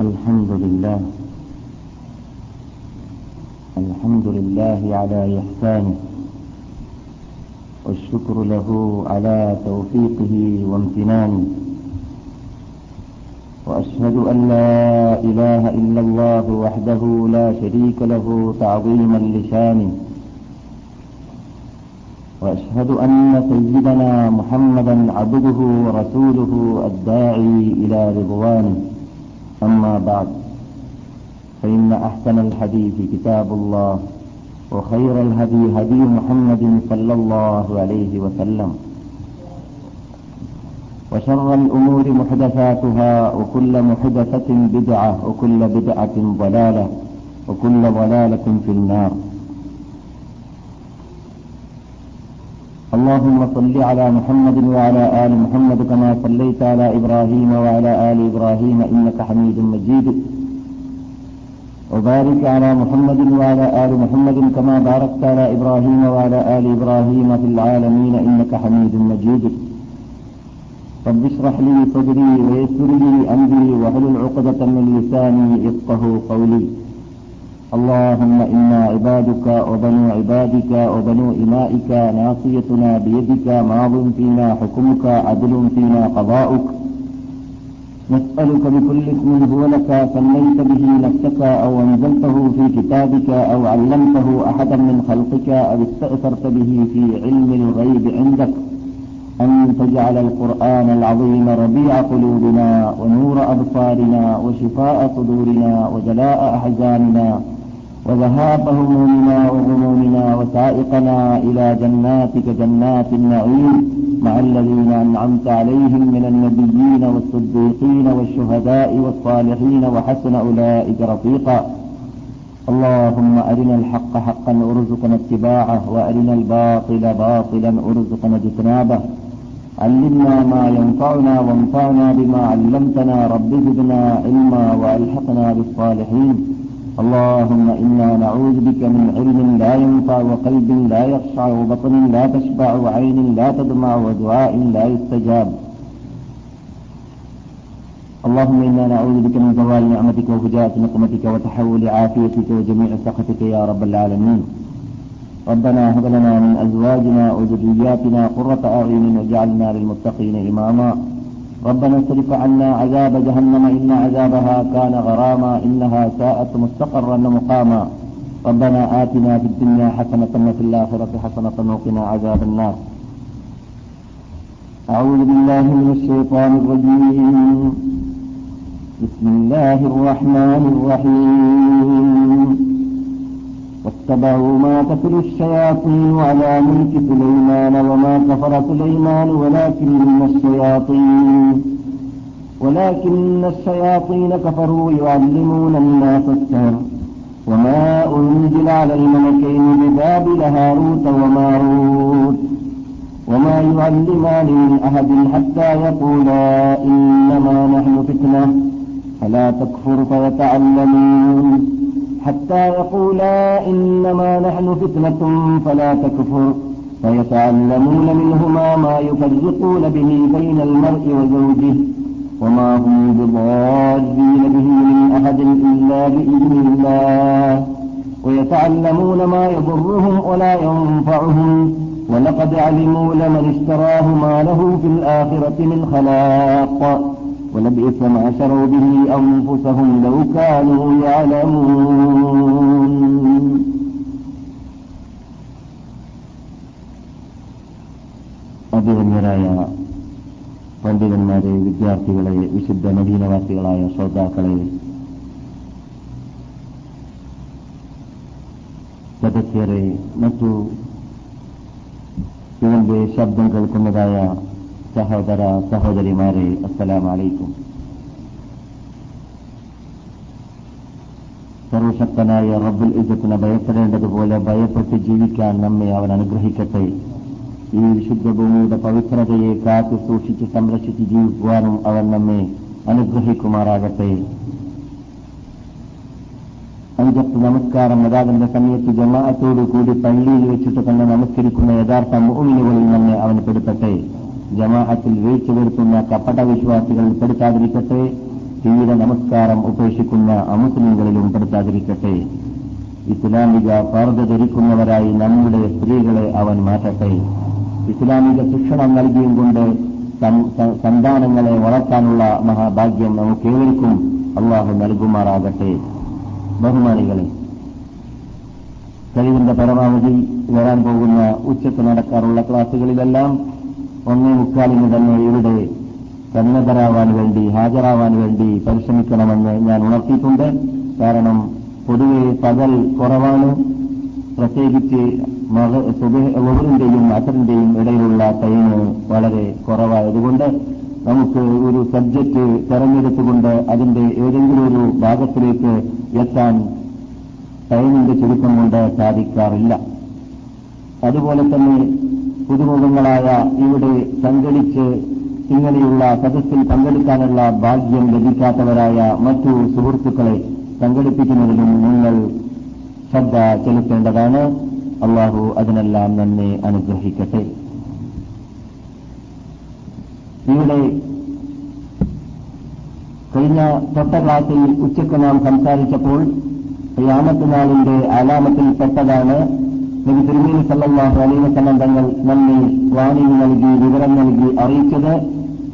الحمد لله. الحمد لله على إحسانه والشكر له على توفيقه وامتنانه. وأشهد أن لا إله إلا الله وحده لا شريك له تعظيما لشانه. وأشهد أن سيدنا محمدا عبده ورسوله الداعي إلى رضوانه. أما بعد فإن أحسن الحديث كتاب الله وخير الهدي هدي محمد صلى الله عليه وسلم. وشر الأمور محدثاتها وكل محدثة بدعة وكل بدعة ضلالة وكل ضلالة في النار. اللهم صل على محمد وعلى آل محمد كما صليت على إبراهيم وعلى آل إبراهيم إنك حميد مجيد. وبارك على محمد وعلى آل محمد كما باركت على إبراهيم وعلى آل إبراهيم في العالمين إنك حميد مجيد. رب اشرح لي صدري ويسر لي أمري واحلل عقدة من لساني يفقه قولي. اللهم إنا عبادك وبنو عبادك وبنو إمائك ناصيتنا بيدك ماض فينا حكمك عدل فينا قضاؤك. نسألك بكل اسم هو لك سميت به نفسك أو أنزلته في كتابك أو علمته أحدا من خلقك أو استأثرت به في علم الغيب عندك. أن تجعل القرآن العظيم ربيع قلوبنا ونور أبصارنا وشفاء صدورنا وجلاء أحزاننا. وذهاب همومنا وغمومنا وسائقنا إلى جناتك جنات النعيم مع الذين أنعمت عليهم من النبيين والصديقين والشهداء والصالحين وحسن أولئك رفيقا. اللهم أرنا الحق حقا ارزقنا اتباعه وأرنا الباطل باطلا ارزقنا اجتنابه. علمنا ما ينفعنا وانفعنا بما علمتنا. رب زدنا علما وألحقنا بالصالحين. اللهم إنا نعوذ بك من علم لا ينفع وقلب لا يخشع وبطن لا تشبع وعين لا تدمع ودعاء لا يستجاب. اللهم إنا نعوذ بك من زوال نعمتك وفجاءة نقمتك وتحول عافيتك وجميع سخطك يا رب العالمين. ربنا هب لنا من أزواجنا وذرياتنا قرة أعين واجعلنا للمتقين إماما. ربنا اصرف عنا عذاب جهنم إن عذابها كان غراما إنها ساءت مستقرا ومقاما. ربنا آتنا في الدنيا حسنة وفي الآخرة حسنة وقنا عذاب النار. أعوذ بالله من الشيطان الرجيم. بسم الله الرحمن الرحيم. واتبعوا ما تتلو الشياطين على ملك سليمان وما كفر سليمان ولكن الشياطين ولكن الشياطين كفروا يعلمون الناس السحر وما أنزل على الملكين ببابل هاروت وماروت. وما يعلمان من أحد حتى يقولا إنما نحن فتنة فلا تكفر فيتعلمون. حتى يقولا إنما نحن فتنة فلا تكفر. فيتعلمون منهما ما يفرقون به بين المرء وزوجه. وما هم بضارين به من أحد إلا بإذن الله. ويتعلمون ما يضرهم ولا ينفعهم. ولقد علموا لمن اشتراه ما له في الآخرة من خلاق. ولبئس ما شروا به أنفسهم لو كانوا يعلمون അഭിഗമ്യരായ പണ്ഡിതന്മാരെ വിദ്യാർത്ഥികളെ വിശുദ്ധ നദീനവാസികളായ ശ്രോതാക്കളെ സദസ്യരെ മറ്റു ഇതിന്റെ ശബ്ദം കേൾക്കുന്നതായ സഹോദര സഹോദരിമാരെ അസ്സലാം അലൈക്കും സർവശക്തനായ റബ്ബുൽ ഇജത്തിനെ ഭയപ്പെടേണ്ടതുപോലെ ഭയപ്പെട്ട് ജീവിക്കാൻ നമ്മെ അവൻ അനുഗ്രഹിക്കട്ടെ. ഈ വിശുദ്ധ ഭൂമിയുടെ പവിത്രതയെ കാത്തു സൂക്ഷിച്ച് സംരക്ഷിച്ച് ജീവിക്കുവാനും അവൻ നമ്മെ അനുഗ്രഹിക്കുമാറാകട്ടെ. അഞ്ചത്ത് നമസ്കാരം അതാതിന്റെ സമയത്ത് ജമാഅത്തോടു കൂടി പള്ളിയിൽ വെച്ചിട്ട് തന്നെ നമസ്കരിക്കുന്ന യഥാർത്ഥ മോമിനുകളിൽ നമ്മെ അവൻ പെടുത്തട്ടെ. ജമാഅത്തിൽ വീഴ്ച വരുത്തുന്ന കപട വിശ്വാസികൾ ഉൾപ്പെടുത്താതിരിക്കട്ടെ തീരെ നമസ്കാരം ഉപേക്ഷിക്കുന്ന അമുസ്ലിങ്ങളിലും ഉൾപ്പെടുത്താതിരിക്കട്ടെ ഇസ്ലാമിക പാർദ്ധ ധരിക്കുന്നവരായി നമ്മുടെ സ്ത്രീകളെ അവൻ മാറ്റട്ടെ. ഇസ്ലാമിക ശിക്ഷണം നൽകിയും കൊണ്ട് സന്താനങ്ങളെ വളർത്താനുള്ള മഹാഭാഗ്യം നമുക്കേവർക്കും അള്ളാഹു നൽകുമാറാകട്ടെ. ബഹുമാനികളെ കഴിവിന്റെ പരമാവധി വരാൻ പോകുന്ന ഉച്ചയ്ക്ക് നടക്കാറുള്ള ക്ലാസുകളിലെല്ലാം ഒന്നേ മുക്കാലിന് തന്നെ ഇവിടെ സന്നദ്ധരാവാൻ വേണ്ടി ഹാജരാവാൻ വേണ്ടി പരിശ്രമിക്കണമെന്ന് ഞാൻ ഉണർത്തിയിട്ടുണ്ട്. കാരണം പൊതുവെ പകൽ കുറവാണ്. പ്രത്യേകിച്ച് സുബറിന്റെയും അസറിന്റെയും ഇടയിലുള്ള ടൈം വളരെ കുറവായതുകൊണ്ട് നമുക്ക് ഒരു സബ്ജക്റ്റ് തെരഞ്ഞെടുത്തുകൊണ്ട് അതിന്റെ ഏതെങ്കിലും ഒരു ഭാഗത്തിലേക്ക് എത്താൻ ടൈമിന്റെ ചുരുക്കം കൊണ്ട് സാധിക്കാറില്ല. അതുപോലെ തന്നെ പുതുമുഖങ്ങളായ ഇവിടെ സംഘടിച്ച് ഇങ്ങനെയുള്ള സദസ്സിൽ പങ്കെടുക്കാനുള്ള ഭാഗ്യം ലഭിക്കാത്തവരായ മറ്റു സുഹൃത്തുക്കളെ സംഘടിപ്പിക്കുന്നതിലും നിങ്ങൾ ശ്രദ്ധ ചെലുത്തേണ്ടതാണ്. അള്ളാഹു അതിനെല്ലാം നന്നെ അനുഗ്രഹിക്കട്ടെ. ഇവിടെ കഴിഞ്ഞ തൊട്ട ക്ലാസ്സിൽ ഉച്ചയ്ക്ക് നാം സംസാരിച്ചപ്പോൾ യാമത്തിനാളിന്റെ ആലാമത്തിൽപ്പെട്ടതാണ് നബി തിരുമേനി സല്ലാഹു അലൈവ തങ്ങൾ നമ്മെ വാണിംഗ് നൽകി വിവരം നൽകി അറിയിച്ചത്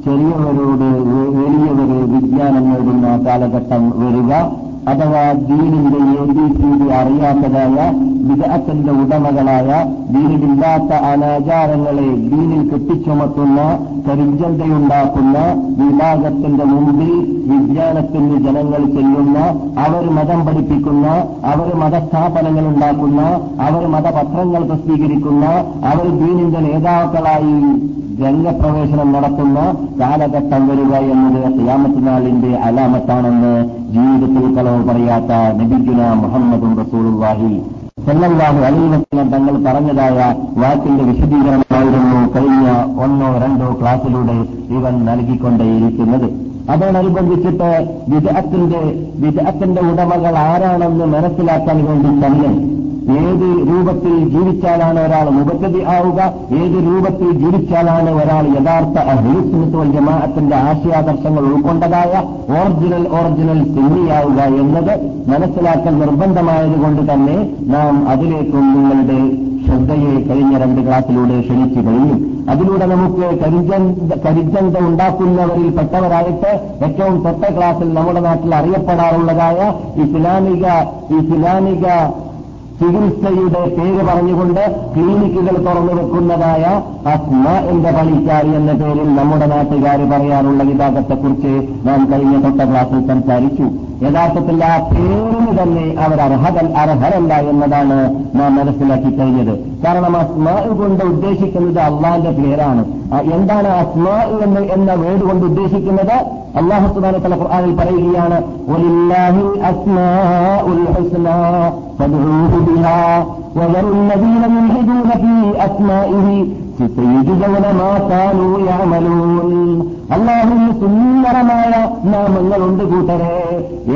ചെറിയവരോട് വലിയവര് വിജ്ഞാനം നേടുന്ന കാലഘട്ടം വരിക. അഥവാ ദീനിന്റെ എ ബി സി ഡി അറിയാത്തതായ വിദഗ്ധന്റെ ഉടമകളായ ദീനിലില്ലാത്ത അനാചാരങ്ങളെ ദീനിൽ കെട്ടിച്ചുമത്തുന്ന കരിഞ്ചന്തയുണ്ടാക്കുന്ന വിഭാഗത്തിന്റെ മുമ്പിൽ വിജ്ഞാനത്തിന് ജനങ്ങൾ ചെല്ലുന്ന അവർ മതം പഠിപ്പിക്കുന്ന അവർ മതസ്ഥാപനങ്ങൾ ഉണ്ടാക്കുന്ന അവർ മതപത്രങ്ങൾ പ്രസിദ്ധീകരിക്കുന്ന അവർ ദീനിന്റെ നേതാക്കളായി രംഗപ്രവേശനം നടത്തുന്ന കാലഘട്ടം വരിക എന്നത് ക്യാമത്തിനാളിന്റെ അലാമത്താണെന്ന് ജീവിതത്തിൽ കളവ് പറയാത്ത നബിഗുന മുഹമ്മദും റസൂലുള്ളാഹി സല്ലല്ലാഹു അലൈഹി വസല്ലം തങ്ങൾ പറഞ്ഞതായ വാക്കിന്റെ വിശദീകരണമായിരുന്നു കഴിഞ്ഞ ഒന്നോ രണ്ടോ ക്ലാസ്സിലൂടെ ഇവൻ നൽകിക്കൊണ്ടേയിരിക്കുന്നത്. അതോടനുബന്ധിച്ചിട്ട് വിദഗ്ധത്തിന്റെ വിദഗ്ധന്റെ ഉടമകൾ ആരാണെന്ന് മനസ്സിലാക്കാൻ വേണ്ടി തന്നെ ഏത് രൂപത്തിൽ ജീവിച്ചാലാണ് ഒരാൾ മുഖഗതി ആവുക? ഏത് രൂപത്തിൽ ജീവിച്ചാലാണ് ഒരാൾ യഥാർത്ഥ അഹിസ്മിത്വൽ ജമാഅത്തിന്റെ ആശയാദർശങ്ങൾ ഉൾക്കൊണ്ടതായ ഒറിജിനൽ ഒറിജിനൽ സിന്നിയാവുക എന്നത് മനസ്സിലാക്കൽ നിർബന്ധമായതുകൊണ്ട് തന്നെ നാം അതിലേക്കും നിങ്ങളുടെ ശ്രദ്ധയെ കഴിഞ്ഞ രണ്ട് ക്ലാസ്സിലൂടെ ക്ഷണിച്ചു കഴിഞ്ഞു. അതിലൂടെ നമുക്ക് കരിചന്ത ഉണ്ടാക്കുന്നവരിൽ പെട്ടവരായിട്ട് ഏറ്റവും തൊട്ട ക്ലാസിൽ നമ്മുടെ നാട്ടിൽ അറിയപ്പെടാറുള്ളതായ ഇസ്ലാമിക ഇസ്ലാമിക ചികിത്സയുടെ പേര് പറഞ്ഞുകൊണ്ട് ക്ലിനിക്കുകൾ തുറന്നു വെക്കുന്നതായ അസ്മ എന്റെ പണിക്കാരി എന്ന പേരിൽ നമ്മുടെ നാട്ടുകാർ പറയാറുള്ള വിഭാഗത്തെക്കുറിച്ച് നാം കഴിഞ്ഞ തൊട്ട ക്ലാസ്സിൽ സംസാരിച്ചു. യഥാർത്ഥത്തിൽ ആ പേരിന് തന്നെ അവർ അർഹത അർഹരല്ല എന്നതാണ് നാം മനസ്സിലാക്കി കഴിഞ്ഞത്. കാരണം അസ്മാ കൊണ്ട് ഉദ്ദേശിക്കുന്നത് അള്ളാന്റെ പേരാണ്. എന്താണ് അസ്മാ എന്ന് എന്ന വേട് കൊണ്ട് ഉദ്ദേശിക്കുന്നത്? അള്ളാഹു സുബാന തല ഖുർആാനിൽ പറയുകയാണ് അള്ളാഹുവിന് സുന്ദരമായ നാമങ്ങളുണ്ട് കൂട്ടരെ.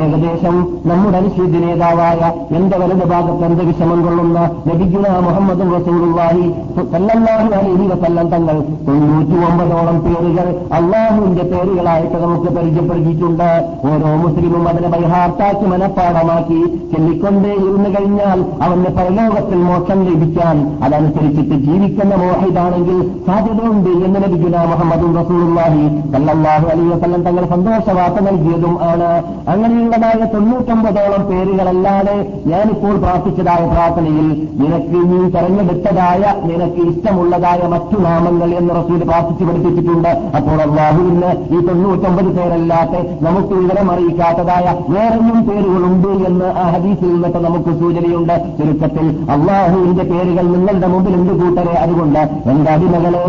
ഏകദേശം നമ്മുടെ അനുശ്രീതി നേതാവായ എന്റെ വലത് ഭാഗത്ത് എന്ത് വിഷമം കൊള്ളുന്ന ലഭിക്കുന്ന മുഹമ്മദ് റസൂലുള്ളാഹി സല്ലല്ലാഹു അലൈഹി വസല്ലം തങ്ങൾ തൊണ്ണൂറ്റി ഒമ്പതോളം പേരുകൾ അള്ളാഹുവിന്റെ പേരുകളായിട്ട് നമുക്ക് പരിചയപ്പെടുത്തിയിട്ടുണ്ട്. ഓരോ മുസ്ലിമും അതിനെ പരിഹാർത്താക്കി മനഃപ്പാടമാക്കി ചെല്ലിക്കൊണ്ടേ ഇരുന്നു കഴിഞ്ഞാൽ അവന്റെ പരലോകത്തിൽ മോക്ഷം ലഭിക്കാൻ അതനുസരിച്ചിട്ട് ജീവിക്കുന്ന മോഹിതാണെങ്കിൽ സാധ്യതയുണ്ട് എന്ന് ലഭിക്കുന്ന മുഹമ്മദ് റസൂലുള്ളാഹി സല്ലല്ലാഹു അലൈഹി വസല്ലം തങ്ങൾ സന്തോഷവാർത്ത നൽകിയതും ആണ്. അങ്ങനെയുള്ളതായ തൊണ്ണൂറ്റൊമ്പതോളം പേരുകളല്ലാതെ ഞാനിപ്പോൾ പ്രാർത്ഥിച്ചതായ പ്രാർത്ഥനയിൽ നിനക്ക് നീ തെരഞ്ഞെടുത്തതായ നിനക്ക് ഇഷ്ടമുള്ളതായ മറ്റു നാമങ്ങൾ എന്ന് റസൂൽ പ്രാർത്ഥിച്ചു പഠിപ്പിച്ചിട്ടുണ്ട്. അപ്പോൾ അള്ളാഹുവിന് ഈ തൊണ്ണൂറ്റൊമ്പത് പേരല്ലാത്ത നമുക്ക് വിവരം അറിയിക്കാത്തതായ വേറെയും പേരുകളുണ്ട് എന്ന് ആ ഹദീസിൽ നിന്നിട്ട് നമുക്ക് സൂചനയുണ്ട്. ചുരുക്കത്തിൽ അള്ളാഹുവിന്റെ പേരുകൾ നിങ്ങളുടെ മുമ്പിൽ എന്ത് കൂട്ടരെ. അതുകൊണ്ട് എന്റെ അടിമകളെ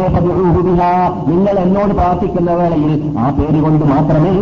നിങ്ങൾ എന്നോട് പ്രാർത്ഥിക്കുന്ന വേളയിൽ ആ പേര് കൊണ്ട് മാത്രമേ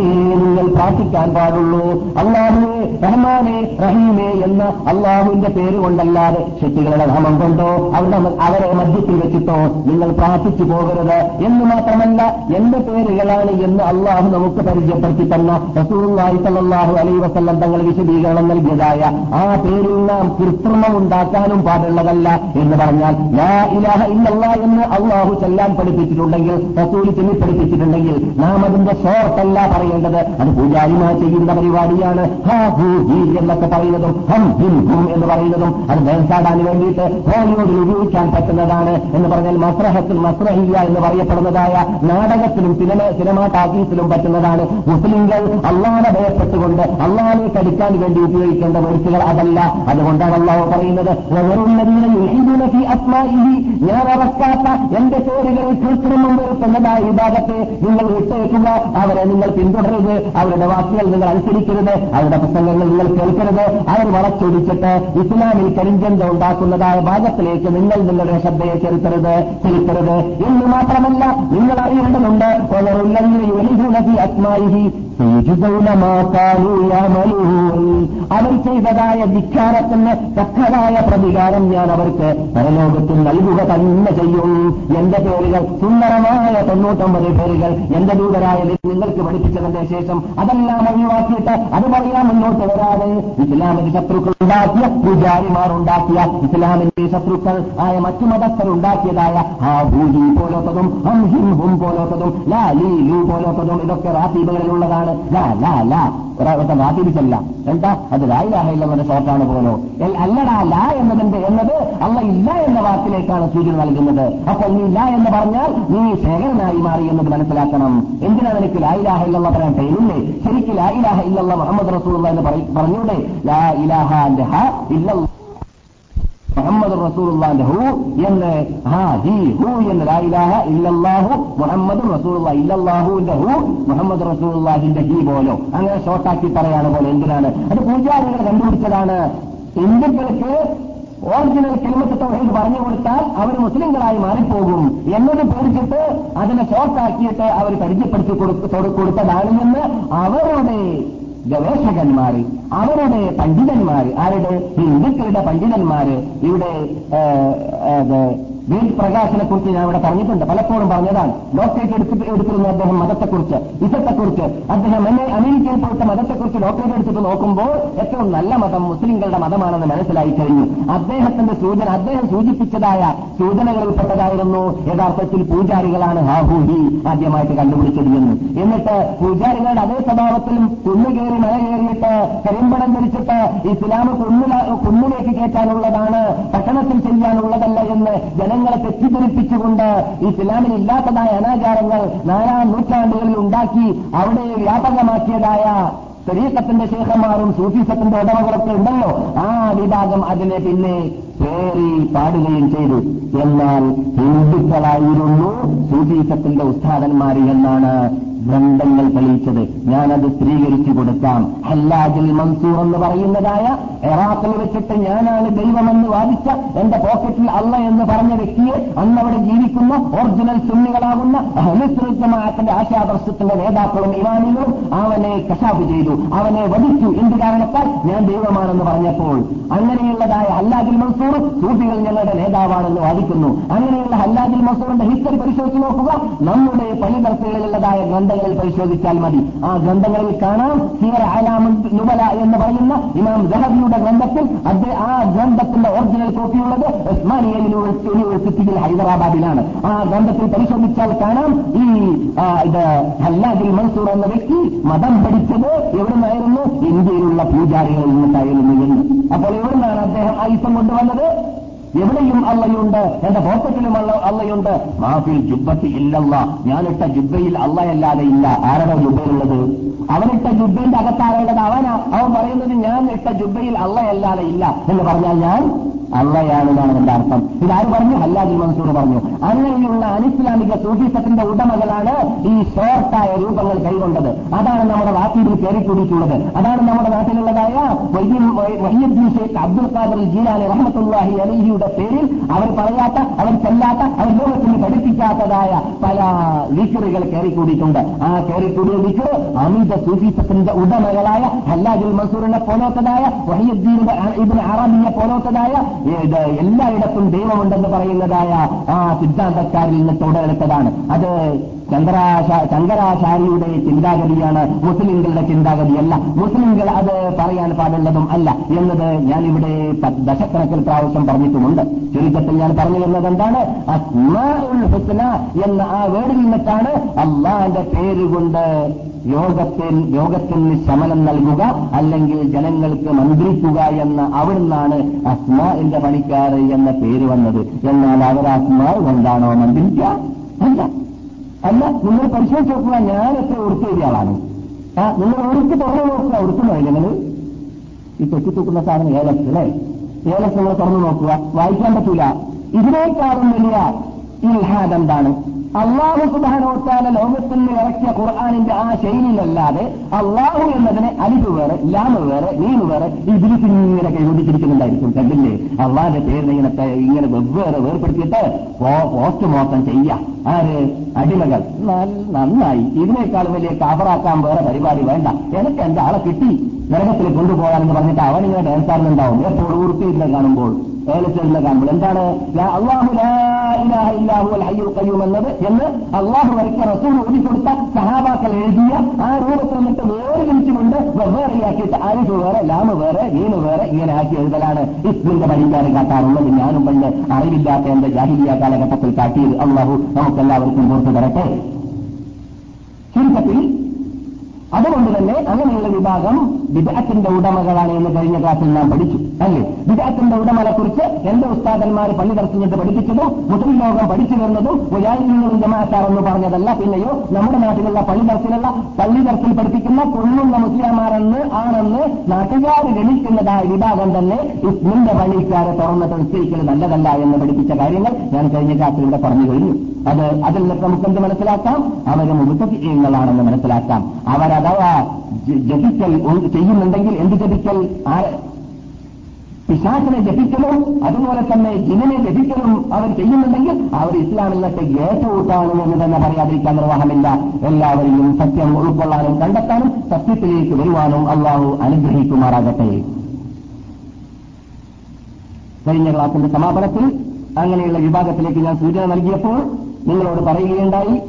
നിങ്ങൾ പ്രാർത്ഥിക്കാൻ പാടുള്ളൂ. അള്ളാഹുവെ റഹ്മാനെ റഹീമേ എന്ന അള്ളാഹുവിന്റെ പേര് കൊണ്ടല്ലാതെ ശക്തികളുടെ നാമം കൊണ്ടോ അവരുടെ അവരെ മധ്യത്തിൽ വെച്ചിട്ടോ നിങ്ങൾ പ്രാർത്ഥിച്ചു പോകരുത്. എന്ന് മാത്രമല്ല എന്റെ പേരുകളാണ് എന്ന് അള്ളാഹു നമുക്ക് പരിചയപ്പെടുത്തി തന്ന റസൂലുള്ളാഹി സല്ലാഹു അലൈഹി വസല്ലം തങ്ങൾ വിശദീകരണം നൽകിയതായ ആ പേരിൽ നാം കൃത്രിമം ഉണ്ടാക്കാനും പാടുള്ളതല്ല എന്ന് പറഞ്ഞാൽ ലാ ഇലാഹ ഇല്ലല്ലാ എന്ന് അള്ളാഹു ചെല്ലാൻ പഠിപ്പിച്ചിട്ടുണ്ടെങ്കിൽ റസൂൽ ചെല്ലി പഠിപ്പിച്ചിട്ടുണ്ടെങ്കിൽ നാം അതിന്റെ ഷോർട്ടല്ല പറയേണ്ടത്. അത് പൂജാരിമാർ ചെയ്യുന്ന പരിപാടിയാണ്. ഹാ ഹൂ ഹീ എന്നൊക്കെ പറയുന്നതും ഹം ഹിം ഹും എന്ന് പറയുന്നതും അത് ബേസാടാൻ വേണ്ടിയിട്ട് ഹോളിവുഡിൽ ഉപയോഗിക്കാൻ പറ്റുന്നതാണ് എന്ന് പറഞ്ഞാൽ മസ്രഹത്തിൽ മസ്രഹിയ എന്ന് പറയപ്പെടുന്നതായ നാടകത്തിലും സിനിമ സിനിമാ ടാക്കീസിലും പറ്റുന്നതാണ്. മുസ്ലിംകൾ അള്ളാനെ ഭയപ്പെട്ടുകൊണ്ട് അള്ളാനെ കടിക്കാൻ വേണ്ടി ഉപയോഗിക്കേണ്ട വേഴ്സുകൾ അതല്ല. അതുകൊണ്ടാണ് അള്ളാഹ് പറയുന്നത് ഞാൻ അറക്കാത്ത എന്റെ പേരുകൾ കൃത്രിമം വരുത്തുന്നതായ വിഭാഗത്തെ നിങ്ങൾ വിട്ടേക്കുക അവരെ നിങ്ങൾ പിന്തുടരരുത് അവരുടെ വാക്കുകൾ നിങ്ങൾ അനുസരിക്കരുത് അവരുടെ പ്രസംഗങ്ങൾ നിങ്ങൾ കേൾക്കരുത്. അവർ വളച്ചൊടിച്ചിട്ട് ഇസ്ലാമിൽ കരിഞ്ചന്ത ഉണ്ടാക്കുന്നതായ ഭാഗത്തിലേക്ക് നിങ്ങൾ നിങ്ങളുടെ ശ്രദ്ധയെ ചെലുത്തരുത് ചെലുത്തരുത് എന്ന് മാത്രമല്ല നിങ്ങൾ അറിയേണ്ടതുണ്ട് അവർ ചെയ്തതായ ധിക്കാരത്തിന് തക്കതായ പ്രതികാരം ഞാൻ അവർക്ക് പരലോകത്തിൽ നൽകുക തന്നെ ചെയ്യും. എന്റെ പേരുകൾ സുന്ദരമായ തൊണ്ണൂറ്റൊമ്പത് പേരുകൾ എന്റെ ദൂതരായ നിങ്ങൾക്ക് പഠിപ്പിച്ചതിന്റെ ശേഷം അതെല്ലാം ഒഴിവാക്കിയിട്ട് അത് പറയാൻ മുന്നോട്ട് വരാതെ ഇസ്ലാമിന്റെ ശത്രുക്കൾ ഉണ്ടാക്കിയ പൂജാരിമാർ ഉണ്ടാക്കിയ ഇസ്ലാമിന്റെ ശത്രുക്കൾ ആയ മറ്റു മതസ്ഥർ ഉണ്ടാക്കിയതായ ആ ഭൂജി പോലത്തതും ഹം ഹിം ഹും പോലത്തതും ലാ ലീ ലൂ പോലത്തതും ഇതൊക്കെ റാത്തീബുകളിലുള്ളതാണ്. ലാ ലാ ലാ. ഒരാളത്തെ റാത്തീബിച്ചല്ല എന്താ? അത് ലായിലാഹയില്ലെന്നൊരു ഷോർട്ടാണ് പോലോ അല്ലടാ ലാ എന്നതിന്റെ എന്നത് അല്ല ഇല്ല എന്ന വാക്കിലേക്കാണ് സൂചന നൽകുന്നത്. അപ്പോൾ നീ ഇല്ല എന്ന് പറഞ്ഞാൽ നീ ശേഖരനായി മാറി എന്നത് മനസ്സിലാക്കണം. എന്തിനാ നിനക്ക് ലായിലാഹ ഇല്ലെന്ന പറയാൻ കഴിയില്ലേ ശരിക്കും ലായിലാഹ ഇല്ലല്ല മുഹമ്മദ് റസൂൽ എന്ന് പറഞ്ഞൂടെ? ലാ ഇലാഹ ഇല്ല മുഹമ്മദ് റസൂലുള്ളാന്റെ ഹു എന്ന് ഹാ ഹി എന്ന് ലായിലാഹ ഇല്ലല്ലാഹു മുഹമ്മദ് റസൂലുള്ള ഇല്ലല്ലാഹുവിന്റെ ഹു മുഹമ്മദ് റസൂലുള്ളാഹിന്റെ ഹി പോലോ. അങ്ങനെ ഷോർട്ടാക്കി പറയാണ് പോലെ എന്തിനാണ്? അത് പൂജാരികൾ കണ്ടുപിടിച്ചതാണ്. ഹിന്ദുക്കൾക്ക് ഓറിജിനൽ കിലോമീറ്റർ പറഞ്ഞു കൊടുത്താൽ അവർ മുസ്ലിങ്ങളായി മാറിപ്പോകും എന്നത് പേടിച്ചിട്ട് അതിനെ ഷോർട്ടാക്കിയിട്ട് അവർ പരിചയപ്പെടുത്തി കൊടുത്തതാണ് എന്ന് അവരുടെ ഗവേഷകന്മാര് അവരുടെ പണ്ഡിതന്മാർ ആരുടെ ഹിന്ദുക്കളുടെ പണ്ഡിതന്മാര് ഇവിടെ വീട് പ്രകാശനെക്കുറിച്ച് ഞാൻ ഇവിടെ പറഞ്ഞിട്ടുണ്ട്. പലപ്പോഴും പറഞ്ഞതാണ് ഡോക്ടറേറ്റ് എടുത്തിട്ട് എടുത്തിരുന്ന അദ്ദേഹം മതത്തെക്കുറിച്ച് ഇസത്തെക്കുറിച്ച് അദ്ദേഹം എന്നെ അമേരിക്കയിൽ പോയിട്ട് മതത്തെക്കുറിച്ച് ഡോക്ടറേറ്റ് എടുത്തിട്ട് നോക്കുമ്പോൾ ഏറ്റവും നല്ല മതം മുസ്ലിങ്ങളുടെ മതമാണെന്ന് മനസ്സിലായി കഴിഞ്ഞു. അദ്ദേഹത്തിന്റെ സൂചന അദ്ദേഹം സൂചിപ്പിച്ചതായ സൂചനകളിൽപ്പെട്ടതായിരുന്നു യഥാർത്ഥത്തിൽ പൂജാരികളാണ് ഹാഹൂഹി ആദ്യമായിട്ട് കണ്ടുപിടിച്ചത് എന്ന്. എന്നിട്ട് പൂജാരികളുടെ അതേ സ്വഭാവത്തിലും കുന്നുകേറി മല കയറിയിട്ട് കരിമ്പടം ധരിച്ചിട്ട് ഇസ്ലാം കുന്നില കുന്നിലേക്ക് കയറ്റാനുള്ളതാണ് പട്ടണത്തിൽ ചെയ്യാനുള്ളതല്ല എന്ന് ജനങ്ങളെ തെറ്റിദ്ധരിപ്പിച്ചുകൊണ്ട് ഇസ്ലാമിൽ ഇല്ലാത്തതായ അനാചാരങ്ങൾ നാലാം നൂറ്റാണ്ടുകളിൽ ഉണ്ടാക്കി അവിടെ വ്യാപകമാക്കിയതായ ശരീരത്തിന്റെ ശേഖന്മാരും സൂഫിസത്തിന്റെ ഉടമകളൊക്കെ ഉണ്ടല്ലോ. ആ വിഭാഗം അതിനെ പിന്നെ പേറി പാടുകയും ചെയ്തു. എന്നാൽ ഹിന്ദുക്കളായിരുന്നു സൂഫീസത്തിന്റെ ഉസ്താദന്മാർ എന്നാണ് ഗ്രന്ഥങ്ങൾ തെളിയിച്ചത് ഞാനത് സ്ത്രീകരിച്ചു കൊടുക്കാം. ഹല്ലാജുൽ മൻസൂർ എന്ന് പറയുന്നതായ എറാത്തിൽ വെച്ചിട്ട് ഞാനാണ് ദൈവമെന്ന് വാദിച്ച എന്റെ പോക്കറ്റിൽ അല്ല എന്ന് പറഞ്ഞ വ്യക്തിയെ അന്നവിടെ ജീവിക്കുന്ന ഒറിജിനൽ സുന്നികളാകുന്ന അനുസൃതമായത്തിന്റെ ആശാദർശത്തിന്റെ നേതാക്കളും ഇമാനികളും അവനെ കശാഫ് ചെയ്തു അവനെ വധിച്ചു എന്ത് കാരണത്താൽ ഞാൻ ദൈവമാണെന്ന് പറഞ്ഞപ്പോൾ. അങ്ങനെയുള്ളതായ ഹല്ലാജുൽ മൻസൂർ സൂഫികൾ ഞങ്ങളുടെ നേതാവാണെന്ന് വാദിക്കുന്നു. അങ്ങനെയുള്ള ഹല്ലാജുൽ മൻസൂറിന്റെ ഹിസ്റ്ററി പരിശോധിച്ച് നോക്കുക നമ്മുടെ പള്ളിദർശകളിലുള്ളതായ ഗ്രന്ഥങ്ങളിൽ പരിശോധിച്ചാൽ മതി. ആ ഗ്രന്ഥങ്ങളിൽ കാണാം സിയർ ആലാമൻ നുബല എന്ന് പറയുന്ന ഇമാം ജഹബിയുടെ ഗ്രന്ഥത്തിൽ ആ ഗ്രന്ഥത്തിന്റെ ഒറിജിനൽ കോപ്പിയുള്ളത് ഉസ്മാനിയ യൂണിവേഴ്സിറ്റിയിൽ ഹൈദരാബാദിലാണ്. ആ ഗ്രന്ഥത്തിൽ പരിശോധിച്ചാൽ കാണാം ഈ ഇത് ഹല്ലാദിൽ മൻസൂർ എന്ന വ്യക്തി മതം പഠിച്ചത് എവിടുന്നായിരുന്നു? ഇന്ത്യയിലുള്ള പൂജാരികളിൽ നിന്നുണ്ടായിരുന്നു എന്ന്. അപ്പോൾ എവിടുന്നാണ് അദ്ദേഹം ആയിസം കൊണ്ടുവന്നത്? എവിടെയും അള്ളയുണ്ട്. എന്റെ പോക്കറ്റിലും അള്ളയുണ്ട്. മാഫിൽ ജുബത്തി ഇല്ലല്ല. ഞാനിട്ട ജുബയിൽ അള്ളയല്ലാതെ ഇല്ല. ആരുടെ ജുബയിലുള്ളത് അവനിട്ട ജുബയിന്റെ അകത്താരേണ്ടത് അവനാ. അവൻ പറയുന്നത് ഞാൻ ഇട്ട ജുബയിൽ അള്ളയല്ലാതെ ഇല്ല എന്ന് പറഞ്ഞാൽ ഞാൻ അള്ളയാണെന്നാണ് എന്റെ അർത്ഥം. ഇതാര് പറഞ്ഞു? ഹല്ലാജുൽ മൻസൂർ പറഞ്ഞു. അങ്ങനെയുള്ള അനിസ്ലാമിക സൂഫിസത്തിന്റെ ഉടമകളാണ് ഈ ഷോർട്ടായ രൂപങ്ങൾ കൈകൊണ്ടത്. അതാണ് നമ്മുടെ വാക്കിയിൽ കയറിക്കൂടിയിട്ടുള്ളത് അതാണ് നമ്മുടെ നാട്ടിലുള്ളതായ അബ്ദുൽ ഖാദർ ജീലാനി റഹ്മത്തുല്ലാഹി അലിഹിയുടെ പേരിൽ അവർ പറയാത്ത അവർ ചെല്ലാത്ത അവർ ലോകത്തിന് പഠിപ്പിക്കാത്തതായ പല വിക്കറുകൾ കയറിക്കൂടിയിട്ടുണ്ട്. ആ കയറിക്കൂടിയ വിക്കർ അമിത സൂഫിസത്തിന്റെ ഉടമകളായ ഹല്ലാജുൽ മൻസൂറിനെ പോലോത്തതായ വഹിയുദ്ദീൻ ഇതിന് അറാബിയെ പോലത്തതായ ഇത് എല്ലായിടത്തും ദൈവമുണ്ടെന്ന് പറയുന്നതായ ആ സിദ്ധാന്തക്കാരിൽ നിന്ന് തുടരെടുത്തതാണ് അത് ശങ്കരാചാര്യയുടെ ചിന്താഗതിയാണ്. മുസ്ലിംകളുടെ ചിന്താഗതിയല്ല. മുസ്ലിംകൾ അത് പറയാൻ പാടുള്ളതും അല്ല എന്നത് ഞാനിവിടെ ദശക്കണക്കിൽ പ്രാവശ്യം പറഞ്ഞിട്ടുമുണ്ട്. ചുരുക്കത്തിൽ ഞാൻ പറഞ്ഞു വരുന്നത് എന്താണ്? അസ്മാഉൽ ഹുസ്ന എന്ന ആ വേർഡിൽ നിന്നിട്ടാണ് അള്ളാന്റെ പേരുകൊണ്ട് രോഗത്തിൽ യോഗത്തിന് ശമനം നൽകുക അല്ലെങ്കിൽ ജനങ്ങൾക്ക് മന്ത്രിക്കുക എന്ന അവിടുന്നാണ് അസ്മാന്റെ പണിക്കാർ എന്ന പേര് വന്നത്. എന്നാൽ അവർ അസ്മാ കൊണ്ടാണോ മന്ത്രിക്കുക? അല്ല. അല്ല നിങ്ങൾ പരിശോധിച്ച് നോക്കുക എത്ര ഉറുക്കെഴുതിയ ആളാണ്. നിങ്ങൾ ഉറുക്ക് തുറന്നു നോക്കുക ഉറുക്കുന്നതല്ലേ നിങ്ങൾ? ഈ തെറ്റിത്തൂക്കുന്ന സാധനം ഏലക്ഷ അല്ലേ? നിങ്ങൾ തുറന്നു നോക്കുക വായിക്കാൻ പറ്റൂല. ഇതിനേക്കാളും വലിയ ഇൽഹാദ് എന്താണ്? അള്ളാഹു സുബാനോത്താല ലോകത്തിൽ നിന്ന് ഇറക്കിയ ഖുർആാനിന്റെ ആ ശൈലിയിലല്ലാതെ അള്ളാഹു എന്നതിനെ അലിഫ് വേറെ ലാമ് വേറെ നീന് വേറെ ഇതിലേക്ക് ഇങ്ങനെ കൈകൊണ്ടിരിക്കുന്നുണ്ടായിരിക്കും കണ്ടില്ലേ? അള്ളാഹിന്റെ പേരിനെ ഇങ്ങനെ ഇങ്ങനെ വെവ്വേറെ വേർപ്പെടുത്തിയിട്ട് പോസ്റ്റ്മോർട്ടം ചെയ്യാം. ആര്? അടിമകൾ. നന്നായി. ഇതിനേക്കാൾ വലിയ കാഫറാക്കാൻ വേറെ പരിപാടി വേണ്ട. എനിക്ക് എന്റെ ആളെ കിട്ടി. നരകത്തിൽ കൊണ്ടുപോകാനെന്ന് പറഞ്ഞിട്ട് അവൻ അവനിങ്ങനെ ഡാൻസ് ആടുന്നുണ്ടാവും. എപ്പോഴും ഊർത്തിയിരുന്ന് കാണുമ്പോൾ. ഏലച്ചെടുന്ന കാണുമ്പോൾ എന്താണ്? അള്ളാഹു എന്നത് എന്ന് അള്ളാഹു വരയ്ക്ക റസൂൽ ഓടിക്കൊടുത്ത സഹാബാക്കൾ എഴുതിയ ആ രൂപത്തിൽ നിന്നിട്ട് വേറെ വിളിച്ചുകൊണ്ട് വെവ്വേറെയാക്കിയിട്ട് അരിഫ് വേറെ ലാമ് വേറെ വീണ് വേറെ ഇങ്ങനെ ആക്കി എഴുതലാണ് ഇസ്ലിന്റെ പരിചാരം കാട്ടാറുള്ളത്. ഞാനും പണ്ട് അറിവില്ലാത്ത എന്റെ ജാഹിലിയ കാലഘട്ടത്തിൽ കാട്ടിയത് അള്ളാഹു നമുക്കെല്ലാവർക്കും പുറത്തു തരട്ടെ. ചുരുക്കത്തിൽ അതുകൊണ്ട് തന്നെ അങ്ങനെയുള്ള വിഭാഗം വിദഗ്ധത്തിന്റെ ഉടമകളാണ് എന്ന് കഴിഞ്ഞ ക്ലാസ്സിൽ നാം പഠിച്ചു അല്ലേ? വിദഗ്ധത്തിന്റെ ഉടമകളെക്കുറിച്ച് എന്റെ ഉസ്താദന്മാർ പള്ളി ദർശനത്തെ പഠിപ്പിച്ചതും മുസ്ലിം ലോകം പഠിച്ചു വരുന്നതും മുജാഹിദീങ്ങളും ജമാഅത്താറെന്ന് പറഞ്ഞതല്ല പിന്നെയോ നമ്മുടെ നാട്ടിലുള്ള പള്ളി ദർശനുള്ള പള്ളി ദർശനം പഠിപ്പിക്കുന്ന കൊള്ളുന്ന മുസ്ലിംമാരെന്ന് ആണെന്ന് നാട്ടുകാർ ഗണിക്കുന്നതായ വിഭാഗം തന്നെ ഇസ്ലിന്റെ പള്ളിക്കാരെ തുറന്നിട്ട് നിശ്ചയിക്കുന്നത് നല്ലതല്ല എന്ന് പഠിപ്പിച്ച കാര്യങ്ങൾ ഞാൻ കഴിഞ്ഞ ക്ലാസ്സിൽ ഇവിടെ പറഞ്ഞു കഴിഞ്ഞു. അത് അതിൽ നിന്ന് നമുക്കെന്ത് മനസ്സിലാക്കാം? അവരെ മുഴുത്തങ്ങളാണെന്ന് മനസ്സിലാക്കാം. അവരഥവാ ജ- ജപിക്കൽ ചെയ്യുന്നുണ്ടെങ്കിൽ എന്ത് ജപിക്കൽ? പിശാസിനെ ജപിക്കലും അതുപോലെ തന്നെ ജിനെ ജപിക്കലും അവർ ചെയ്യുന്നുണ്ടെങ്കിൽ അവർ നിന്നിട്ട് ഏറ്റവും എന്ന് തന്നെ പറയാതിരിക്കാൻ നിർവാഹമില്ല. എല്ലാവരെയും സത്യം ഉൾക്കൊള്ളാനും കണ്ടെത്താനും സത്യത്തിലേക്ക് വരുവാനും അള്ളാഹു അനുഗ്രഹിക്കുമാറാകട്ടെ. കഴിഞ്ഞ ക്ലാസിന്റെ സമാപനത്തിൽ അങ്ങനെയുള്ള വിഭാഗത്തിലേക്ക് ഞാൻ സൂചന നൽകിയപ്പോൾ നിങ്ങളോട് പറയുകയുണ്ടായി.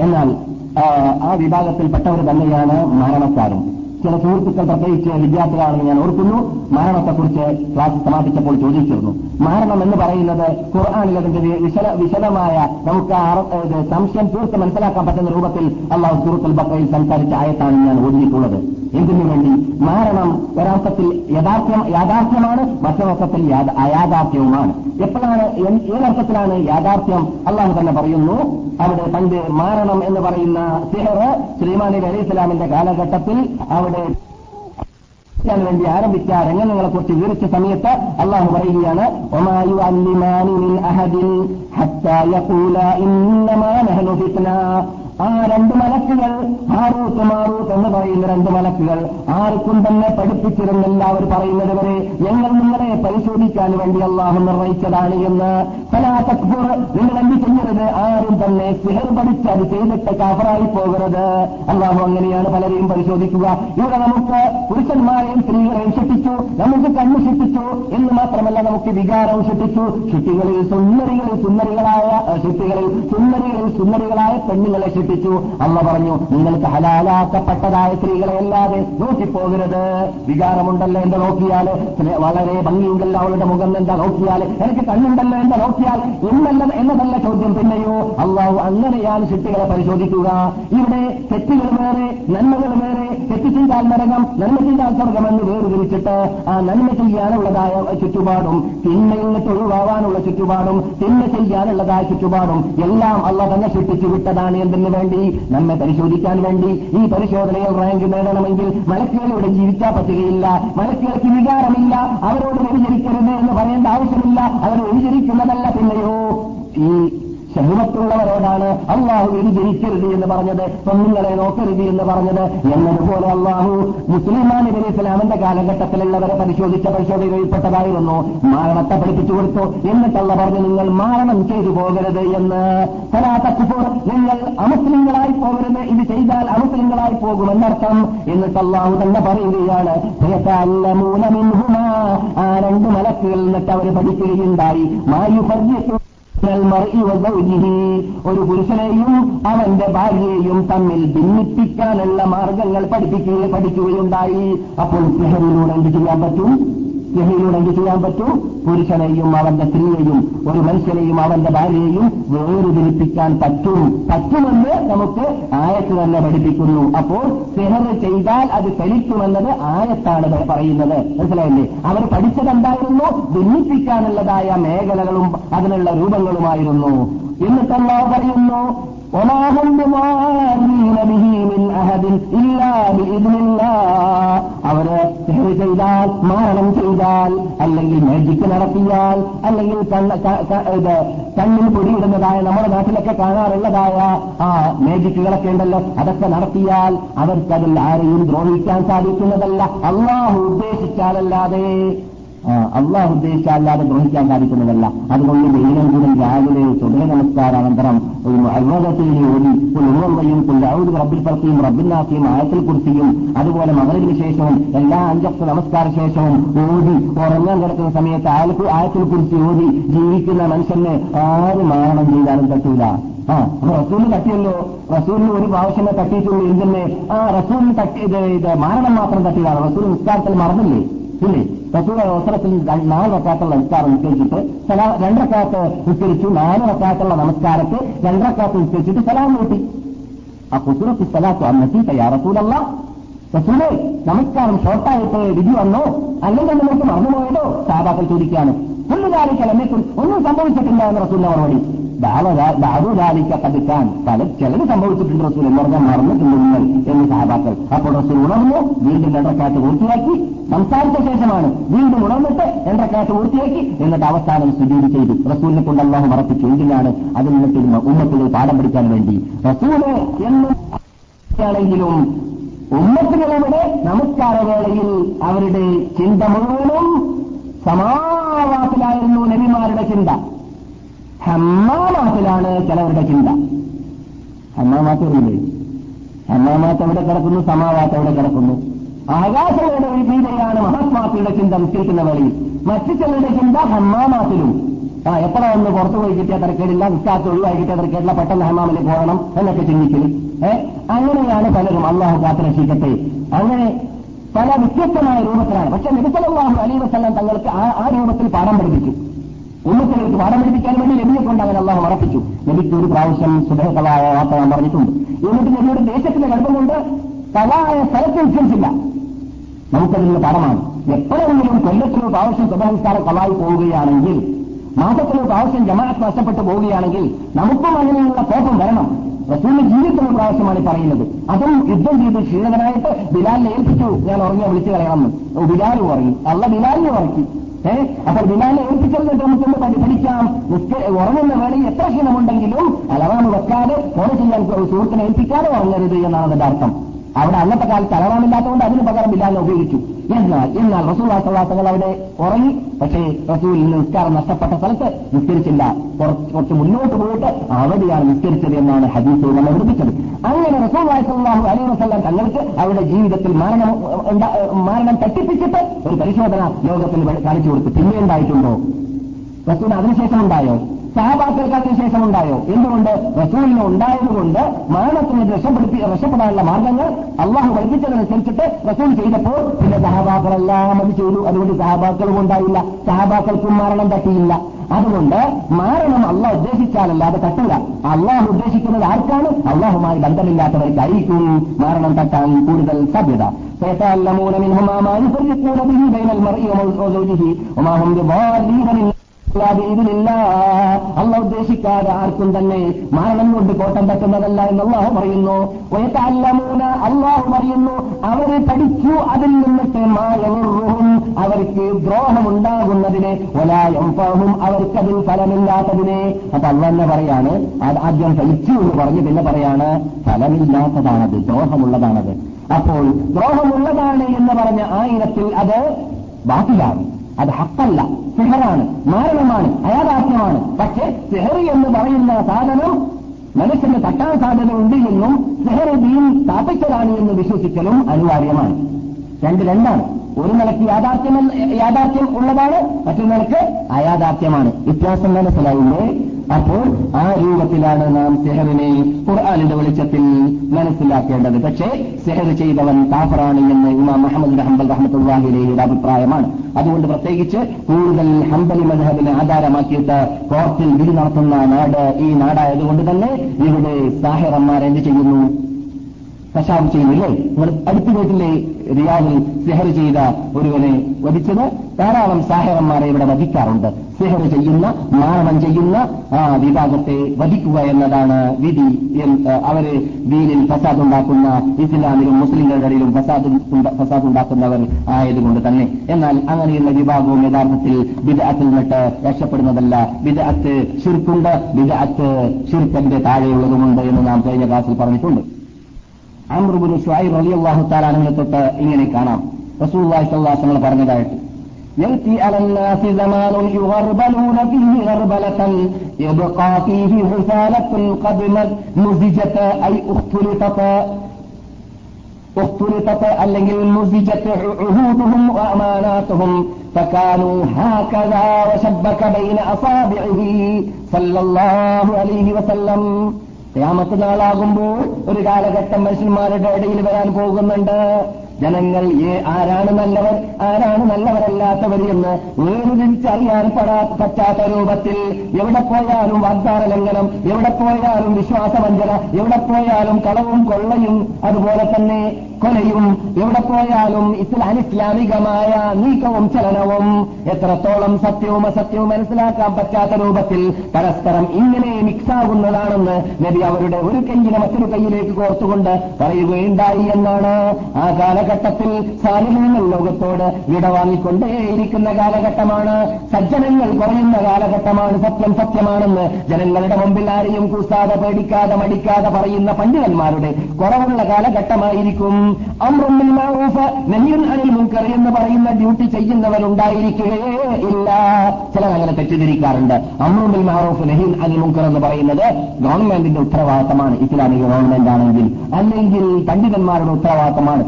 എന്നാൽ ആ, വിഭാഗത്തിൽപ്പെട്ടവർ തന്നെയാണ് മരണക്കാരും. ചില സുഹൃത്തുക്കൾ പ്രത്യേകിച്ച് വിദ്യാർത്ഥികളാണെന്ന് ഞാൻ ഓർക്കുന്നു. മരണത്തെക്കുറിച്ച് ക്ലാസ് സമാപിച്ചപ്പോൾ ചോദിച്ചിരുന്നു. മരണം എന്ന് പറയുന്നത് ഖുർആാനിൽ അതിന്റെ വിശദ വിശദമായ നമുക്ക് സംശയം തീർത്ത് മനസ്സിലാക്കാൻ പറ്റുന്ന രൂപത്തിൽ അള്ളാഹു സുഹൃത്തുൽ ബക്കയിൽ സംസാരിച്ച ആയത്താണ് ഞാൻ ഓടിയിട്ടുള്ളത് എന്തിനു മരണം ഒരർത്ഥത്തിൽ യഥാർത്ഥ്യം യാഥാർത്ഥ്യമാണ് മറ്റൊരർത്ഥത്തിൽ യാഥ- അയാഥാർത്ഥ്യവുമാണ്. എപ്പോഴാണ് ഏതർത്ഥത്തിലാണ് യാഥാർത്ഥ്യം? അള്ളാഹു തന്നെ പറയുന്നു അവിടെ പണ്ട് മാരണം എന്ന് പറയുന്ന സിഹർ ശ്രീമാനി അലി ഇസ്ലാമിന്റെ കാലഘട്ടത്തിൽ അവിടെ വേണ്ടി ആരംഭിച്ച രംഗങ്ങളെ കുറിച്ച് വിവരിച്ച സമയത്ത് അള്ളാഹു പറയുകയാണ് ഒമായു അല്ലിമാനി അഹദിൻ ഇന്നമാ ആ രണ്ട് മലക്കുകൾ ഹാറൂത്ത് മാറൂത്ത് എന്ന് പറയുന്ന രണ്ട് മലക്കുകൾ ആർക്കും തന്നെ പഠിപ്പിച്ചിരുന്നില്ല അവർ പറയുന്നത് വരെ. ഞങ്ങൾ നിങ്ങളെ പരിശോധിക്കാൻ വേണ്ടി അള്ളാഹു നിർവഹിച്ചതാണ് എന്ന്. ഫലാ തക്ഫുർ നിങ്ങൾ എന്ത് ചെയ്യരുത്? ആരും തന്നെ സിഹർ പഠിച്ച് അത് ചെയ്തിട്ട് കാഫറായി പോകരുത്. അള്ളാഹു അങ്ങനെയാണ് പലരെയും പരിശോധിക്കുക. ഇവിടെ നമുക്ക് പുരുഷന്മാരെയും സ്ത്രീകളെയും ശിക്ഷിച്ചു. നമുക്ക് കണ്ണ് ശിക്ഷിച്ചു. എന്ന് മാത്രമല്ല നമുക്ക് വികാരം ശിക്ഷിച്ചു. ശുദ്ധികളിൽ സുന്ദരികളിൽ സുന്ദരികളായ ശുദ്ധികളിൽ സുന്ദരികളിൽ സുന്ദരികളായ പെണ്ണുങ്ങളെ ശിക്ഷിച്ചു. അമ്മ പറഞ്ഞു നിങ്ങൾക്ക് ഹലാലാക്കപ്പെട്ടതായ സ്ത്രീകളെ അല്ലാതെ നോക്കിപ്പോകരുത് വികാരമുണ്ടല്ലോ എന്താ നോക്കിയാൽ വളരെ ഭംഗിയുണ്ടല്ലോ അവളുടെ മുഖം എന്താ നോക്കിയാൽ എനിക്ക് കണ്ണുണ്ടല്ലോ എന്താ നോക്കിയാൽ എന്നല്ല എന്നതല്ല ചോദ്യം പിന്നെയോ? അള്ളാഹു അങ്ങനെയാണ് ചിട്ടികളെ പരിശോധിക്കുക. ഇവിടെ തെറ്റുകൾ വേറെ നന്മകൾ വേറെ തെറ്റ് ചെയ്താൽ നരകം നന്മ ചെയ്താൽ സ്വർഗമെന്ന് വേർതിരിച്ചിട്ട് ആ നന്മ ചെയ്യാനുള്ളതായ ചുറ്റുപാടും തിന്മയിൽ നിന്ന് ഒഴിവാകാനുള്ള ചുറ്റുപാടും തിന്മ ചെയ്യാനുള്ളതായ ചുറ്റുപാടും എല്ലാം അള്ള തന്നെ സൃഷ്ടിച്ചു വിട്ടതാണ് എന്തിനു വേണ്ടി നമ്മെ പരിശോധിക്കാൻ വേണ്ടി ഈ പരിശോധനയിൽ റാങ്ക് നേടണമെങ്കിൽ മലക്കുകളിവിടെ ജീവിക്കാൻ പറ്റുകയില്ല. മലക്കുകൾക്ക് വികാരമില്ല. അവരോട് വ്യതിചരിക്കരുത് എന്ന് പറയേണ്ട ആവശ്യമില്ല. അവർ വ്യതിചരിക്കുന്നതല്ല പിന്നെയോ ഈ ശരീരത്തുള്ളവരോടാണ് അള്ളാഹു വിജയിക്കരുത് എന്ന് പറഞ്ഞത് പെണ്ണുങ്ങളെ നോക്കരുത് എന്ന് പറഞ്ഞത്. എന്നതുപോലെ അള്ളാഹു മുസ്ലിമാൻ നബി ഇസ്ലാമിന്റെ കാലഘട്ടത്തിലുള്ളവരെ പരിശോധിച്ച പരിശോധനയിൽപ്പെട്ടതായിരുന്നു. മരണത്തെ പഠിപ്പിച്ചു കൊടുത്തു. എന്നിട്ടല്ല പറഞ്ഞു നിങ്ങൾ മരണം ചെയ്തു പോകരുത് എന്ന്. കലാത്തപ്പോൾ നിങ്ങൾ അമുസ്ലിങ്ങളായി പോകരുത്. ഇത് ചെയ്താൽ അമുസ്ലിങ്ങളായി പോകുമെന്നർത്ഥം. എന്നിട്ട് അള്ളാഹു തന്നെ പറയുകയാണ്. ആ രണ്ട് മലക്കുകളിൽ നിന്നിട്ട് അവർ പഠിക്കുകയുണ്ടായി. മായു ഒരു പുരുഷനെയും അവന്റെ ഭാര്യയെയും തമ്മിൽ ഭിന്നിപ്പിക്കാനുള്ള മാർഗങ്ങൾ പഠിപ്പിക്കുകയും പഠിക്കുകയുണ്ടായി. അപ്പോൾ സ്നേഹത്തിനോട് എന്ത് ചെയ്യാൻ പറ്റും? സിഹറിലൂടെ എന്ത് ചെയ്യാൻ പറ്റൂ? പുരുഷനെയും അവന്റെ സ്ത്രീയെയും ഒരു മനുഷ്യനെയും അവന്റെ ഭാര്യയെയും വേർതിരിപ്പിക്കാൻ പറ്റും. പറ്റുമെന്ന് നമുക്ക് ആയത്ത് തന്നെ പഠിപ്പിക്കുന്നു. അപ്പോൾ സെഹർ ചെയ്താൽ അത് ഫലിക്കുമെന്നത് ആയത്താണ് പറയുന്നത്. മനസ്സിലായില്ലേ? അവർ പഠിച്ചതെന്തായിരുന്നു? ഭിന്നിപ്പിക്കാനുള്ളതായ മേഖലകളും അതിനുള്ള രൂപങ്ങളുമായിരുന്നു. എന്നിട്ടല്ലോ പറയുന്നു? അവർ ചെയ്താൽ മാരണം ചെയ്താൽ അല്ലെങ്കിൽ മാജിക്ക് നടത്തിയാൽ അല്ലെങ്കിൽ ഇത് കണ്ണിൽ പൊടിയിടുന്നതായ നമ്മുടെ നാട്ടിലൊക്കെ കാണാറുള്ളതായ ആ മാജിക്കുകളൊക്കെ ഉണ്ടല്ലോ അതൊക്കെ നടത്തിയാൽ അവർക്കതിൽ ആരെയും ദ്രോഹിക്കാൻ സാധിക്കുന്നതല്ല അള്ളാഹു ഉദ്ദേശിച്ചാലല്ലാതെ അള്ളാഹ് ഉദ്ദേശിച്ചല്ലാതെ ഗ്രഹിക്കാൻ സാധിക്കുന്നതല്ല. അതുകൊണ്ട് ദൈവം കൂടെ രാവിലെ സുബഹ നമസ്കാരാനന്തരം ഒരു അൽവദത്തിന് ഓടി ഉമ്മയും പുല്ലാവൂർ റബ്ബിൽ പറത്തിയും റബ്ബിനാക്കിയും ആയത്തിൽ കുറിച്ചിയും അതുപോലെ മകളിന് ശേഷവും എല്ലാ അഞ്ചക്ഷ നമസ്കാര ശേഷവും ഓടി ഉറങ്ങാൻ കിടക്കുന്ന സമയത്ത് ആയത്തിൽ കുറിച്ച് ഓടി ജീവിക്കുന്ന മനുഷ്യനെ ആര് മാരണം ചെയ്താലും തട്ടൂല ആ റസൂലിന് തട്ടിയല്ലോ റസൂലിന് ഒരു പ്രാവശ്യമേ തട്ടിയിട്ടുള്ളൂ എന്തിനെ ആ റസൂലിന് തട്ടി ഇത് മാരണം മാത്രം തട്ടിയതാണ് റസൂൽ നിസ്കാരത്തിൽ മറന്നില്ലേ? ഇല്ലേ? റസൂൽ അവസരത്തിൽ നാല് റക്കാത്തുള്ള നിസ്കാരം നിസ്കരിച്ചിട്ട് സലാ രണ്ടരക്കാത്ത് നിസ്കരിച്ചു നാല് റക്കാത്തുള്ള നമസ്കാരത്തെ രണ്ടരക്കാത്ത് നിസ്കരിച്ചിട്ട് സലാം കൂട്ടി. ആ കുസുറത്ത് സ്ഥലത്ത് അന്നത്തി തയ്യാറത്തൂലല്ല റസൂലെ നമസ്കാരം ഷോർട്ടായിട്ട് വിധി വന്നോ? അല്ലെങ്കിൽ നിങ്ങൾക്ക് മറന്നുപോയതോ? സാധാക്കൾ ചോദിക്കുകയാണ്. പുള്ളുകാരിക്കൽ എന്നെക്കുറിച്ച് ഒന്നും സംഭവിച്ചിട്ടില്ല എന്ന് റസൂലിന്റെ മറുപടി. ദാദുലാലിക്ക പതുക്കാൻ പല ചിലത് സംഭവിച്ചിട്ടുണ്ട് റസൂൽ. എന്ന് പറഞ്ഞാൽ മറന്നിട്ടുണ്ട് നിങ്ങൾ എന്ന് സാധാക്കൾ അപ്പോൾ റസൂൽ ഉണർന്നു വീണ്ടും രണ്ടരക്കാറ്റ് പൂർത്തിയാക്കി. സംസാരിച്ച ശേഷമാണ് വീണ്ടും ഉണർന്നിട്ട് രണ്ടരക്കാറ്റ് പൂർത്തിയാക്കി. എന്നിട്ട് അവസാനം സ്ഥിതി ചെയ്തു. റസൂലിനെ കൊണ്ട് അള്ളാഹു മറപ്പിച്ചു. എന്തിനാണ്? അതിൽ നിന്നിട്ട് ഉമ്മത്തിൽ പാഠം പഠിക്കാൻ വേണ്ടി. റസൂൽ എന്നും ഉമ്മത്തുകളുടെ നമസ്കാരവേളയിൽ അവരുടെ ചിന്ത മുഴുവനും സമാവാത്തിലായിരുന്നു നബിമാരുടെ ചിന്ത. ഹമ്മാമാത്തിലാണ് ചിലവരുടെ ചിന്ത. ഹമ്മാമാത്ത് അറിയില്ലേ ഹമ്മാമാത്ത് എവിടെ കിടക്കുന്നു? സമാവാത്ത് എവിടെ കിടക്കുന്നു? ആകാശങ്ങളുടെ മീതയാണ് മഹാത്മാക്കളുടെ ചിന്ത നിശ്ചയിക്കുന്ന വേളയിൽ മറ്റു ചിലരുടെ ചിന്ത ഹമ്മാമാത്തിലും ആ എത്ര ഒന്ന് പുറത്തു പോയി കിട്ടിയാൽ തിരക്കേടില്ല? വിശ്വാസം ഒഴിവായി കിട്ടിയ തിരക്കേടില്ല? പെട്ടെന്ന് ഹമ്മാമിൽ പോകണം എന്നൊക്കെ ചിന്തിക്കും ഏ? അങ്ങനെയാണ് പലരും അള്ളാഹു കാത്തുരക്ഷിക്കട്ടെ അങ്ങനെ പല വ്യത്യസ്തമായ രൂപത്തിലാണ്. പക്ഷെ നബിസലാഹു അലി തങ്ങൾക്ക് ആ രൂപത്തിൽ പാഠം പഠിപ്പിച്ചു. ഉമ്മത്തിലേക്ക് പാഠം പഠിപ്പിക്കാൻ വേണ്ടി നബിയെ കൊണ്ട് അങ്ങനെ അള്ളാഹു ഉറപ്പിച്ചു നബിക്ക് ഒരു പ്രാവശ്യം സുബഹകളായ വാർത്ത ഞാൻ പറഞ്ഞിട്ടുണ്ട്. എന്നിട്ട് നബിയുടെ ദേശത്തിന്റെ ഗർഭം കൊണ്ട് തലായ സ്ഥലത്ത് വിശ്വസിച്ചില്ല നമുക്കതിനുള്ള പാഠമാണ് എപ്പോഴെങ്കിലും കൊല്ലത്തിനോ പ്രാവശ്യം സുബഹംസ്കാരം കലായി പോവുകയാണെങ്കിൽ മാസത്തിനോ പ്രാവശ്യം ജമാഅത്ത് നഷ്ടപ്പെട്ടു പോവുകയാണെങ്കിൽ നമുക്കും അങ്ങനെയുള്ള കോപം വരണം. റസൂലിന്റെ ജീവിതത്തിലുള്ള പ്രാവശ്യമാണ് പറയുന്നത്. അതും യുദ്ധം ചെയ്ത് ക്ഷീണിതനായിട്ട് ബിലാലിനെ ഏൽപ്പിച്ചു. ഞാൻ ഉറങ്ങിയ വിളിച്ചു കളയണമെന്ന് ബിലാലും ഉറങ്ങി. അല്ല ബിലാലിനെ ഉറക്കി. ഏഹ് അപ്പോൾ ബിലാലിനെ ഏൽപ്പിച്ചത് നമുക്കൊന്ന് പഠിക്കാം? ഉറങ്ങുന്ന വേളയിൽ എത്ര ക്ഷീണമുണ്ടെങ്കിലും അലറാണ് വെക്കാതെ ഫോൺ ചെയ്യാൻ സുഹൃത്തിനെ ഏൽപ്പിക്കാതെ ഉറങ്ങരുത് എന്നാണ് അതിന്റെ അർത്ഥം. അവിടെ അന്നത്തെ കാലത്ത് അലറാമില്ലാത്തതുകൊണ്ട് അതിന് പകരം ബിലാലിനെ ഉപയോഗിച്ചു. എന്നാൽ എന്നാൽ റസൂൽ വാസവാസങ്ങൾ അവിടെ ഉറങ്ങി. പക്ഷേ റസൂലിന് നിസ്കാരം നഷ്ടപ്പെട്ട സ്ഥലത്ത് നിസ്കരിച്ചില്ല. കുറച്ച് മുന്നോട്ട് പോയിട്ട് അവിടെയാണ് നിസ്കരിച്ചത് എന്നാണ് ഹദീസ് നമ്മൾ നിർമ്മിച്ചത് അങ്ങനെ റസൂൽ വായസാഹു അലൈഹി വസ്ലാം തങ്ങൾക്ക് അവരുടെ ജീവിതത്തിൽ മരണം മരണം തട്ടിപ്പിച്ചിട്ട് ഒരു പരിശോധന ലോകത്തിൽ കാണിച്ചു കൊടുത്തു. പിന്നെ ഉണ്ടായിട്ടുണ്ടോ റസൂൽ അതിനുശേഷം ഉണ്ടായോ സഹാബാക്കൾക്ക് അതിനുശേഷം ഉണ്ടായോ എന്തുകൊണ്ട് റസൂലിന് ഉണ്ടായതുകൊണ്ട് മരണത്തിന് രക്ഷപ്പെടുത്തി രക്ഷപ്പെടാനുള്ള മാർഗങ്ങൾ അള്ളാഹു പഠിപ്പിച്ചതനുസരിച്ചിട്ട് റസൂൽ ചെയ്തപ്പോൾ പിന്നെ സഹാബാക്കളെല്ലാം അത് ചെയ്തു അതുകൊണ്ട് സഹാബാക്കളും ഉണ്ടായില്ല സഹാബാക്കൾക്കും മരണം തട്ടിയില്ല അതുകൊണ്ട് മരണം അള്ളാഹ് ഉദ്ദേശിച്ചാലല്ലാതെ തട്ടില്ല അള്ളാഹു ഉദ്ദേശിക്കുന്നത് ആർക്കാണ് അള്ളാഹുമായി ബന്ധമില്ലാത്തവർക്കായിരിക്കും മരണം തട്ടാൻ കൂടുതൽ സാധ്യത سيتعلمون منهما ما يفرقون به بين المرء وزوجه وما هم بضارين من അല്ല ഉദ്ദേശിക്കാതെ ആർക്കും തന്നെ മരണം കൊണ്ട് കോട്ടം തട്ടുന്നതല്ല എന്ന് അള്ളാഹു പറയുന്നു. അല്ലമൂന അള്ളാഹു പറയുന്നു അവർ പഠിച്ചു അതിൽ നിന്നിട്ട് മായവും അവർക്ക് ദ്രോഹമുണ്ടാകുന്നതിനെ ഒലായംഫാഹും അവർക്കതിൽ ഫലമില്ലാത്തതിനെ. അപ്പൊ അല്ല തന്നെ പറയാണ് അത് ആദ്യം പഠിച്ചു എന്ന് പറഞ്ഞ് പിന്നെ പറയാണ് ഫലമില്ലാത്തതാണത് ദ്രോഹമുള്ളതാണത്. അപ്പോൾ ദ്രോഹമുള്ളതാണ് എന്ന് പറഞ്ഞ ആയിരത്തിൽ അത് ബാക്കിലാണ് അത് ഹക്കല്ല. സിഹറാണ് മാരണമാണ് അയാഥാർത്ഥ്യമാണ് പക്ഷേ സിഹർ എന്ന് പറയുന്ന സാധനം മനുഷ്യന് തട്ടാൻ സാധ്യതയുണ്ട് എന്നും സിഹർ ദീൻ സ്ഥാപിച്ചതാണ് എന്ന് വിശ്വസിക്കലും അനിവാര്യമാണ്. രണ്ട് രണ്ടാണ്. ഒരു നിലയ്ക്ക് യാഥാർത്ഥ്യം യാഥാർത്ഥ്യം ഉള്ളതാണ് മറ്റൊരു നിലയ്ക്ക് അയാഥാർത്ഥ്യമാണ്. വ്യത്യാസം മനസ്സിലായില്ലേ അപ്പോൾ ആ രൂപത്തിലാണ് നാം സെഹറിനെ ഖുർആാനിന്റെ വെളിച്ചത്തിൽ മനസ്സിലാക്കേണ്ടത്. പക്ഷേ സെഹർ ചെയ്തവൻ കാഫറാണ് എന്ന് ഇമാം മുഹമ്മദ് ഹംബൽ റഹ്മത്തുല്ലാഹിയുടെ അഭിപ്രായമാണ്. അതുകൊണ്ട് പ്രത്യേകിച്ച് കൂടുതൽ ഹംബലി മധബിനെ ആധാരമാക്കിയിട്ട് കോർട്ടിൽ വിധി നടത്തുന്ന നാട് ഈ നാടായതുകൊണ്ട് തന്നെ ഇവിടെ സാഹിറന്മാർ എന്ത് ചെയ്യുന്നു? കശാബ് ചെയ്യുന്നില്ലേ നിങ്ങൾ അടുത്ത വീട്ടിലെ റിയാദിൽ സെഹർ ചെയ്ത ഒരുവനെ വധിച്ചത് ധാരാളം സാഹേബന്മാരെ ഇവിടെ വധിക്കാറുണ്ട്. സെഹർ ചെയ്യുന്ന മാരണം ചെയ്യുന്ന ആ വിഭാഗത്തെ വധിക്കുക എന്നതാണ് വിധി അവർ ദീനിൽ ഫസാദ് ഉണ്ടാക്കുന്ന ഇസ്ലാമിലും മുസ്ലിങ്ങളുടെ ഇടയിലും ഫസാദ് ഫസാദ് ഉണ്ടാക്കുന്നവർ ആയതുകൊണ്ട് തന്നെ. എന്നാൽ അങ്ങനെയുള്ള വിഭാഗവും യഥാർത്ഥത്തിൽ വിദഅത്തിൽ നിന്നിട്ട് രക്ഷപ്പെടുന്നതല്ല. വിദഅത്ത് ശിർക്കുണ്ട് വിദഅത്ത് ശുർക്കന്റെ താഴെയുള്ളതുമുണ്ട് എന്ന് നാം കഴിഞ്ഞ ക്ലാസിൽ പറഞ്ഞിട്ടുണ്ട്. അമ്രുബുൽ ഷുഐബ് റളിയല്ലാഹു തആല തൊട്ട് ഇങ്ങനെ കാണാം റസൂലുള്ളാഹി സ്വല്ലല്ലാഹു അലൈഹി വസല്ലം പറഞ്ഞതായിട്ട് يأتي على الناس زمان يغربلون فيه غربلة يبقى فيه حثالة قد مزجت أي اختلطت اختلطت അല്ലെങ്കിൽ مزجت عهودهم وأماناتهم فكانوا هكذا وشبك بين أصابعه صلى الله عليه وسلم യാമത്ത് നാളാകുമ്പോൾ ഒരു കാലഘട്ടം മനുഷ്യന്മാരുടെ ഇടയിൽ വരാൻ പോകുന്നുണ്ട്. ജനങ്ങൾ ഏ ആരാണ് നല്ലവർ? ആരാണ് നല്ലവരല്ലാത്തവർ എന്ന് വേർതിരിച്ചറിയാൻ പെടാ പറ്റാത്ത രൂപത്തിൽ എവിടെ പോയാലും വാഗ്ദാന ലംഘനം എവിടെ പോയാലും വിശ്വാസവഞ്ചന എവിടെ പോയാലും കളവും കൊള്ളയും അതുപോലെ തന്നെ കൊലയും എവിടെ പോയാലും ഇസ്ലാം ഇസ്ലാമികമായ നീക്കവും ചലനവും എത്രത്തോളം സത്യവും അസത്യവും മനസ്സിലാക്കാൻ പറ്റാത്ത രൂപത്തിൽ പരസ്പരം ഇങ്ങനെ മിക്സാകുന്നതാണെന്ന് നബി അവരുടെ ഒരു കൈയിനെ മറ്റൊരു കൈയിലേക്ക് കോർത്തുകൊണ്ട് പറയുകയുണ്ടായി എന്നാണ്. ആ കാലഘട്ടത്തിൽ സാലിഹ്യങ്ങൾ ലോകത്തോട് വിടവാങ്ങിക്കൊണ്ടേയിരിക്കുന്ന കാലഘട്ടമാണ്. സജ്ജനങ്ങൾ പറയുന്ന കാലഘട്ടമാണ്. സത്യം സത്യമാണെന്ന് ജനങ്ങളുടെ മുമ്പിൽ ആരെയും കൂസാതെ പേടിക്കാതെ മടിക്കാതെ പറയുന്ന പണ്ഡിതന്മാരുടെ കുറവുള്ള കാലഘട്ടമായിരിക്കും. അമ്രുമ്മിൽ മാറൂഫ് നഹിയൻ അനിൽ എന്ന് പറയുന്ന ഡ്യൂട്ടി ചെയ്യുന്നവരുണ്ടായിരിക്കുകയേ ഇല്ല. ചിലർ അങ്ങനെ തെറ്റിദ്ധരിക്കാറുണ്ട്. അമ്രുമ്മിൽ മാറൂഫ് നഹിയൻ അനിൽ മുൻകർ എന്ന് പറയുന്നത് ഗവൺമെന്റിന്റെ ഉത്തരവാദിത്തമാണ്. ഇസ്ലാമിക ഗവൺമെന്റ് ആണെങ്കിൽ അല്ലെങ്കിൽ പണ്ഡിതന്മാരുടെ ഉത്തരവാദിത്തമാണ്.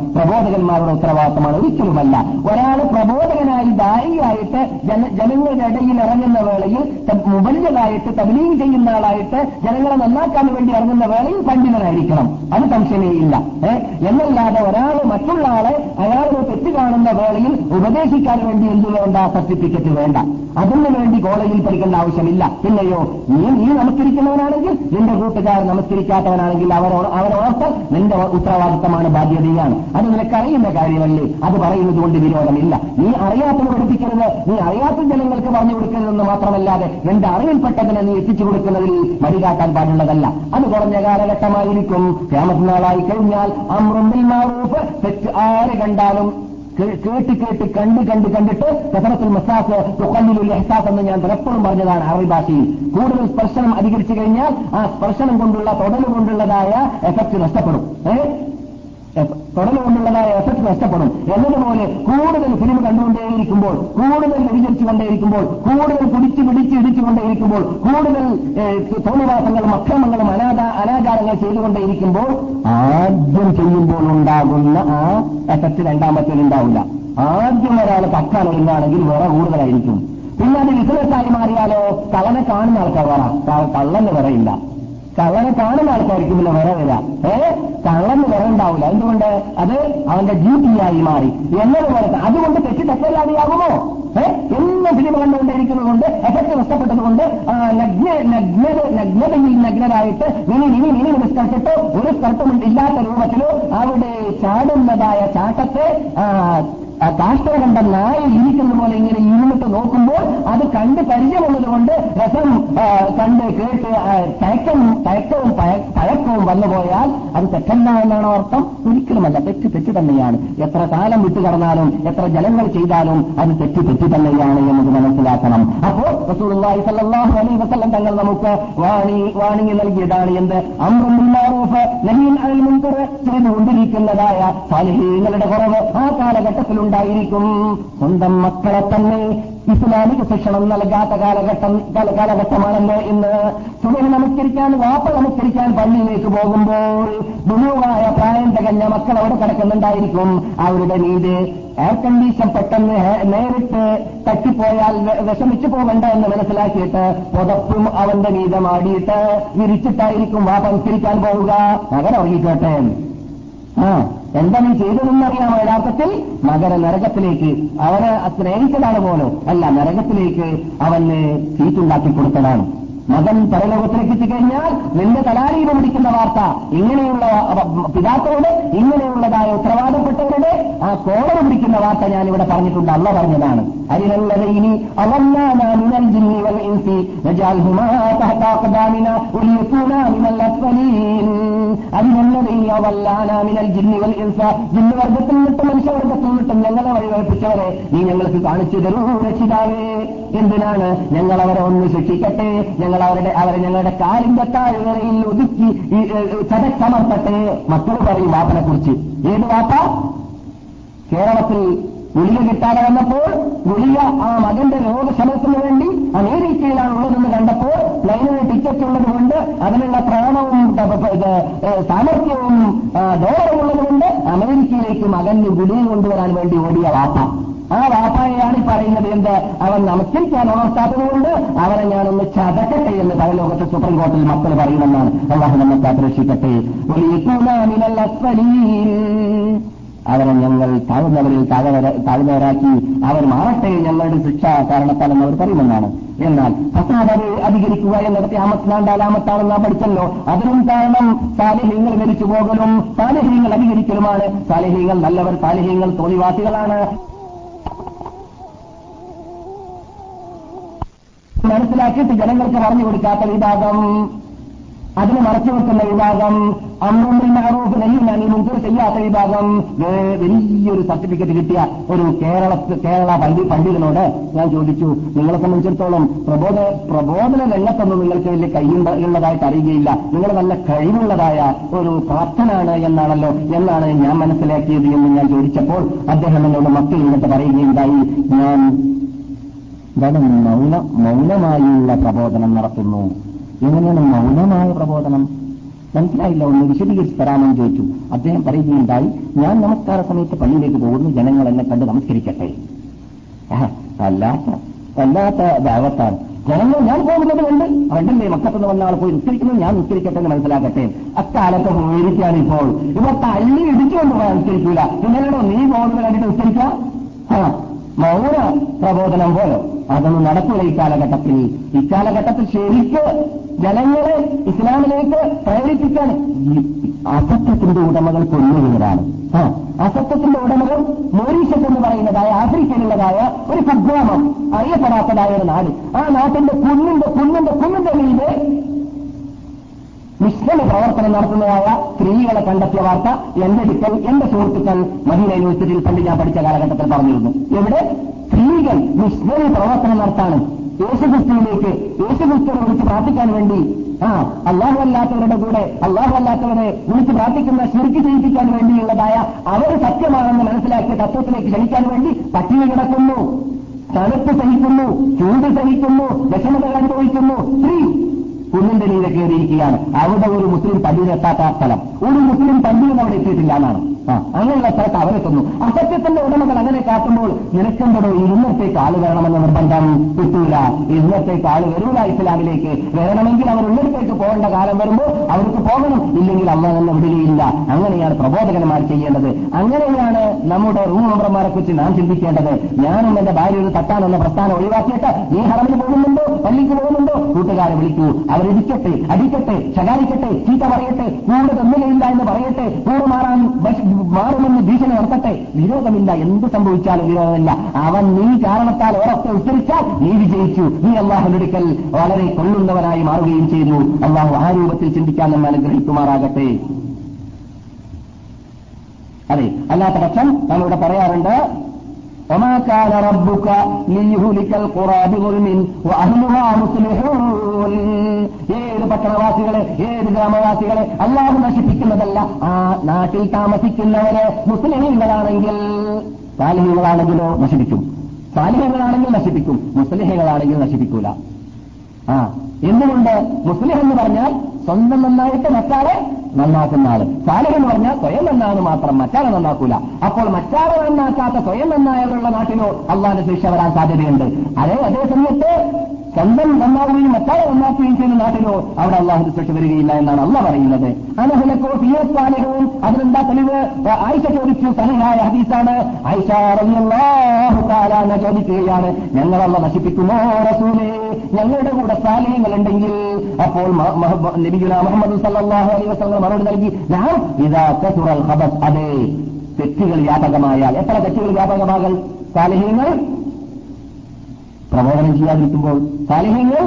പ്രബോധകന്മാരുടെ ഉത്തരവാദിത്തമാണ്. ഒരിക്കലുമല്ല. ഒരാൾ പ്രബോധകനായി ദാരിയായിട്ട് ജനങ്ങളുടെ ഇടയിൽ ഇറങ്ങുന്ന വേളയിൽ മുബല്യതായിട്ട് തബലീം ചെയ്യുന്ന ആളായിട്ട് ജനങ്ങളെ നന്നാക്കാൻ വേണ്ടി ഇറങ്ങുന്ന വേളയിൽ പണ്ഡിതനായിരിക്കണം. അത് സംശയമേ ഇല്ല. എന്നല്ലാതെ ഒരാൾ മറ്റുള്ള ആളെ അയാളെ തെറ്റ് കാണുന്ന വേളയിൽ ഉപദേശിക്കാൻ വേണ്ടി എന്ത് വേണ്ട? സർട്ടിഫിക്കറ്റ് വേണ്ട. അതിനു വേണ്ടി കോളേജിൽ പഠിക്കേണ്ട ആവശ്യമില്ല. പിന്നെയോ നീ നീ നമസ്കരിക്കുന്നവനാണെങ്കിൽ നിന്റെ കൂട്ടുകാർ നമസ്കരിക്കാത്തവനാണെങ്കിൽ അവരോട് അവരോർത്ത് നിന്റെ ഉത്തരവാദിത്തമാണ് ബാധ്യതയാണ്. അത് നിനക്കറിയുന്ന കാര്യമല്ലേ? അത് പറയുന്നത് കൊണ്ട് വിരോധമില്ല. നീ അറിയാത്തത് പഠിപ്പിക്കരുത്. നീ അറിയാത്ത ജനങ്ങൾക്ക് പറഞ്ഞു കൊടുക്കരുതെന്ന് മാത്രമല്ലാതെ നിന്റെ അറിവിൽപ്പെട്ടതിനെ നീ എത്തിച്ചു കൊടുക്കുന്നതിൽ മടികാട്ടാൻ പാടുള്ളതല്ല. അത് കുറഞ്ഞ കാലഘട്ടമായിരിക്കും. ക്യാമത്തിനാളായി കഴിഞ്ഞാൽ അമ്രുമ്പിൽ മാറൂഫ് തെറ്റ് ആര് കണ്ടാലും കേട്ട് കേട്ട് കണ്ട് കണ്ട് കണ്ടിട്ട് കസറത്തുൽ മസാസ് തുക്കല്ലിലുള്ള എഹ്സാസ് എന്ന് ഞാൻ പലപ്പോഴും പറഞ്ഞതാണ് അറബി ഭാഷയിൽ. കൂടുതൽ സ്പർശനം അധികരിച്ചു കഴിഞ്ഞാൽ ആ സ്പർശനം കൊണ്ടുള്ള തൊടൽ കൊണ്ടുള്ളതായ എഫക്ട് നഷ്ടപ്പെടും. ഏഹ് തുടർന്ന് എഫക്ട് നഷ്ടപ്പെടും. എന്നതുപോലെ കൂടുതൽ സിനിമ കണ്ടുകൊണ്ടേയിരിക്കുമ്പോൾ കൂടുതൽ വ്യതിചരിച്ചുകൊണ്ടേയിരിക്കുമ്പോൾ കൂടുതൽ കുടിച്ച് പിടിച്ച് കൊണ്ടേയിരിക്കുമ്പോൾ കൂടുതൽ തോന്നിവാസങ്ങളും അക്രമങ്ങളും അനാഥ അനാചാരങ്ങൾ ചെയ്തുകൊണ്ടേയിരിക്കുമ്പോൾ ആദ്യം ചെയ്യുമ്പോൾ ഉണ്ടാകുന്ന ആ എഫക്ട് രണ്ടാമത്തേൽ ഉണ്ടാവില്ല. ആദ്യം ഒരാൾ തക്കാൻ ഒരുങ്ങാണെങ്കിൽ വേറെ കൂടുതലായിരിക്കും. പിന്നെ അത് ബിസിനസ്സായി മാറിയാലോ? കള്ളനെ കാണുന്ന ആൾക്കാർ വേണം കള്ളന് വിറയില്ല കള്ളനെ കാണുന്ന ആൾക്കാർക്ക് പിന്നെ വരവില്ല വരാം ഏ? കള്ളന് വര ഉണ്ടാവില്ല. എന്തുകൊണ്ട്? അത് അവന്റെ ഡ്യൂട്ടിയായി മാറി. എന്നതുപോലെ അതുകൊണ്ട് തെറ്റ് തെറ്റല്ലാതെയാകുമോ? ഏ? എന്നും സിനിമ കണ്ടുകൊണ്ടിരിക്കുന്നത് കൊണ്ട് എഫക്ട് നഗ്ന നഗ്നതയിൽ നഗ്നരായിട്ട് ഇനി ഇനി ഇനി നിസ്കരിച്ചിട്ടോ ഒരു സ്ഥലത്തും ഇല്ലാത്ത രൂപത്തിലോ അവിടെ ചാടുന്നതായ ചാട്ടത്തെ കാഷ്ട കണ്ട നായ ഇരിക്കുന്ന പോലെ ഇങ്ങനെ ഇരുന്നിട്ട് നോക്കുമ്പോൾ അത് കണ്ട് പരിചയമുള്ളത് കൊണ്ട് രസം കണ്ട് കേട്ട് തയക്കം തയക്കവും വന്നു പോയാൽ അത് തെറ്റല്ല എന്നാണ് അർത്ഥം. ഒരിക്കലുമല്ല തെറ്റ് തെറ്റ് തന്നെയാണ്. എത്ര കാലം വിട്ടു കടന്നാലും എത്ര ജലങ്ങൾ ചെയ്താലും അത് തെറ്റ് തെറ്റ് തന്നെയാണ് എന്നത് മനസ്സിലാക്കണം. അപ്പോൾ അലൈഹി വസല്ലം തങ്ങൾ നമുക്ക് വാണി വാണിംഗ് നൽകിയതാണ് എന്ത്? അമ്രുമാറൂഫ് നഹീൻ അൽ മുൻകർ ചെയ്തുകൊണ്ടിരിക്കുന്നതായ സാലിഹീങ്ങളുടെ കുറവ് ആ കാലഘട്ടത്തിൽ ഉണ്ടായിരിക്കും. സ്വന്തം മക്കളെ തന്നെ ഇസ്ലാമിക ശിക്ഷണം നൽകാത്ത കാലഘട്ടം കാലഘട്ടമാണല്ലോ ഇന്ന്. സുബഹ നമസ്കരിക്കാൻ വാപ്പ നമസ്കരിക്കാൻ പള്ളിയിലേക്ക് പോകുമ്പോൾ ബുലുവായ പ്രായം തികഞ്ഞ മക്കൾ അവിടെ കിടക്കുന്നുണ്ടായിരിക്കും. അവരുടെ നീതി എയർ കണ്ടീഷൻ പെട്ടെന്ന് നേരിട്ട് തട്ടിപ്പോയാൽ വിഷമിച്ചു പോകണ്ട എന്ന് മനസ്സിലാക്കിയിട്ട് പുതപ്പും അവന്റെ വീതമാടിയിട്ട് വിരിച്ചിട്ടായിരിക്കും വാപ്പ നമസ്കരിക്കാൻ പോവുക. മകൻ ആ എന്താ നീ ചെയ്തതെന്നറിയാമോ യഥാർത്ഥത്തിൽ? മകനെ നരകത്തിലേക്ക് അവനെ സ്നേഹിച്ചതാണ് പോലും. അല്ല നരകത്തിലേക്ക് അവന് സീറ്റുണ്ടാക്കി കൊടുത്തതാണ്. മകൻ പരലോകത്തിലേക്ക് എത്തിക്കഴിഞ്ഞാൽ നിന്റെ തലാരിയിൽ പിടിക്കുന്ന വാർത്ത ഇങ്ങനെയുള്ള പിതാക്കളുടെ ഇങ്ങനെയുള്ളതായ ഉത്തരവാദപ്പെട്ടവരുടെ ആ കോടതി പിടിക്കുന്ന വാർത്ത ഞാൻ ഇവിടെ പറഞ്ഞിട്ടുണ്ട്. അല്ല പറഞ്ഞതാണ്. അരിനല്ലതൈനി ഇനി മിനൽ ജിന്നി വൽ ഇൻസി നജാൽഹുമാ തഹത അഖദാമിന വലിയകൂനാ മിനൽ അസ്ഫലീൻ അരിനല്ലതൈനി അവല്ലാന മിനൽ ജിന്നി വൽ ഇൻസ. ജിന്ന് വർഗത്തിൽ നിന്നിട്ടും മനുഷ്യവർഗത്തിൽ നിന്നിട്ടും ഞങ്ങളെ വഴിവെപ്പിച്ചവരെ നീ ഞങ്ങൾക്ക് കാണിച്ചു തരൂ രക്ഷിതാവേ. എന്തിനാണ് ഞങ്ങൾ അവരെ ഒന്ന് ശിക്ഷിക്കട്ടെ? ഞങ്ങൾ അവരുടെ അവരെ ഞങ്ങളുടെ കാലിന്റെ താഴ്വരയിൽ ഒതുക്കി ചതച്ചമർത്തട്ടെ. മക്കൾ പറയും വാപ്പനെ കുറിച്ച് ഏത് വാപ്പ? കേരളത്തിൽ ഗുളിക കിട്ടാതെ വന്നപ്പോൾ ഗുളിക ആ മകന്റെ രോഗശമനത്തിന് വേണ്ടി അമേരിക്കയിലാണ് ഉള്ളതെന്ന് കണ്ടപ്പോൾ പ്ലെയിനിന് ടിക്കറ്റ് ഉള്ളതുകൊണ്ട് അതിനുള്ള പ്രാണവും സാമർഥ്യവും ഡോളറും ഉള്ളതുകൊണ്ട് അമേരിക്കയിലേക്ക് മകന് ഗുളിക കൊണ്ടുവരാൻ വേണ്ടി ഓടിയ വാപ്പ. ആ വാപ്പായാണ് ഈ പറയുന്നത് എന്ത്? അവൻ നമസ്കരിക്കാൻ ഉണർത്താത്തതുകൊണ്ട് അവനെ ഞാനൊന്ന് ചതക്കട്ടെ എന്ന് പരലോകത്ത് സുപ്രീം കോടതിയിൽ മക്കൾ പറയുമെന്നാണ്. അള്ളാഹു നമ്മെ കാത്തുരക്ഷിക്കട്ടെ. അവരെ ഞങ്ങൾ താഴ്ന്നവരിൽ താഴ്ന്നവര- താഴ്ന്നവരാക്കി അവർ മാറട്ടെ ഞങ്ങളുടെ ശിക്ഷ കാരണത്താലെന്ന് അവർ പറയുമെന്നാണ്. എന്നാൽ ഫസാദ് അധികരിക്കുക എന്നിടത്തെ അലാമത്താണ് നാം പഠിച്ചല്ലോ. അതിനും കാരണം സാലിഹ്യങ്ങൾ മരിച്ചു പോകലും സാലിഹ്യങ്ങൾ അധികരിക്കലുമാണ്. സാലിഹ്യങ്ങൾ നല്ലവർ സാലിഹ്യങ്ങൾ തോന്നിവാസികളാണ് മനസ്സിലാക്കിയിട്ട് ജനങ്ങൾക്ക് പറഞ്ഞു കൊടുക്കാത്ത വിഭാഗം അതിന് മറച്ചു വെക്കുന്ന വിഭാഗം അമ്രുമ്പിൽ മഹറൂഫ് ഈ മുൻകൂർ ചെയ്യാത്ത വിഭാഗം വലിയൊരു സർട്ടിഫിക്കറ്റ് കിട്ടിയ ഒരു കേരള കേരള പണ്ഡി പണ്ഡിതനോട് ഞാൻ ചോദിച്ചു നിങ്ങളെ സംബന്ധിച്ചിടത്തോളം പ്രബോധ പ്രബോധന രംഗത്തൊന്നും നിങ്ങൾക്ക് വലിയ കയ്യുണ്ട ഉള്ളതായിട്ട് അറിയുകയില്ല. നിങ്ങൾ നല്ല കഴിവുള്ളതായ ഒരു പ്രാർത്ഥനാണ് എന്നാണല്ലോ എന്നാണ് ഞാൻ മനസ്സിലാക്കിയത് എന്ന് ഞാൻ ചോദിച്ചപ്പോൾ അദ്ദേഹം എന്നോട് മക്കൾ എന്നിട്ട് പറയുകയുണ്ടായി ഞാൻ എന്താണ് മൗന മൗനമായുള്ള പ്രബോധനം നടത്തുന്നു. എങ്ങനെയാണ് മൗനമായ പ്രബോധനം? മനസ്സിലായില്ല ഒന്ന് വിശദീകരിച്ച് തരാമെന്ന് ചോദിച്ചു. അദ്ദേഹം പറയുകയുണ്ടായി ഞാൻ നമസ്കാര സമയത്ത് പള്ളിയിലേക്ക് പോകുന്നു ജനങ്ങൾ എന്നെ കണ്ട് നമസ്കരിക്കട്ടെ. അല്ലാത്ത അല്ലാത്ത ദാവത്താണ് ജനങ്ങൾ ഞാൻ പോകുന്നത് കൊണ്ട് അവണ്ടല്ലേ മക്കത്തുനിന്ന് വന്ന ആൾ പോയി നിസ്കരിക്കുന്നത് ഞാൻ നിസ്കരിക്കട്ടെ എന്ന് മനസ്സിലാക്കട്ടെ. അക്കാലത്ത് പോയിരിക്കാണ് ഇപ്പോൾ. ഇവ തള്ളി ഇടിച്ചുകൊണ്ട് നിസ്കരിക്കൂല. ഇന്നലെയോ നീ പോകുന്നത് കണ്ടിട്ട് നിസ്കരിക്കാം? മൗന പ്രബോധനം പോലും. അതൊന്നും നടക്കില്ല ഈ കാലഘട്ടത്തിൽ. ഈ കാലഘട്ടത്തിൽ ശരിക്ക് ജനങ്ങളെ ഇസ്ലാമിലേക്ക് പ്രേരിപ്പിക്കാൻ അസത്യത്തിന്റെ ഉടമകൾ ആ അസത്യത്തിന്റെ ഉടമകൾ മോറീഷ്യസ് എന്ന് പറയുന്നതായ ആഫ്രിക്കയിലുള്ളതായ ഒരു കുഗ്രാമം അറിയപ്പെടാത്തതായ ഒരു നാട്. ആ നാട്ടിന്റെ കുന്നിന്റെ കുന്നിന്റെ കുന്നിന്റെ മീതെ മിശ്രമ പ്രവർത്തനം നടത്തുന്നതായ സ്ത്രീകളെ കണ്ടെത്തിയ വാർത്ത എന്റെ അടുക്കൽ എന്റെ സുഹൃത്തുക്കൾ മദീന യൂണിവേഴ്സിറ്റിയിൽ പണ്ട് ഞാൻ പഠിച്ച കാലഘട്ടത്തിൽ പറഞ്ഞിരുന്നു. എവിടെ സ്ത്രീകൾ നിഷ്ഫല പ്രവർത്തനം നടത്താണ്. യേശുക്രിസ്തുവിലേക്ക് യേശുക്രിസ്തുവിനെ വിളിച്ച് പ്രാർത്ഥിക്കാൻ വേണ്ടി. ആ അള്ളാഹു അല്ലാത്തവരുടെ കൂടെ അള്ളാഹു അല്ലാത്തവരെ വിളിച്ച് പ്രാർത്ഥിക്കുന്ന ശിർക്ക് ചെയ്യിപ്പിക്കാൻ വേണ്ടിയുള്ളതായ അവർ സത്യമാണെന്ന് മനസ്സിലാക്കിയ തത്വത്തിലേക്ക് ക്ഷണിക്കാൻ വേണ്ടി പട്ടിണി കിടക്കുന്നു. തണുപ്പ് സഹിക്കുന്നു ചൂട് സഹിക്കുന്നു വിഷമത അനുഭവിക്കുന്നു. സ്ത്രീ കുന്നിന്റെ നീരെ കയറിയിരിക്കുകയാണ്. അവിടെ ഒരു മുസ്ലിം പള്ളിയിലെത്താത്ത സ്ഥലം. ഒരു മുസ്ലിം പള്ളിയും അവിടെ എത്തിയിട്ടില്ല എന്നാണ്. അങ്ങനെയുള്ള സ്ഥലത്ത് അവരെത്തുന്നു അസത്യത്തിന്റെ ഉടമകൾ അങ്ങനെ കാട്ടുമ്പോൾ നിനക്കെന്തോ ഇന്നത്തേക്ക് ആൾ വരണമെന്ന നിർബന്ധം കിട്ടൂല. ഇന്നത്തേക്ക് ആൾ വരൂല ഇസ്ലാമിലേക്ക്. വരണമെങ്കിൽ അവർ ഉള്ളിടത്തേക്ക് പോകേണ്ട കാലം വരുമ്പോൾ അവർക്ക് പോകണം. ഇല്ലെങ്കിൽ അമ്മ തന്നെ വിടുകയില്ല. അങ്ങനെയാണ് പ്രബോധകന്മാർ ചെയ്യേണ്ടത്. അങ്ങനെയാണ് നമ്മുടെ റൂം മെമ്പർമാരെ കുറിച്ച് നാം ചിന്തിക്കേണ്ടത്. ഞാനും എന്റെ ഭാര്യ ഒരു തട്ടാനെന്ന പ്രസ്ഥാനം ഒഴിവാക്കിയിട്ട് നീ ഹറമിന് പോകുന്നുണ്ടോ? പള്ളിക്ക് പോകുന്നുണ്ടോ? കൂട്ടുകാരെ വിളിക്കൂ. അവരിടിക്കട്ടെ അടിക്കട്ടെ ശകാരിക്കട്ടെ ചീത്ത പറയട്ടെ കൂടെ തമ്മിലില്ല എന്ന് പറയട്ടെ കൂടെ മാറാൻ മാറുമെന്ന് ഭീഷണി നടത്തട്ടെ വിരോധമില്ല. എന്ത് സംഭവിച്ചാലും വിരോധമില്ല. അവൻ നീ കാരണത്താൽ ഉറക്കെ ഉച്ചരിച്ചാൽ നീ വിജയിച്ചു. നീ അള്ളാഹുടുക്കൽ വളരെ കൊള്ളുന്നവനായി മാറുകയും ചെയ്യുന്നു അള്ളാഹു ആ രൂപത്തിൽ ചിന്തിക്കാൻ നമ്മൾ അനുഗ്രഹിക്കുമാറാകട്ടെ. അതെ. അല്ലാത്ത പക്ഷം നമ്മളിവിടെ പറയാറുണ്ട് وما كان ربك ليهلك القرى بظلم واهلها مصلحون ഏത് പട്ടണവാസികളെ ഏത് ഗ്രാമവാസികളെ അള്ളാഹു നശിപ്പിക്കുന്നതല്ല ആ നാട്ടിൽ താമസിക്കുന്നവരെ മുസ്ലിമീങ്ങളാണെങ്കിൽ സാലിഹ്യങ്ങളാണെങ്കിലോ നശിപ്പിക്കും സാലിഹ്യങ്ങളാണെങ്കിൽ നശിപ്പിക്കും മുസ്ലിഹകളാണെങ്കിൽ നശിപ്പിക്കൂല ആ എന്തുകൊണ്ട് മുസ്ലിം എന്ന് പറഞ്ഞാൽ സ്വന്തം നന്നായിട്ട് മറ്റാളെ നന്നാക്കുന്ന ആൾ സാലഹ് എന്ന് പറഞ്ഞാൽ സ്വയം നന്നാണ് മാത്രം മറ്റാളെ നന്നാക്കൂല. അപ്പോൾ മറ്റാളെ നന്നാക്കാത്ത സ്വയം നന്നായവരുള്ള നാട്ടിലോ അള്ളാന്റെ ശിക്ഷ വരാൻ സാധ്യതയുണ്ട്. അതേ അതേ സമയത്ത് സ്വന്തം നന്നാവുകയും മറ്റാളെ നന്നാക്കുകയും ചെയ്യുന്ന നാട്ടിലോ അവിടെ അള്ളാഹു ശിക്ഷ വരികയില്ല എന്നാണ് അള്ള പറയുന്നത്. അനഹലക്കോ ഫിയോസ്വാലഹവും അതിനെന്താ തെളിവ്? ആയിഷ ചോദിച്ചു. തനിയായ ഹദീസാണ്. ആയിഷ അൻഹ ചോദിക്കുകയാണ്. ഞങ്ങളല്ല നശിപ്പിക്കുമോ റസൂലേ? ഞങ്ങളുടെ കൂടെ സാലയങ്ങളുണ്ടെങ്കിൽ അപ്പോൾ നബിഗുല മുഹമ്മദ് സല്ലാഹു അലൈ വസല്ലം മറുപടി നൽകി ഞാൻ ഇതാ കസുറൽ ഖബസ്. അതെ തെറ്റുകൾ വ്യാപകമായാൽ. എത്ര തെറ്റുകൾ വ്യാപകമാകൽ? സാലഹ്യങ്ങൾ പ്രബോധനം ചെയ്യാതിരിക്കുമ്പോൾ സാലിഹ്യങ്ങൾ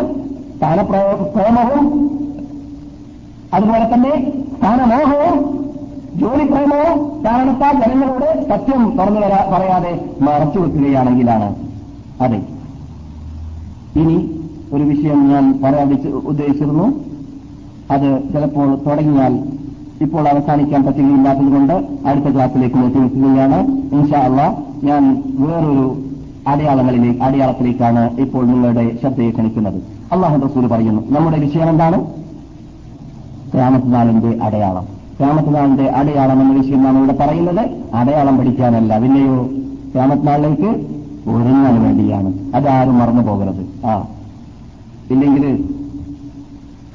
സ്ഥാനപ്രേമവും അതുപോലെ തന്നെ സ്ഥാനമോഹവും ജോലിപ്രേമവും കാരണത്താൽ ജനങ്ങളോട് സത്യം തുറന്നു പറയാതെ മറച്ചു വെക്കുകയാണെങ്കിലാണ് അതെ. ഇനി ഒരു വിഷയം ഞാൻ പറയാൻ ഉദ്ദേശിച്ചിരുന്നു. അത് ചിലപ്പോൾ തുടങ്ങിയാൽ ഇപ്പോൾ അവസാനിക്കാൻ പറ്റുകയില്ലാത്തതുകൊണ്ട് അടുത്ത ക്ലാസ്സിലേക്ക് നോക്കി വെക്കുകയാണ്. ഇൻഷാ അള്ള ഞാൻ വേറൊരു അടയാളങ്ങളിലേക്ക് അടയാളത്തിലേക്കാണ് ഇപ്പോൾ നിങ്ങളുടെ ശ്രദ്ധയെ ക്ഷണിക്കുന്നത്. അള്ളാഹു റസൂൽ പറയുന്നു നമ്മുടെ വിഷയം എന്താണ്? രാമത്നാളിന്റെ അടയാളം. രാമത്നാളിന്റെ അടയാളം എന്ന വിഷയം നാം ഇവിടെ പറയുന്നത് അടയാളം പഠിക്കാനല്ല. പിന്നെയോ രാമത്നാളിലേക്ക് ഒരുങ്ങാൻ വേണ്ടിയാണ്. അതാരും മറന്നു പോകരുത്. ആ. ഇല്ലെങ്കിൽ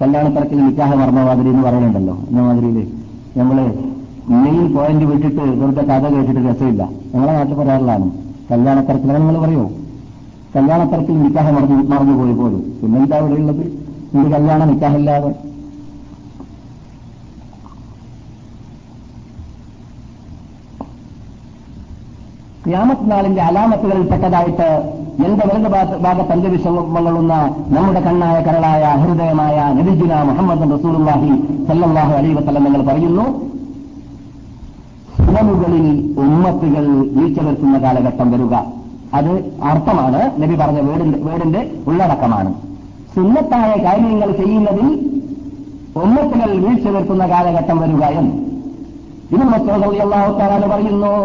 കല്യാണത്തിരക്കിൽ നിക്കാഹ മറന്ന മാതിരി എന്ന് പറയുന്നുണ്ടല്ലോ എന്ന മാതിരിയിൽ നമ്മൾ മെയിൻ പോയിന്റ് വിട്ടിട്ട് വെറുതെ കഥ കേട്ടിട്ട് രസമില്ല. ഞങ്ങളെ നാട്ടിൽ പറയാറുള്ളതാണ്. കല്യാണത്തിരക്കിൽ നിങ്ങൾ പറയൂ കല്യാണത്തിരക്കിൽ നിക്കാഹ മറന്നു മറന്നുപോയി പോലും പിന്നെന്താ ഇവിടെ ഉള്ളത്? ഇത് കല്യാണ നിക്കാഹില്ലാതെ. ക്യാമത്ത് നാളിന്റെ അലാമത്തുകളിൽപ്പെട്ടതായിട്ട് എന്റെ വലത് ഭാഗത്ത് അഞ്ചവിഷമങ്ങളുന്ന നമ്മുടെ കണ്ണായ കരളായ ഹൃദയമായ നബിജുന മുഹമ്മദ് റസൂലുള്ളാഹി സല്ലാഹു അലൈഹി വസല്ലം നിങ്ങൾ പറയുന്നു സുനമുകളിൽ ഉമ്മത്തുകൾ വീഴ്ച വരുത്തുന്ന കാലഘട്ടം വരിക അത് അർത്ഥമാണ് നബി പറഞ്ഞ വേടിന്റെ വേടിന്റെ ഉള്ളടക്കമാണ് സുന്നത്തായ കാര്യങ്ങൾ ചെയ്യുന്നതിൽ ഉമ്മത്തുകൾ വീഴ്ച വരുത്തുന്ന കാലഘട്ടം വരിക എന്ന് ഇതിന് മസൂദ് അള്ളാഹു താലാന് പറയുന്നു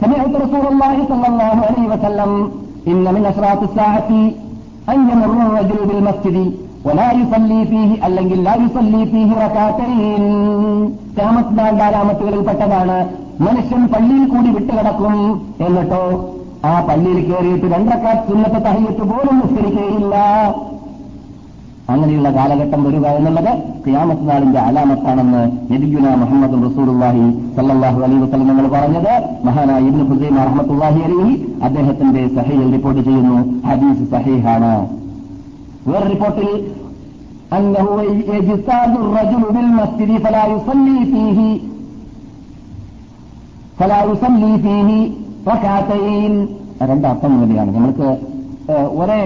سمعت رسول الله صلى الله عليه وسلم إن من أشراط الساعة أن يمر الرجل بالمسجد ولا يصلي فيه അല്ലെങ്കിൽ പെട്ടതാണ് മനുഷ്യൻ പള്ളിയിൽ കൂടി വിട്ടുകിടക്കും. എന്നിട്ടോ ആ പള്ളിയിൽ കയറിയിട്ട് രണ്ടക്കാർ ചിന്നത്തെ തഹയ്യത്ത് പോലും നിസ്കരിക്കുകയില്ല. അങ്ങനെയുള്ള കാലഘട്ടം വരിക എന്നുള്ളത് ക്യാമത്ത് നാളിന്റെ അലാമത്താണെന്ന് നബിഗുന മുഹമ്മദ് റസൂർഹി സല്ലാഹു അലൈ വസ്ലം ഞങ്ങൾ പറഞ്ഞത്. മഹാനായ ഇബ്നു ഹുസൈൻ അഹമ്മത്തുല്ലാഹി അലി അദ്ദേഹത്തിന്റെ സഹയിൽ റിപ്പോർട്ട് ചെയ്യുന്നു. ഹദീസ് സഹീഹാണ്. വേറെ റിപ്പോർട്ടിൽ രണ്ടർത്ഥം കൂടിയാണ് നമ്മൾക്ക് ഒരേ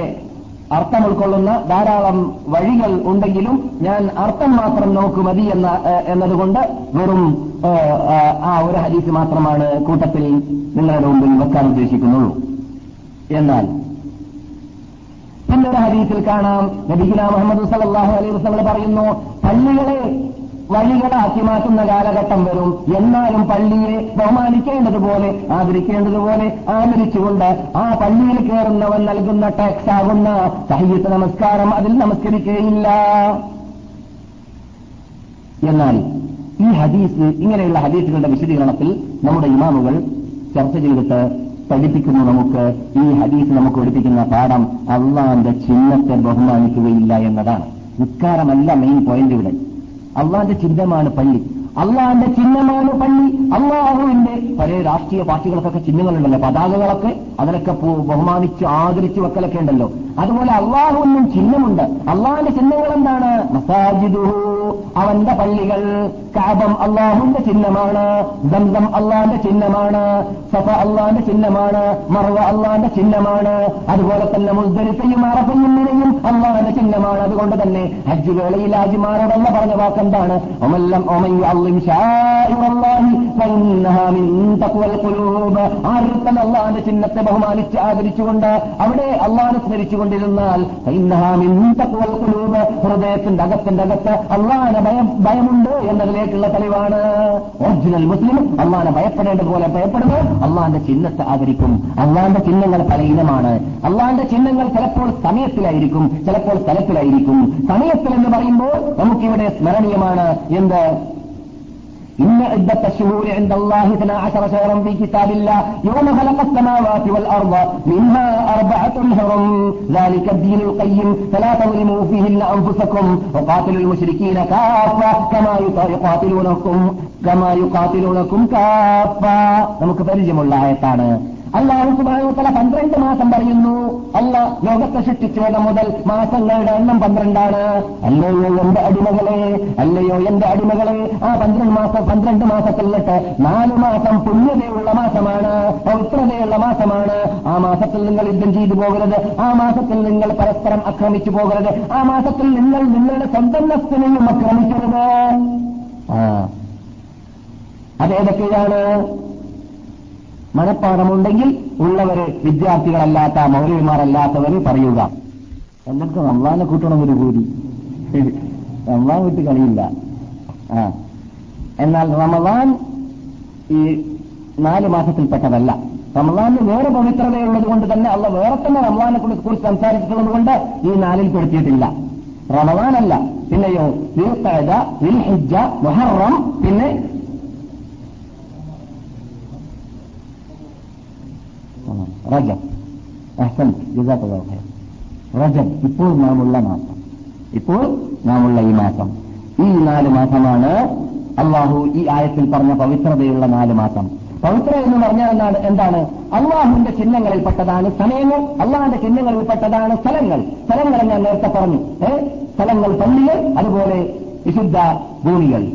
അർത്ഥം ഉൾക്കൊള്ളുന്ന ധാരാളം വഴികൾ ഉണ്ടെങ്കിലും ഞാൻ അർത്ഥം മാത്രം നോക്കു മതി എന്ന എന്നതുകൊണ്ട് വെറും ആ ഒരു ഹരീസ് മാത്രമാണ് കൂട്ടത്തിൽ നിങ്ങളുടെ മുമ്പിൽ വെക്കാൻ ഉദ്ദേശിക്കുന്നുള്ളൂ. എന്നാൽ പിന്നൊരു ഹരീസിൽ കാണാം. നബിഗുല മുഹമ്മദ് സലല്ലാഹു അലൈഹി വസ്ലങ്ങൾ പറയുന്നു പള്ളികളെ വഴികളാക്കി മാറ്റുന്ന കാലഘട്ടം വരും. എന്നാലും പള്ളിയെ ബഹുമാനിക്കേണ്ടതുപോലെ ആദരിക്കേണ്ടതുപോലെ ആദരിച്ചുകൊണ്ട് ആ പള്ളിയിൽ കയറുന്നവൻ നൽകുന്ന ടാക്സ് ആകുന്ന സഹീത്ത് നമസ്കാരം അതിൽ നമസ്കരിക്കുകയില്ല എന്നാൽ ഈ ഹദീസ് ഇങ്ങനെയുള്ള ഹദീസുകളുടെ വിശദീകരണത്തിൽ നമ്മുടെ ഇമാമുകൾ ചർച്ച ചെയ്തിട്ട് പഠിപ്പിക്കുന്നു നമുക്ക് ഈ ഹദീസ് നമുക്ക് പഠിപ്പിക്കുന്ന പാഠം അള്ളാന്റെ ചിഹ്നത്തെ ബഹുമാനിക്കുകയില്ല എന്നതാണ്. നിസ്കാരമല്ല മെയിൻ പോയിന്റ് ഇവിടെ. അള്ളാന്റെ ചിഹ്നമാണ് പള്ളി. അള്ളാന്റെ ചിഹ്നമാണ് പള്ളി. അള്ളാഹുവിന്റെ പല രാഷ്ട്രീയ പാർട്ടികൾക്കൊക്കെ ചിഹ്നങ്ങളുണ്ടല്ലോ. പതാകകളൊക്കെ അതിനൊക്കെ ബഹുമാനിച്ച് ആദരിച്ച് വെക്കലൊക്കെ ഉണ്ടല്ലോ. അതുപോലെ അള്ളാഹുവിനും ചിഹ്നമുണ്ട്. അള്ളാഹിന്റെ ചിഹ്നങ്ങൾ എന്താണ്? മസാജിദുഹു. അവന്റെ പള്ളികൾ കാബം അള്ളാഹുവിന്റെ ചിഹ്നമാണ്. ദന്തം അള്ളാഹിന്റെ ചിഹ്നമാണ്. സഫ അള്ളാഹിന്റെ ചിഹ്നമാണ്. മറവ അള്ളാഹിന്റെ ചിഹ്നമാണ്. അതുപോലെ തന്നെ മുസ്ദരിഫയും അറഫയും നിലയും അള്ളാഹിന്റെ ചിഹ്നമാണ്. അതുകൊണ്ട് തന്നെ ഹജ്ജ് വേളയിൽ ഹാജിമാരോടല്ല പറഞ്ഞ വാക്കെന്താണ്? ഒമല്ലം ഒമയ്യ അള്ളിം ഷാഇറല്ലാഹി ആരുടെ അള്ളാന്റെ ചിഹ്നത്തെ ബഹുമാനിച്ച് ആദരിച്ചുകൊണ്ട് അവിടെ അള്ളാനെ സ്മരിച്ചുകൊണ്ടിരുന്നാൽ ഹൃദയത്തിന്റെ അകത്തിന്റെ അകത്ത് അള്ളാന ഭയം ഭയമുണ്ട് എന്നതിലേക്കുള്ള തെളിവാണ്. ഒറിജിനൽ മുസ്ലിം അള്ളാനെ ഭയപ്പെടേണ്ടതുപോലെ ഭയപ്പെടുന്നത് അള്ളാന്റെ ചിഹ്നത്തെ ആദരിക്കും. അള്ളാന്റെ ചിഹ്നങ്ങൾ പല ഇനമാണ് അള്ളാന്റെ ചിഹ്നങ്ങൾ ചിലപ്പോൾ സമയത്തിലായിരിക്കും ചിലപ്പോൾ സ്ഥലത്തിലായിരിക്കും സമയത്തിൽ എന്ന് പറയുമ്പോൾ നമുക്കിവിടെ സ്മരണീയമാണ്. എന്ത്? إن عدة الشهور عند الله اثنا عشر شهرا في كتاب الله يوم خلق السماوات والأرض منها أربعة حرم ذلك الدين القيم فلا تظلموا فيهن أنفسكم وقاتلوا المشركين كافة كما يقاتلونكم كما يقاتلونكم كافة നമുക്ക് പരിചയമുള്ള ആയത്താണ് അള്ളാഹു സുബാനുത്തല പന്ത്രണ്ട് മാസം പറയുന്നു അല്ല ലോകത്തെ സൃഷ്ടിച്ചത് മുതൽ മാസങ്ങളുടെ എണ്ണം പന്ത്രണ്ടാണ്. അല്ലയോ എന്റെ അടിമകളെ അല്ലയോ എന്റെ അടിമകളെ ആ പന്ത്രണ്ട് മാസം പന്ത്രണ്ട് മാസത്തിൽ നിന്നിട്ട് നാല് മാസം പുണ്യതയുള്ള മാസമാണ് പവിത്രതയുള്ള മാസമാണ്. ആ മാസത്തിൽ നിങ്ങൾ യുദ്ധം ചെയ്തു പോകരുത് ആ മാസത്തിൽ നിങ്ങൾ പരസ്പരം ആക്രമിച്ചു പോകരുത് ആ മാസത്തിൽ നിങ്ങൾ നിങ്ങളുടെ സ്വന്തം നസ്തിനെയും ആക്രമിക്കരുത്. ആ അതേതൊക്കെയാണ് മനഃപ്പാടമുണ്ടെങ്കിൽ ഉള്ളവര് വിദ്യാർത്ഥികളല്ലാത്ത മൗലവിമാരല്ലാത്തവര് പറയുക. എന്നിട്ട് റംലാനെ കൂട്ടണം ഒരു കൂടി. റംലാൻ വിട്ട് കളിയില്ല. ആ. എന്നാൽ റമദാൻ ഈ നാല് മാസത്തിൽപ്പെട്ടതല്ല. റമദാനിന് വേറെ പവിത്രതയുള്ളത് കൊണ്ട് തന്നെ അള്ള വേറെ തന്നെ റമദാനെ കുറിച്ച് സംസാരിച്ചിട്ടുള്ളത് കൊണ്ട് ഈ നാലിൽ പെടുത്തിയിട്ടില്ല. റമദാനല്ല. പിന്നെയോ വിൽഖഅദ വിൽഹിജ്ജ മുഹറം പിന്നെ റജബ്. അഹ്സൻ ഖൈർ. റജബ് ഇപ്പോൾ നാമുള്ള മാസം. ഇപ്പോൾ നാമുള്ള ഈ മാസം. ഈ നാല് മാസമാണ് അള്ളാഹു ഈ ആയത്തിൽ പറഞ്ഞ പവിത്രതയുള്ള നാല് മാസം. പവിത്ര എന്ന് പറഞ്ഞാൽ എന്താണ്? എന്താണ്? അള്ളാഹുവിന്റെ ചിഹ്നങ്ങളിൽപ്പെട്ടതാണ് സമയങ്ങൾ. അള്ളാഹിന്റെ ചിഹ്നങ്ങളിൽപ്പെട്ടതാണ് സ്ഥലങ്ങൾ. സ്ഥലങ്ങൾ ഞാൻ നേരത്തെ പറഞ്ഞു. സ്ഥലങ്ങൾ പള്ളികൾ അതുപോലെ വിശുദ്ധ ഭൂമികൾ.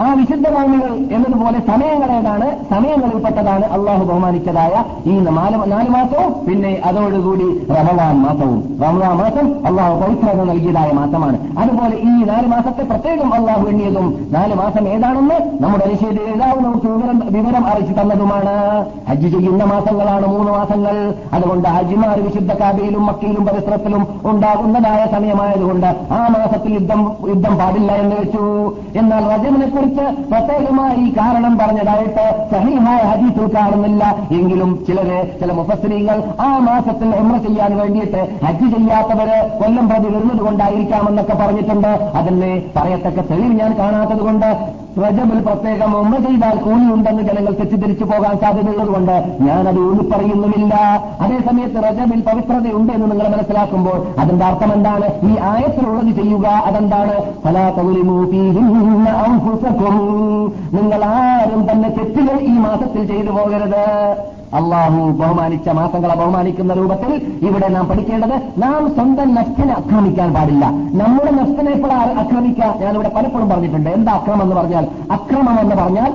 ആ വിശുദ്ധ ഭൂമികൾ എന്നതുപോലെ സമയങ്ങൾ ഏതാണ്? സമയങ്ങളിൽപ്പെട്ടതാണ് അള്ളാഹു ബഹുമാനിച്ചതായ ഈ നാല് നാല് മാസവും പിന്നെ അതോടുകൂടി റമവാൻ മാസവും. റമവാൻ മാസം അള്ളാഹു പവിത്രത നൽകിയതായ മാസമാണ്. അതുപോലെ ഈ നാല് മാസത്തെ പ്രത്യേകം അള്ളാഹു എണ്ണിയതും നാല് മാസം ഏതാണെന്ന് നമ്മുടെ നിഷേധിതാവ് നമുക്ക് വിവരം വിവരം അറിയിച്ചു തന്നതുമാണ്. ഹജ്ജ് ചെയ്യുന്ന മാസങ്ങളാണ് മൂന്ന് മാസങ്ങൾ. അതുകൊണ്ട് ഹജ്ജിമാർ വിശുദ്ധ കാബയിലും മക്കയിലും പരിസരത്തിലും ഉണ്ടാകുന്നതായ സമയമായതുകൊണ്ട് ആ മാസത്തിൽ യുദ്ധം യുദ്ധം പാടില്ല എന്ന് വെച്ചു. എന്നാൽ റജമിനെ കുറിച്ച് പ്രത്യേകമായി കാരണം പറഞ്ഞതായിട്ട് സഹീഹായ ഹദീസിൽ കാണുന്നില്ല. എങ്കിലും ചിലര് ചില മുഫസ്രീങ്ങൾ ആ മാസത്തിൽ ഉമ്ര ചെയ്യാൻ വേണ്ടിയിട്ട് ഹജ്ജ് ചെയ്യാത്തവര് കൊല്ലം പ്രതി വരുന്നത് കൊണ്ടായിരിക്കാമെന്നൊക്കെ പറഞ്ഞിട്ടുണ്ട്. അതിനെ പറയത്തക്ക തെളിവ് ഞാൻ കാണാത്തത് കൊണ്ട് റജബിൽ പ്രത്യേകം ഉമ്മ ചെയ്താൽ കൂലിയുണ്ടെന്ന് ജനങ്ങൾ തെറ്റിദ്ധരിച്ചു പോകാൻ സാധ്യതയുള്ളതുകൊണ്ട് ഞാനത് ഊന്നിപ്പറയുന്നുമില്ല. അതേസമയത്ത് റജബിൽ പവിത്രതയുണ്ട് എന്ന് നിങ്ങൾ മനസ്സിലാക്കുമ്പോൾ അതിന്റെ അർത്ഥം എന്താണ്? ഈ ആയത്തിലുള്ളത് ചെയ്യുക അതെന്താണ്? നിങ്ങൾ ആരും തന്നെ തെറ്റുകൾ ഈ മാസത്തിൽ ചെയ്തു പോകരുത്. അള്ളാഹു ബഹുമാനിച്ച മാസങ്ങളെ ബഹുമാനിക്കുന്ന രൂപത്തിൽ ഇവിടെ നാം പഠിക്കേണ്ടത് നാം സ്വന്തം നഷ്ടനെ ആക്രമിക്കാൻ പാടില്ല. നമ്മുടെ നഷ്ടനെ ഇപ്പോൾ ആക്രമിക്കുക ഞാനിവിടെ പലപ്പോഴും പറഞ്ഞിട്ടുണ്ട്. എന്താ അക്രമം എന്ന് പറഞ്ഞാൽ അക്രമം എന്ന് പറഞ്ഞാൽ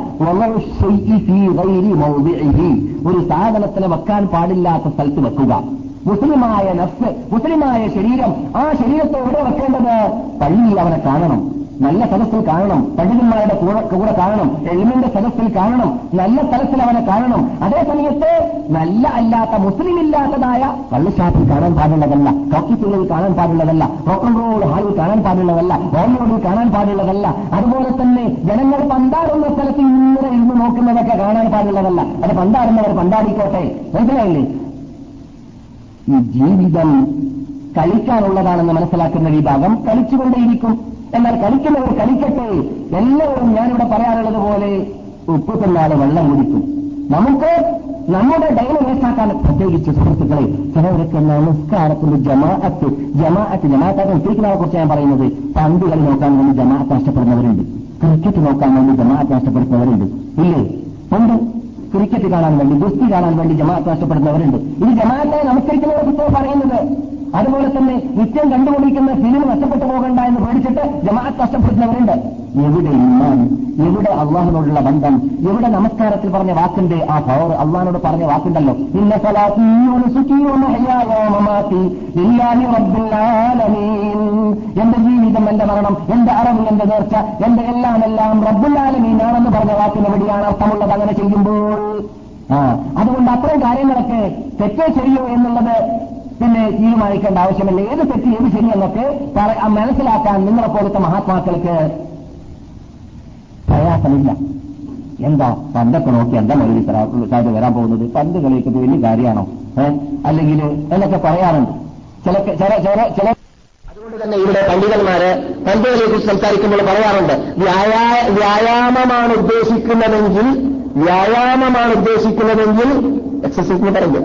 ഒരു സാധനത്തിനെ വെക്കാൻ പാടില്ലാത്ത സ്ഥലത്ത് വെക്കുക. മുസ്ലിമായ നഫ്സ് മുസ്ലിമായ ശരീരം ആ ശരീരത്തെ എവിടെ വെക്കേണ്ടത് പള്ളിയിൽ അവനെ കാണണം. നല്ല സദസ്സിൽ കാണണം പണ്ഡിതന്മാരുടെ കൂടെ കാണണം എളിമിന്റെ സദസ്സിൽ കാണണം നല്ല സ്ഥലത്തിൽ അവനെ കാണണം. അതേ സമയത്ത് നല്ല അല്ലാത്ത മുസ്ലിം ഇല്ലാത്തതായ കള്ളുഷാപ്പിൽ കാണാൻ പാടുള്ളതല്ല കോക്കിത്തുള്ളിൽ കാണാൻ പാടുള്ളതല്ല റോക്ക് ആൻഡ് റോൾ ഹാളിൽ കാണാൻ പാടുള്ളതല്ല ബോളിവുഡിൽ കാണാൻ പാടുള്ളതല്ല. അതുപോലെ തന്നെ ജനങ്ങൾ പന്താടുന്ന സ്ഥലത്ത് ഇങ്ങനെ ഇരുന്ന് നോക്കുന്നതൊക്കെ കാണാൻ പാടുള്ളതല്ല. അത് പന്താടുന്നവർ പന്താടിക്കോട്ടെ മനസ്സിലായില്ലേ? ജീവിതം കളിക്കാനുള്ളതാണെന്ന് മനസ്സിലാക്കുന്ന വിഭാഗം കളിച്ചുകൊണ്ടേയിരിക്കും. എന്നാൽ കളിക്കുന്നവർ കളിക്കട്ടെ. എല്ലാവരും ഞാനിവിടെ പറയാനുള്ളത് പോലെ ഉപ്പ് തിന്നാതെ വെള്ളം കുടിക്കും. നമുക്ക് നമ്മുടെ ഡൈന വേസ്റ്റാക്കാൻ പ്രത്യേകിച്ച് സുഹൃത്തുക്കളെ ചിലവരൊക്കെ നമസ്കാരത്തിന്റെ ജമാഅത്ത് ജമാഅത്ത് ജമാഅത്താക്കാൻ ഉദ്ദേശിക്കുന്നതിനെ കുറിച്ച് ഞാൻ പറയുന്നത് പന്ത് നോക്കാൻ വേണ്ടി ജമാഅത്ത് നഷ്ടപ്പെടുന്നവരുണ്ട്. ക്രിക്കറ്റ് നോക്കാൻ വേണ്ടി ജമാഅത്ത് നഷ്ടപ്പെടുന്നവരുണ്ട്. ഇല്ലേ? ഉണ്ട്. ക്രിക്കറ്റ് കാണാൻ വേണ്ടി ഗുസ്തി കാണാൻ വേണ്ടി ജമാഅത്ത് നഷ്ടപ്പെടുന്നവരുണ്ട്. ഇത് ജമാഅത്തെ നമസ്കരിക്കുന്നവരെ കുറിച്ച് പറയുന്നത് അതുപോലെ തന്നെ നിത്യം കണ്ടുകൊണ്ടിരിക്കുന്ന ഫിലിം നഷ്ടപ്പെട്ടു പോകണ്ട എന്ന് പേടിച്ചിട്ട് ജമാഅത്ത് നഷ്ടപ്പെടുന്നവരുണ്ട്. എവിടെ ഇമാൻ? എവിടെ അള്ളാഹിനോടുള്ള ബന്ധം? എവിടെ നമസ്കാരത്തിൽ പറഞ്ഞ വാക്കിന്റെ ആ പവർ അള്ളഹാനോട് പറഞ്ഞ വാക്കുണ്ടല്ലോ. ഇന്ന എന്റെ ജീവിതം എന്റെ മരണം എന്റെ അറിവ് എന്റെ നേർച്ച എന്റെ എല്ലാം എല്ലാം റബ്ബുല്ലാലമീനാണെന്ന് പറഞ്ഞ വാക്കിന് എവിടെയാണ് അർത്ഥമുള്ളത് അങ്ങനെ ചെയ്യുമ്പോൾ? അതുകൊണ്ട് അത്തരം കാര്യങ്ങളൊക്കെ തെറ്റോ ശരിയോ എന്നുള്ളത് പിന്നെ തീരുമാനിക്കേണ്ട ആവശ്യമില്ല. ഏത് തെറ്റ് ഏത് ശരിയെന്നൊക്കെ മനസ്സിലാക്കാൻ നിങ്ങളെ പോലത്തെ മഹാത്മാക്കൾക്ക് പ്രയാസമില്ല. എന്താ പന്തൊക്കെ നോക്കി എന്താ മൊഴി സാധ്യത വരാൻ പോകുന്നത്? പന്ത് കളിക്ക് വലിയ കാര്യമാണോ? അല്ലെങ്കിൽ എന്നൊക്കെ പറയാറുണ്ട്. ചില ചില ചില ചില അതുകൊണ്ട് തന്നെ ഇവിടെ പണ്ഡിതന്മാര് പന്തുകളെ കുറിച്ച് സംസാരിക്കുമ്പോൾ പറയാറുണ്ട് വ്യായാമമാണ് ഉദ്ദേശിക്കുന്നതെങ്കിൽ വ്യായാമമാണ് ഉദ്ദേശിക്കുന്നതെങ്കിൽ എക്സസൈസ് എന്ന് പറഞ്ഞു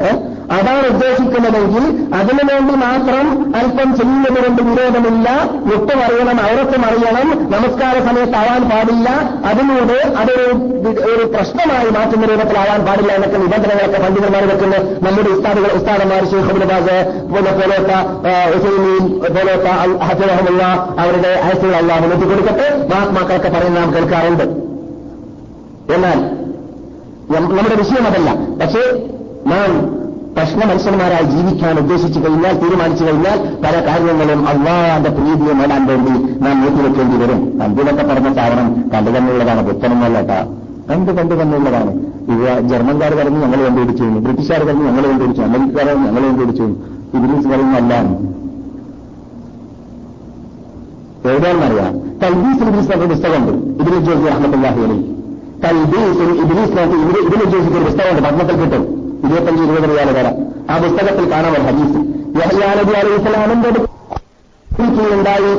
അതാണ് ഉദ്ദേശിക്കുന്നതെങ്കിൽ അതിനു വേണ്ടി മാത്രം അല്പം ചെയ്യുന്നത് കൊണ്ട് വിരോധമില്ല. മുട്ടുമറിയണം ഔറത്തും അറിയണം നമസ്കാര സമയത്താവാൻ പാടില്ല. അതിലൂടെ അതൊരു ഒരു പ്രശ്നമായി മാറ്റുന്ന രൂപത്തിലാവാൻ പാടില്ല എന്നൊക്കെ നിബന്ധനകളൊക്കെ പണ്ഡിതന്മാർ വെക്കുന്ന. നമ്മുടെ ഉസ്താദുകൾ ഉസ്താദന്മാർ ഷെയ്ഖുബാസ് പോലെ പോലോത്ത ഹുസൈമീൻ പോലത്തെ ഹജറഹമുള്ള അവരുടെ അയസുകൾ അള്ളാഹ് എത്തി കൊടുക്കട്ടെ. മഹാത്മാക്കളൊക്കെ പറയുന്ന നാം കേൾക്കാറുണ്ട്. എന്നാൽ നമ്മുടെ വിഷയം അതല്ല പക്ഷേ നാം പ്രശ്ന മനുഷ്യന്മാരായി ജീവിക്കാൻ ഉദ്ദേശിച്ചു കഴിഞ്ഞാൽ തീരുമാനിച്ചു കഴിഞ്ഞാൽ പല കാര്യങ്ങളും അള്ളാന്റെ പ്രീതിയെ നേടാൻ വേണ്ടി നാം നീട്ടിവെക്കേണ്ടി വരും കണ്ടുകൊക്കെ പറഞ്ഞ സാധനം കണ്ടു തന്നുള്ളതാണ് പുത്തനൊന്നല്ലട്ടാ കണ്ടു കണ്ടു തന്നുള്ളതാണ് ഇത് ജർമ്മൻകാർ പറഞ്ഞു ഞങ്ങൾ കണ്ടുപിടിച്ചു ബ്രിട്ടീഷുകാർ പറഞ്ഞു ഞങ്ങൾ കണ്ടുപിടിച്ചു അമേരിക്കക്കാർ പറഞ്ഞു ഞങ്ങൾ കണ്ടുപിടിച്ചു ഇംഗ്ലീഷ് പറയുന്നല്ല എവിടെയാണെന്നറിയാം തൽബീസ് ഇംഗ്ലീഷ് പുസ്തകമുണ്ട് ഇതിനെ ജോലി അഹമ്മദ് അലി തൽബീസ് ഇവിടെ ഇതിന് ഉദ്ദേശിച്ച ഒരു പുസ്തകമുണ്ട്. പത്മത്തിൽ കിട്ടും. ഇരുപത്തഞ്ച് ഇരുപത് റിയാൽ വരെ ആ പുസ്തകത്തിൽ കാണാം ഒരു ഹദീസ്. യഹയാനബി അലൈഹി ഇസ്ലാമിന്റെ ചോദിക്കുകയുണ്ടായി.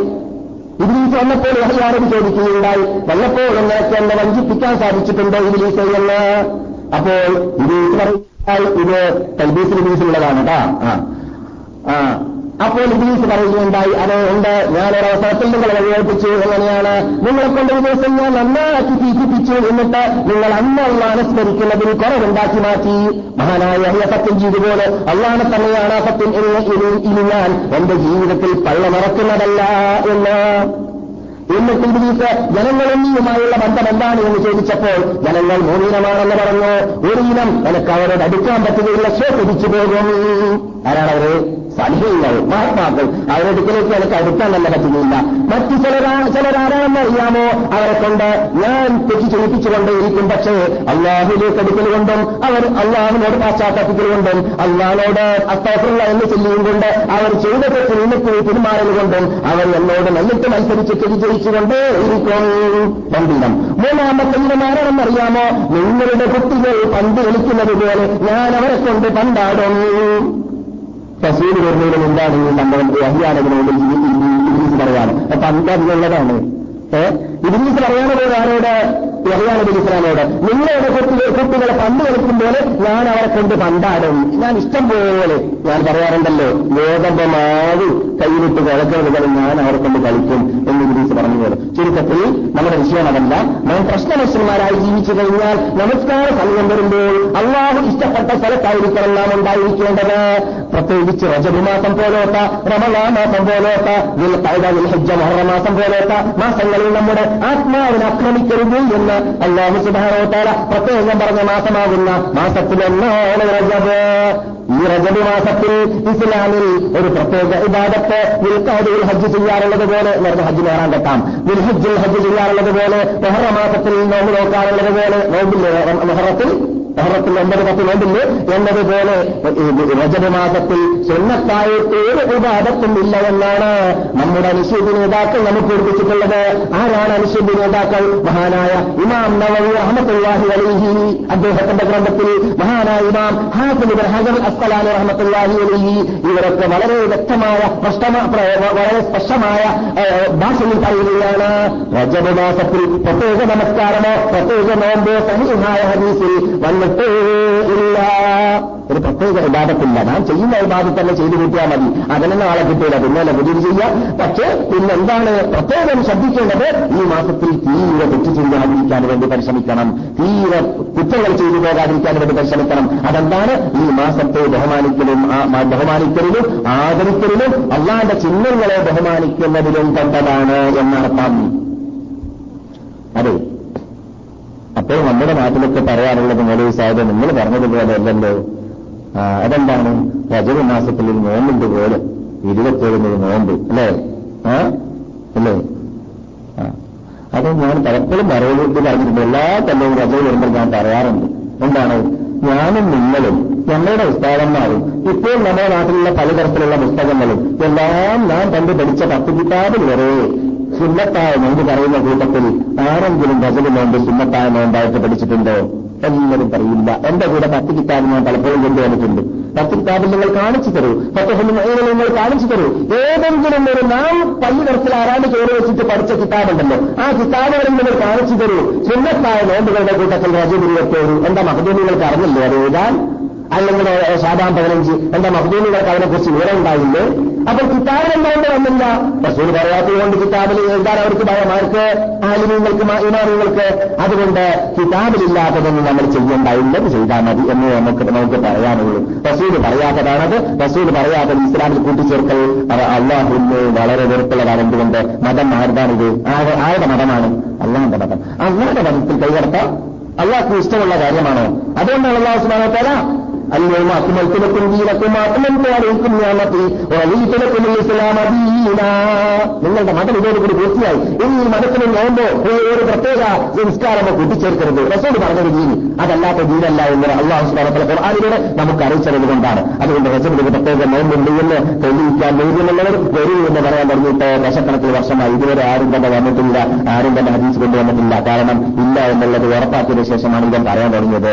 ഇബ്ലീസ് വന്നപ്പോൾ യഹയാനബി ചോദിക്കുകയുണ്ടായി. വല്ലപ്പോൾ നിങ്ങൾക്ക് എന്നെ വഞ്ചിപ്പിക്കാൻ സാധിച്ചിട്ടുണ്ടോ ഇബ്ലീസ് എന്ന്? അപ്പോൾ ഇബ്ലീസ് പറയുകയായി ഇത് തൽബീസ് ഇബ്ലീസിലുള്ളതാണ് കേട്ടാ ആ. അപ്പോൾ ഇബ്ലീസ് പറയുകയുണ്ടായി അത് ഉണ്ട്? ഞാനൊരവസരത്തിൽ നിങ്ങളെ വഴിയേൽപ്പിച്ചു എങ്ങനെയാണ്? നിങ്ങളെ കൊണ്ട് ഒരു ദിവസം ഞാൻ നന്നാക്കി തീറ്റിപ്പിച്ചു എന്നിട്ട് നിങ്ങൾ അന്ന് അള്ളാനെ സ്മരിക്കുന്നതിൽ കുറവുണ്ടാക്കി മാറ്റി. മഹാനായ അഹിയ സത്യം ചെയ്തുപോലെ അള്ളാനെ തന്നെയാണ് സത്യം ഇനി ഞാൻ എന്റെ ജീവിതത്തിൽ പള്ള മറക്കുന്നതല്ല എന്ന്. എന്നിട്ട് ഇബ്ലീസ് ജനങ്ങളെന്നിയുമായുള്ള ബന്ധം എന്താണ്? എന്ന് ചോദിച്ചപ്പോൾ ജനങ്ങൾ മൂന്നിനമാണെന്ന് പറഞ്ഞു. ഒരു ഇനം എനിക്ക് അവരോട് അടുക്കാൻ പറ്റുകയില്ല ശ്രദ്ധിച്ചു പോകും. ആരാണ് സലിഹങ്ങൾ മഹാത്മാക്കൾ അവരെടുക്കലേക്ക് എനിക്ക് അടുക്കാൻ തന്നെ പറ്റുന്നില്ല. മറ്റു ചിലരാണ് ചിലരാരാണെന്ന് അറിയാമോ? അവരെ കൊണ്ട് ഞാൻ തെറ്റി ചെയ്യിപ്പിച്ചുകൊണ്ടേയിരിക്കും. പക്ഷേ അള്ളാഹുലേക്ക് അടുക്കലുകൊണ്ടും അവർ അള്ളാഹുനോട് പാശ്ചാത്തലത്തിലുകൊണ്ടും അള്ളാഹിനോട് അത്താഫുള്ള എന്ന് ചൊല്ലിയും കൊണ്ട് അവർ ചെയ്ത തെറ്റ് നിന്നിട്ട് പിന്മാറലുകൊണ്ടും അവർ എന്നോട് നല്ലിട്ട് മത്സരിച്ച് വിജയിച്ചുകൊണ്ടേ ഇരിക്കും പണ്ഡിതം മൂന്നാമത്തെ ഇനമാരാണെന്നറിയാമോ നിങ്ങളുടെ കുട്ടികൾ പന്ത് കളിക്കുന്നത് പോലെ ഞാൻ അവരെ കൊണ്ട് പണ്ടാടും തസീൽ വരുന്നതിന് മുമ്പാണ് ഈ സംഭവം ഇംഗ്ലീഷ് പറയാണ് അപ്പൊ അന്തതിലുള്ളതാണ് പറയാൻ പോലും ആരോട്? യഹ്യാനബി ഇസ്ലാമോട് നിങ്ങളുടെ കുട്ടികൾ കുട്ടികളെ പണ്ട് കളിക്കുമ്പോൾ ഞാൻ അവരെ കൊണ്ട് പണ്ടാടും ഞാൻ ഇഷ്ടം പോലെ ഞാൻ പറയാറുണ്ടല്ലോ ഗോതമ്പമാവ് കൈവിട്ട് കുഴക്കുന്നത് ഞാൻ അവരെ കൊണ്ട് കളിക്കും എന്ന് ഇംഗ്ലീഷ് പറഞ്ഞു പോലെ ചുരുക്കത്തിൽ നമ്മുടെ വിഷയം അതല്ല. നാം പ്രശ്നമനുഷ്യന്മാരായി ജീവിച്ചു കഴിഞ്ഞാൽ നമസ്കാര സമയം വരുമ്പോൾ അള്ളാഹു ഇഷ്ടപ്പെട്ട സ്ഥലത്തായിരിക്കണം നാം ഉണ്ടായിരിക്കേണ്ടത്. പ്രത്യേകിച്ച് റജബുമാസം പോലോത്ത റമലാ മാസം പോലോത്ത ഹജ്ജ മഹറമാസം പോലോത്ത മാസങ്ങളിൽ നമ്മുടെ ആത്മാവിനെ ആക്രമിക്കരുത് എന്ന് അള്ളാഹു സുബാനോട്ടാല പ്രത്യേകം പറഞ്ഞ മാസമാകുന്ന മാസത്തിലൊന്നാണ് റജബ്. ഈ റജബ് മാസത്തിൽ ഇസ്ലാമിൽ ഒരു പ്രത്യേക ഇബാദത്ത് വിൽക്കാതുവിൽ ഹജ്ജ് ചെയ്യാറുള്ളത് പോലെ നേരത്തെ ഹജ്ജ് നേരാൻ കെട്ടാം വിൽഹജ്ജിൽ ഹജ്ജ് ചെയ്യാറുള്ളത് പോലെ മെഹറ മാസത്തിൽ നോമ്പ് നോക്കാറുള്ളത് പോലെ നോമ്പില്ലേ മെഹറത്തിൽ മെഹറത്തിൽ ഒമ്പത് പത്ത് നോമ്പില്ലേ എന്നതുപോലെ രജത മാസത്തിൽ സുന്നത്തായിട്ട് ഒരു വിവാദത്തും ഇല്ല എന്നാണ് നമ്മുടെ അനുശേദ്യ നേതാക്കൾ നമുക്ക് ഓർപ്പിച്ചിട്ടുള്ളത് ആരാണ് അനുശേദ്യ നേതാക്കൾ? മഹാനായ ഇമാം നവവി അഹമ്മദ് അലിഹി അദ്ദേഹത്തിന്റെ ഗ്രന്ഥത്തിൽ മഹാനായ ഇമാം ഹാസിബ് ഹജർ അസ്കലാലി റഹമത്തുല്ലാഹി അലഹി ഇവരൊക്കെ വളരെ വ്യക്തമായ വളരെ സ്പഷ്ടമായ ഭാഷയിൽ പറയുകയാണ്. രജബ് മാസത്തിൽ പ്രത്യേക നമസ്കാരമോ പ്രത്യേക നോമ്പോ സഹിഹായ ഹദീസിൽ വന്നിട്ട് ഇല്ല. ഒരു പ്രത്യേക വിവാദത്തില്ല നാം ചെയ്യുന്ന വിവാദം തന്നെ ചെയ്തു കിട്ടിയാൽ മതി. ആളെ കിട്ടില്ല പിന്നെ പുതിയത് ചെയ്യാം. പക്ഷേ പിന്നെ എന്താണ് പ്രത്യേകം ശ്രദ്ധിക്കേണ്ടത്? ഈ മാസത്തിൽ തീരെ തെറ്റ് ചെയ്യാതിരിക്കാൻ വേണ്ടി പരിശ്രമിക്കണം. തീരെ കുറ്റങ്ങൾ ചെയ്തു പോകാതിരിക്കാൻ വേണ്ടി പരിശ്രമിക്കണം. അതെന്താണ്? ഈ മാസത്തെ ബഹുമാനിക്കലും ബഹുമാനിക്കലിലും ആദരിക്കലിലും അള്ളാന്റെ ചിഹ്നങ്ങളെ ബഹുമാനിക്കുന്നതിലും പെട്ടതാണ് എന്നർത്ഥം. അതെ. അപ്പോൾ നമ്മുടെ നാട്ടിലൊക്കെ പറയാനുള്ളത് മൗലവി സാഹിബ് നിങ്ങൾ പറഞ്ഞതുപോലെ അല്ലല്ലോ അതെന്താണ്? രജവ മാസത്തിൽ നോമ്പുണ്ട് പോലെ ഇരുപത്തേഴിന് നോമ്പ് അല്ലേ? അല്ലേ? അത് ഞാൻ പലപ്പോഴും പറയുന്നത് പറഞ്ഞിട്ടുണ്ട്. എല്ലാ കൊല്ലവും രജവ് വരുമ്പോൾ ഞാൻ പറയാറുണ്ട്. എന്താണ്? ഞാനും നിങ്ങളും ഞങ്ങളുടെ ഉസ്താദന്മാരും ഇപ്പോൾ നമ്മുടെ നാട്ടിലുള്ള പലതരത്തിലുള്ള പുസ്തകങ്ങളും എല്ലാം ഞാൻ പണ്ട് പഠിച്ച പത്ത് കിതാബിൽ വരെ സുന്നത്തായ നോമ്പ് പറയുന്ന കൂട്ടത്തിൽ ആരെങ്കിലും രജവ് നോമ്പ് സുന്നത്തായ നോമ്പായിട്ട് പഠിച്ചിട്ടുണ്ടോ? എല്ലാവരും പറയില്ല. എന്റെ കൂടെ പത്ത് കിതാബ് ഞാൻ പലപ്പോഴും കൊണ്ടുവന്നിട്ടുണ്ട് പത്ത് കിതാബിൽ നിങ്ങൾ കാണിച്ചു തരൂ. പത്ത് നിങ്ങൾ കാണിച്ചു തരൂ. ഏതെങ്കിലും ഒരു നാം പള്ളി തരത്തിൽ ആരാണ്ട് ചോറ് വെച്ചിട്ട് പഠിച്ച കിതാബുണ്ടല്ലോ. ആ കിതാബുകളിൽ നിങ്ങൾ കാണിച്ചു തരൂ. സുന്നത്തായ നോമ്പുകളുടെ കൂട്ടത്തിൽ രജഗുരുവത്തോരു എന്താ മഹദൂമികൾക്ക് അറിഞ്ഞില്ലേ? അത് എഴുതാൻ അല്ലെങ്കിൽ ഷാബാൻ പതിനഞ്ച് എന്റെ മഹദൂമികൾക്ക് അതിനെക്കുറിച്ച് വിവരം ഉണ്ടായില്ലേ അപ്പോൾ കിതാബിൽ എന്തുകൊണ്ട് വന്നില്ല? റസൂൽ പറയാത്തതുകൊണ്ട് കിതാബിൽ എഴുതാൻ അവർക്ക് ഭയമാർക്ക് ആലിമീങ്ങൾക്ക് ഇമാനുകൾക്ക് അതുകൊണ്ട് കിതാബിലില്ലാത്തതൊന്നും നമ്മൾ ചെയ്യേണ്ടായില്ലത് ചെയ്താൽ മതി എന്ന് നമുക്ക് നമുക്ക് പറയാനുള്ളൂ. റസൂൽ പറയാത്തതാണത്. റസൂൽ പറയാത്തത് ഇസ്ലാമിൽ കൂട്ടിച്ചേർക്കൽ അള്ളാഹുന്ന് വളരെ വെറുപ്പുള്ളതാണ്. എന്തുകൊണ്ട്? മതം ആരുതാണിത് ആരുടെ മതമാണ്? അള്ളാഹിന്റെ മതം. അള്ളാഹിന്റെ മതത്തിൽ കൈകടത്താം അള്ളാഹ്ക്ക് ഇഷ്ടമുള്ള കാര്യമാണോ? അതുകൊണ്ടാണ് അള്ളാഹു സുബാനത്തല اليوم أكملت لكم دينكم وأتممت عليكم نعمتي ورضيت لكم الإسلام دينا നിങ്ങളുടെ മതം ഇതോടുകൂടി പൂർത്തിയായി ഇനി ഈ മതത്തിന് നോമ്പോ ഒരു പ്രത്യേക സംസ്കാരമോ കൂട്ടിച്ചേർക്കരുത് റസൂൽ പറഞ്ഞൊരു ദീനി അതല്ലാത്ത ദീനല്ല എന്ന് അള്ളാഹു സുബാനത്തല ഖുർആാനിലൂടെ നമുക്ക് അറിയിച്ചത് കൊണ്ടാണ് അതുകൊണ്ട് റസൂലിന് പ്രത്യേക നോമ്പുണ്ട് എന്ന് തെളിയിക്കാൻ ധൈര്യമുള്ളവർ വരൂ എന്ന് പറയാൻ തുടങ്ങിയിട്ട് ദശക്കണക്കിന് വർഷമായി ഇതുവരെ ആരും തന്നെ വന്നിട്ടില്ല ആരും തന്നെ ഹദീസ് കൊണ്ടുവന്നിട്ടില്ല കാരണം ഇല്ല എന്നുള്ളത് ഉറപ്പാക്കിയതിനു ശേഷമാണ് ഇവൻ പറയാൻ തുടങ്ങിയത്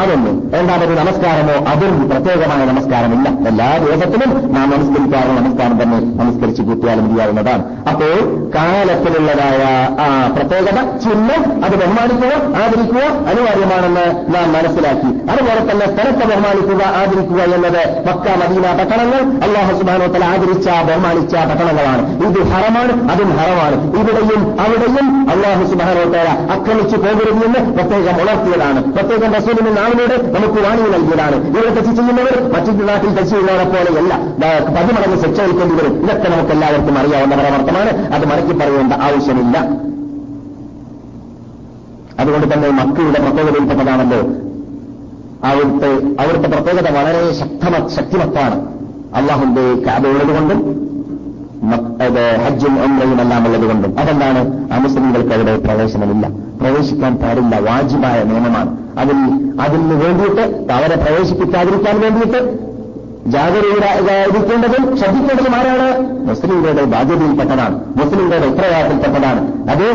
അതൊന്നും രണ്ടാമത് നമസ്കാരമോ? അതും പ്രത്യേകമായ നമസ്കാരമില്ല. എല്ലാ ദിവസത്തിലും നാം നമസ്കരിക്കാറുള്ള നമസ്കാരം തന്നെ നമസ്കരിച്ച് കൂട്ടിയാലും മതിയാവുന്നതാണ് അപ്പോൾ കാലത്തിലുള്ളതായ ആ പ്രത്യേകത ചിഹ്നം അത് ബഹുമാനിക്കുക ആദരിക്കുക അനിവാര്യമാണെന്ന് നാം മനസ്സിലാക്കി. അതുപോലെ തന്നെ സ്ഥലത്തെ ബഹുമാനിക്കുക ആദരിക്കുക എന്നത് മക്ക മദീന പട്ടണങ്ങൾ അള്ളാഹു സുബാനോത്തല ആദരിച്ച ബഹുമാനിച്ച പട്ടണങ്ങളാണ്. ഇത് ഹറമാണ് അതും ഹറമാണ്. ഇവിടെയും അവിടെയും അള്ളാഹു സുബാനോത്തല ആക്രമിച്ചു പോകരുതെന്ന് പ്രത്യേകം ഉണർത്തിയതാണ്. പ്രത്യേകം റസൂലിന്റെ നാളിലൂടെ നമുക്ക് വാണി നൽകിയതാണ്. ഇവിടെ തെറ്റ് ചെയ്യുന്നവർ മറ്റു നാട്ടിൽ തെറ്റ് ചെയ്യുന്നവരെ പോലെയല്ല. പതിമടങ്ങ് ശിക്ഷ വയ്ക്കേണ്ടി വരും ഇതൊക്കെ നമുക്ക് എല്ലാവർക്കും അറിയാവുന്ന പരമാർത്ഥമാണ്. അത് മടക്കി പറയേണ്ട ആവശ്യമില്ല. അതുകൊണ്ട് തന്നെ മക്കളുടെ പ്രത്യേകതയിൽപ്പെട്ടതാണല്ലോ അവിടുത്തെ അവിടുത്തെ പ്രത്യേകത വളരെ ശക്തമ ശക്തിമത്താണ്. അള്ളാഹുന്റെ കാബയുള്ളത് കൊണ്ടും ഹജ്ജും ഒന്നയുമെല്ലാം ഉള്ളതുകൊണ്ടും. അതെന്താണ്? ആ മുസ്ലിങ്ങൾക്ക് അവിടെ പ്രവേശനമില്ല. പ്രവേശിക്കാൻ പാടില്ല. വാജിബായ നിയമമാണ്. അതിൽ അതിന് വേണ്ടിയിട്ട് അവരെ പ്രവേശിപ്പിക്കാതിരിക്കാൻ വേണ്ടിയിട്ട് ജാഗരൂകരായിരിക്കേണ്ടതും ശ്രദ്ധിക്കേണ്ടതും ആരാണ്? മുസ്ലിങ്ങളുടെ ബാധ്യതയിൽപ്പെട്ടതാണ്. മുസ്ലിങ്ങളുടെ ഉത്തരവാദിത്തപ്പെട്ടതാണ് അത്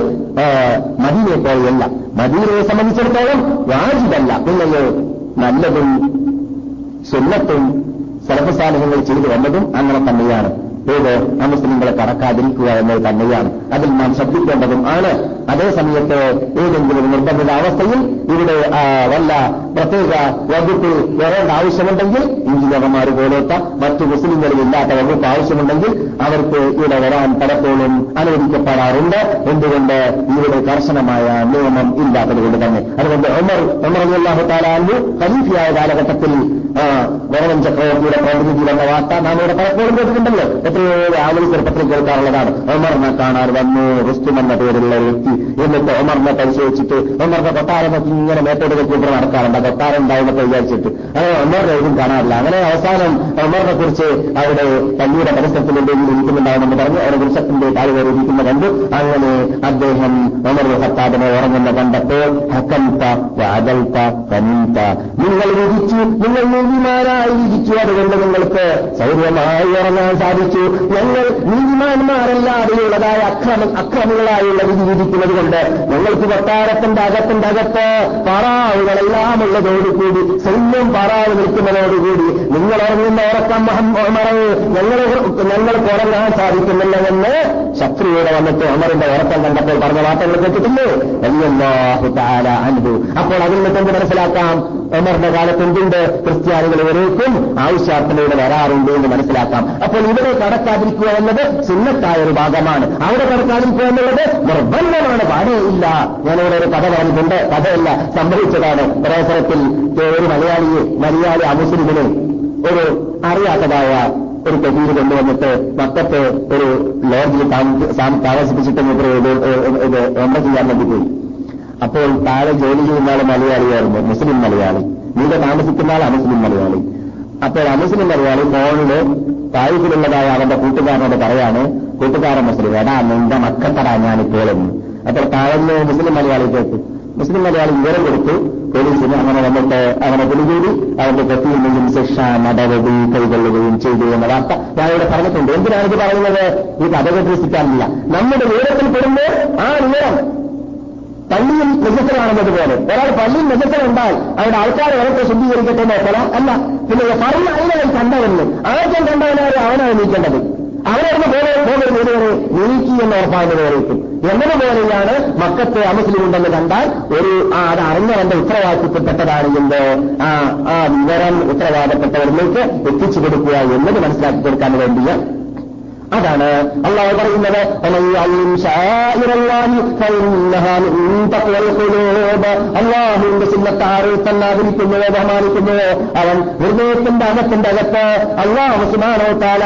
മദീനെ പോലെയല്ല. മദീനയെ സംബന്ധിച്ചിടത്തോളം വാജിബല്ല. പിന്നെയോ നല്ലതും സുന്നത്തും സർവസാധനങ്ങൾ ചെയ്തു വന്നതും അങ്ങനെ തന്നെയാണ്. ഏത് അമുസ്ലിങ്ങളെ കടക്കാതിരിക്കുക എന്നത് തന്നെയാണ്. അതിൽ നാം ശ്രദ്ധിക്കേണ്ടതും ആണ്. അതേസമയത്ത് ഏതെങ്കിലും നിർബന്ധിത അവസ്ഥയിൽ ഇവിടെ വല്ല പ്രത്യേക വകുപ്പ് വരേണ്ട ആവശ്യമുണ്ടെങ്കിൽ എഞ്ചിനീയർമാർ പോലത്തെ മറ്റു മുസ്ലിങ്ങളിൽ ഇല്ലാത്ത വകുപ്പ് ആവശ്യമുണ്ടെങ്കിൽ അവർക്ക് ഇവിടെ വരാൻ പലപ്പോഴും അനുവദിക്കപ്പെടാറുണ്ട്. എന്തുകൊണ്ട്? ഇവിടെ കർശനമായ നിയമം ഇല്ലാത്തതുകൊണ്ട് തന്നെ. അതുകൊണ്ട് ഒമർ ഒമർ താലാലു ഖലീഫിയായ കാലഘട്ടത്തിൽ ഗവൺമെന്റ് ചക്രവർത്തിയുടെ പ്രതിനിധി എന്ന വാർത്ത നാം ഇവിടെ പലപ്പോഴും കേട്ടിട്ടുണ്ടല്ലോ. എത്രയോ രാവിലെ ചെറുപ്പത്തിൽ കേൾക്കാറുള്ളതാണ്. ഒമറിനെ കാണാൻ വന്നു റുസ്തും എന്ന പേരുള്ള വ്യക്തി. എന്നിട്ട് ഒമറിനെ പരിശോധിച്ചിട്ട് ഒമറിന്റെ കൊട്ടാരം നോക്കി ഇങ്ങനെ മേത്തോട് വെച്ചിട്ട് നടക്കാറുണ്ട്. കൊട്ടാരം ഉണ്ടാവുന്നൊക്കെ വിചാരിച്ചിട്ട്. അങ്ങനെ ഒമറിനെ ഇതും കാണാറില്ല. അങ്ങനെ അവസാനം ഒമറിനെ കുറിച്ച് അവിടെ പള്ളിയുടെ പരിസരത്തിൽ എന്തെങ്കിലും ഇരിക്കുന്നുണ്ടാവുമെന്ന് പറഞ്ഞ് അവരുടെ വൃക്ഷത്തിന്റെ താഴെ ഇരിക്കുന്ന കണ്ടു. അങ്ങനെ അദ്ദേഹം ഒമർ ഹത്താബിനെ ഉറങ്ങുന്ന കണ്ടപ്പോൾ ഹക്കൽത്ത അകൽത്ത കനിന്ത. നിങ്ങൾ വിധിച്ചു നിങ്ങൾ നീതിമാരായി വിധിച്ചു അതുകൊണ്ട് നിങ്ങൾക്ക് സൗര്യമായി ഉറങ്ങാൻ സാധിച്ചു. ഞങ്ങൾ നീതിമാന്മാരല്ലാതെയുള്ളതായ അക്രമ അക്രമികളായുള്ള വിധി വിധിക്കുന്നത് കൊണ്ട് ഞങ്ങൾക്ക് കൊട്ടാരത്തിന്റെ അകത്തിന്റെ അകത്ത് പറാവുകളെല്ലാം ഉള്ളതോടുകൂടി സൈന്യം പാറാവ് നിൽക്കുന്നതോടുകൂടി നിങ്ങൾ ഉറങ്ങുന്ന ഉറക്കം ഉമറെ ഞങ്ങൾ ഞങ്ങൾക്ക് ഉറങ്ങാൻ സാധിക്കുന്നില്ല എന്ന് ശത്രുവിടെ വന്നിട്ട് ഉമറിന്റെ ഉറക്കം കണ്ടപ്പോൾ പറഞ്ഞ വാർത്തകൾ കേട്ടിട്ടില്ലേ? അല്ലാഹു അനുഭവം അനുഭു അപ്പോൾ അതിൽ നിന്ന് മനസ്സിലാക്കാം ഉമറിന്റെ കാലത്ത് എന്തുണ്ട് ക്രിസ്ത്യാനികൾ ഇവരേക്കും ആവശ്യാർത്ഥനയുടെ വരാറുണ്ട് എന്ന് മനസ്സിലാക്കാം അപ്പോൾ ഇവിടെ കടക്കാതിരിക്കുക എന്നത് സുന്നത്തായ ഒരു ഭാഗമാണ് അവിടെ കടക്കാതിരിക്കുക എന്നുള്ളത് നിർബന്ധമാണ് പാടേയില്ല ഞാനിവിടെ ഒരു കഥ പറഞ്ഞിട്ടുണ്ട് കഥയല്ല സംഭവിച്ചതാണ് ഒരവസരത്തിൽ ഒരു മലയാളിയെ മലയാളി അമുസ്ലിമിനെ ഒരു അറിയാത്തതായ ഒരു കെട്ടീര് കൊണ്ടുവന്നിട്ട് മക്കത്ത് ഒരു ലോഡ്ജിൽ താമസിപ്പിച്ചിട്ട് ഇത് എണ്ണ ചെയ്യാൻ വേണ്ടി പോയി അപ്പോൾ താഴെ ജോലി ചെയ്യുന്ന ആൾ മലയാളിയായിരുന്നു മുസ്ലിം മലയാളി. നീടെ താമസിക്കുന്ന ആൾ അമുസ്ലിം മലയാളി. അപ്പോൾ അമുസ്ലിം മലയാളി ഫോണിൽ താഴ്ചയിലുള്ളതായ അവന്റെ കൂട്ടുകാരനോട് പറയാണ് കൂട്ടുകാരൻ മുസ്ലിം എടാ നിന്റെ മക്കത്തടാ ഞാനിപ്പോഴെന്ന് അപ്പോൾ താഴെ മുസ്ലിം മലയാളി കേട്ടു. മുസ്ലിം മലയാളി വിവരം കൊടുത്തു. പോലീസിന് അങ്ങനെ വന്നിട്ട് അവനെ പിടികൂടി അവന്റെ കത്തിയിൽ നിന്നും ശിക്ഷ നടപടി കൈകൊള്ളുകയും ചെയ്തു എന്ന വാർത്ത ഞാൻ ഇവിടെ പറഞ്ഞിട്ടുണ്ട്. എന്തിനാണ് ഇത് പറയുന്നത്? ഈ കഥ കേട്ടിരിക്കാനില്ല നമ്മുടെ വിവരത്തിൽ പെടുമ്പോൾ ആ ഉയരം പള്ളിയിൽ പോലെ. ഒരാൾ പള്ളിയിൽ ഉണ്ടാൽ അവരുടെ ആൾക്കാരെ അവർക്ക് ശുദ്ധീകരിക്കട്ടെ നോക്കണം അല്ല പിന്നെ പറഞ്ഞ അതിനായി കണ്ടവന് ആദ്യം കണ്ടവനായി അവനാണ് നീക്കേണ്ടത്? അവരവിടെ പോലെ പോലെ വീടുകളെ നീക്കി എന്ന് ഉറപ്പാകുന്ന പോലെയിട്ടും എന്നതുപോലെയാണ് മക്കത്തെ അമുസ്ലിം ഉണ്ടെന്ന് കണ്ടാൽ ഒരു ആ അത് അറിഞ്ഞവന്റെ ഉത്തരവാദിത്വപ്പെട്ടതാണ് എന്ന് ആ ആ വിവരം ഉത്തരവാദപ്പെട്ടവരിലേക്ക് എത്തിച്ചു കൊടുക്കുക എന്നത് മനസ്സിലാക്കി കൊടുക്കാൻ വേണ്ടിയ അതാണ് അള്ളാഹ് പറയുന്നത് അള്ളാഹുവിന്റെ ചിഹ്നത്താറ് തന്നെ ആദരിക്കുന്നത് ബഹുമാനിക്കുന്നത് അവൻ ഹൃദയത്തിന്റെ അകത്തിന്റെ അകത്ത് അള്ളാഹു സുബാനോ താല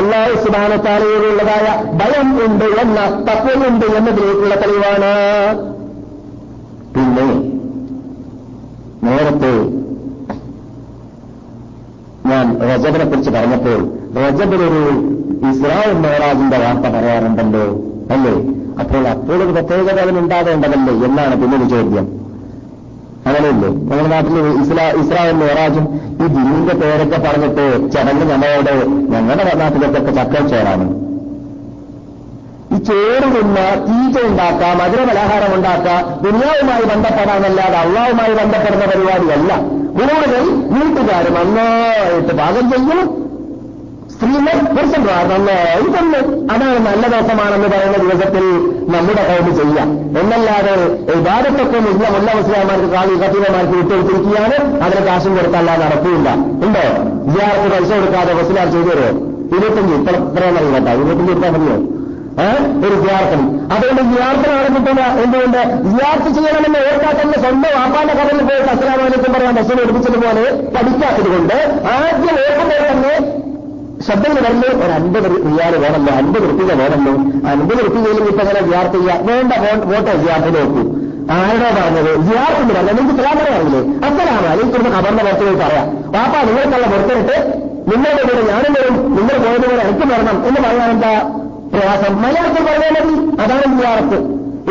അള്ളാഹു സുബാനോ താലയോടുള്ളതായ ഭയം ഉണ്ട് എന്ന തത്വമുണ്ട് എന്നതിലേക്കുള്ള തെളിവാണ്. പിന്നെ നേരത്തെ ഞാൻ രജബിനെ കുറിച്ച് പറഞ്ഞപ്പോൾ റജബിലൊരു ഇസ്രായേൽ മേറാജിന്റെ വാർത്ത പറയാറുണ്ടല്ലോ അല്ലേ? അപ്പോൾ അപ്പോഴൊരു പ്രത്യേകത അതിനുണ്ടാകേണ്ടതല്ലേ എന്നാണ് പിന്നൊരു ചോദ്യം. അങ്ങനെയല്ലേ? നമ്മുടെ നാട്ടിൽ ഇസ്ലാ ഇസ്രായേൽ മേറാജും ഈ ദിനിന്റെ പേരൊക്കെ പറഞ്ഞിട്ട് ചടങ്ങ് നമ്മളോട് ഞങ്ങളുടെ നാട്ടിലൊക്കെ ചേരാണ് ഈ ചോറ് തിന്ന തീറ്റ ഉണ്ടാക്കാം മധുര പലഹാരം ഉണ്ടാക്കാം ദുനിയാവുമായി ബന്ധപ്പെടാനല്ലാതെ അള്ളാവുമായി ബന്ധപ്പെടുന്ന പരിപാടിയല്ല. കൂടുതൽ വീട്ടുകാർ നന്നായിട്ട് പാകം ചെയ്യും. സ്ത്രീകൾ പുരുഷൻ നന്നായി തന്നെ. അതാണ് നല്ല ദിവസമാണെന്ന് പറയുന്ന ദിവസത്തിൽ നമ്മുടെ കൗണ്ട് ചെയ്യാം. എന്നല്ലാതെ ഇബാദത്തൊക്കെ ഇല്ല മുല്ല മുസ്ലിംമാർക്ക് കാളി കത്തീവമാർക്ക് വിട്ടുകൊടുത്തിരിക്കുകയാണ് അതിന് കാശും കൊടുത്തല്ല നടക്കില്ല ഉണ്ടോ? വിദ്യാർത്ഥി പൈസ കൊടുക്കാതെ മുസ്ലിം ചെയ്തു തരുമോ? ഇരുപത്തഞ്ച് ഇത്ര ഇത്രയെന്നറിയ കേട്ടോ. ഇരുപത്തഞ്ച് ഇത്ര മതിയോ? ഒരു വിദ്യാർത്ഥം അതുകൊണ്ട് വിദ്യാർത്ഥനാണ് കിട്ടുന്ന എന്തുകൊണ്ട്? വിദ്യാർത്ഥി ചെയ്യണമെന്ന് ഓർക്കാത്ത തന്നെ സ്വന്തം വാപ്പാന്റെ കടലിൽ പോയിട്ട് അസ്ലാമിക്കും പറയാൻ ബസ്സിൽ എടുപ്പിച്ചതുപോലെ പഠിക്കാത്തത് കൊണ്ട് ആദ്യം ഓർക്കുമ്പോൾ തന്നെ ശബ്ദങ്ങൾ വരുന്നു ഒരു അൻപത് റിയാൽ വേണമല്ലോ അൻപത് റുപ്പിക വേണമല്ലോ. അൻപത് റുപ്യയിലും ഇപ്പൊ അങ്ങനെ ജിയാർത്ത് ചെയ്യാം. വേണ്ട വോട്ടോ ജിയാർത്ത് നോക്കൂ. ആരുടെ പറഞ്ഞത്? ജിയാർത്തിന്റെ പറഞ്ഞത് നിങ്ങൾക്ക് സലാം പറയാറില്ലേ അസലാണ് അല്ലെങ്കിൽ ഇവിടുന്ന് ഖബറിന്റെ പുറത്ത് പോയി പറയാം. പാപ്പ നിങ്ങൾക്കുള്ള പുറത്തിട്ട് നിങ്ങളുടെ കൂടെ ഞാനും വരും നിങ്ങൾ പോയത് കൂടെ എനിക്ക് വരണം എന്ന് പറയാൻ എന്താ പ്രയാസം? മലയാളത്തിൽ പറഞ്ഞാൽ മതി. അതാണ് ജിയാറത്ത്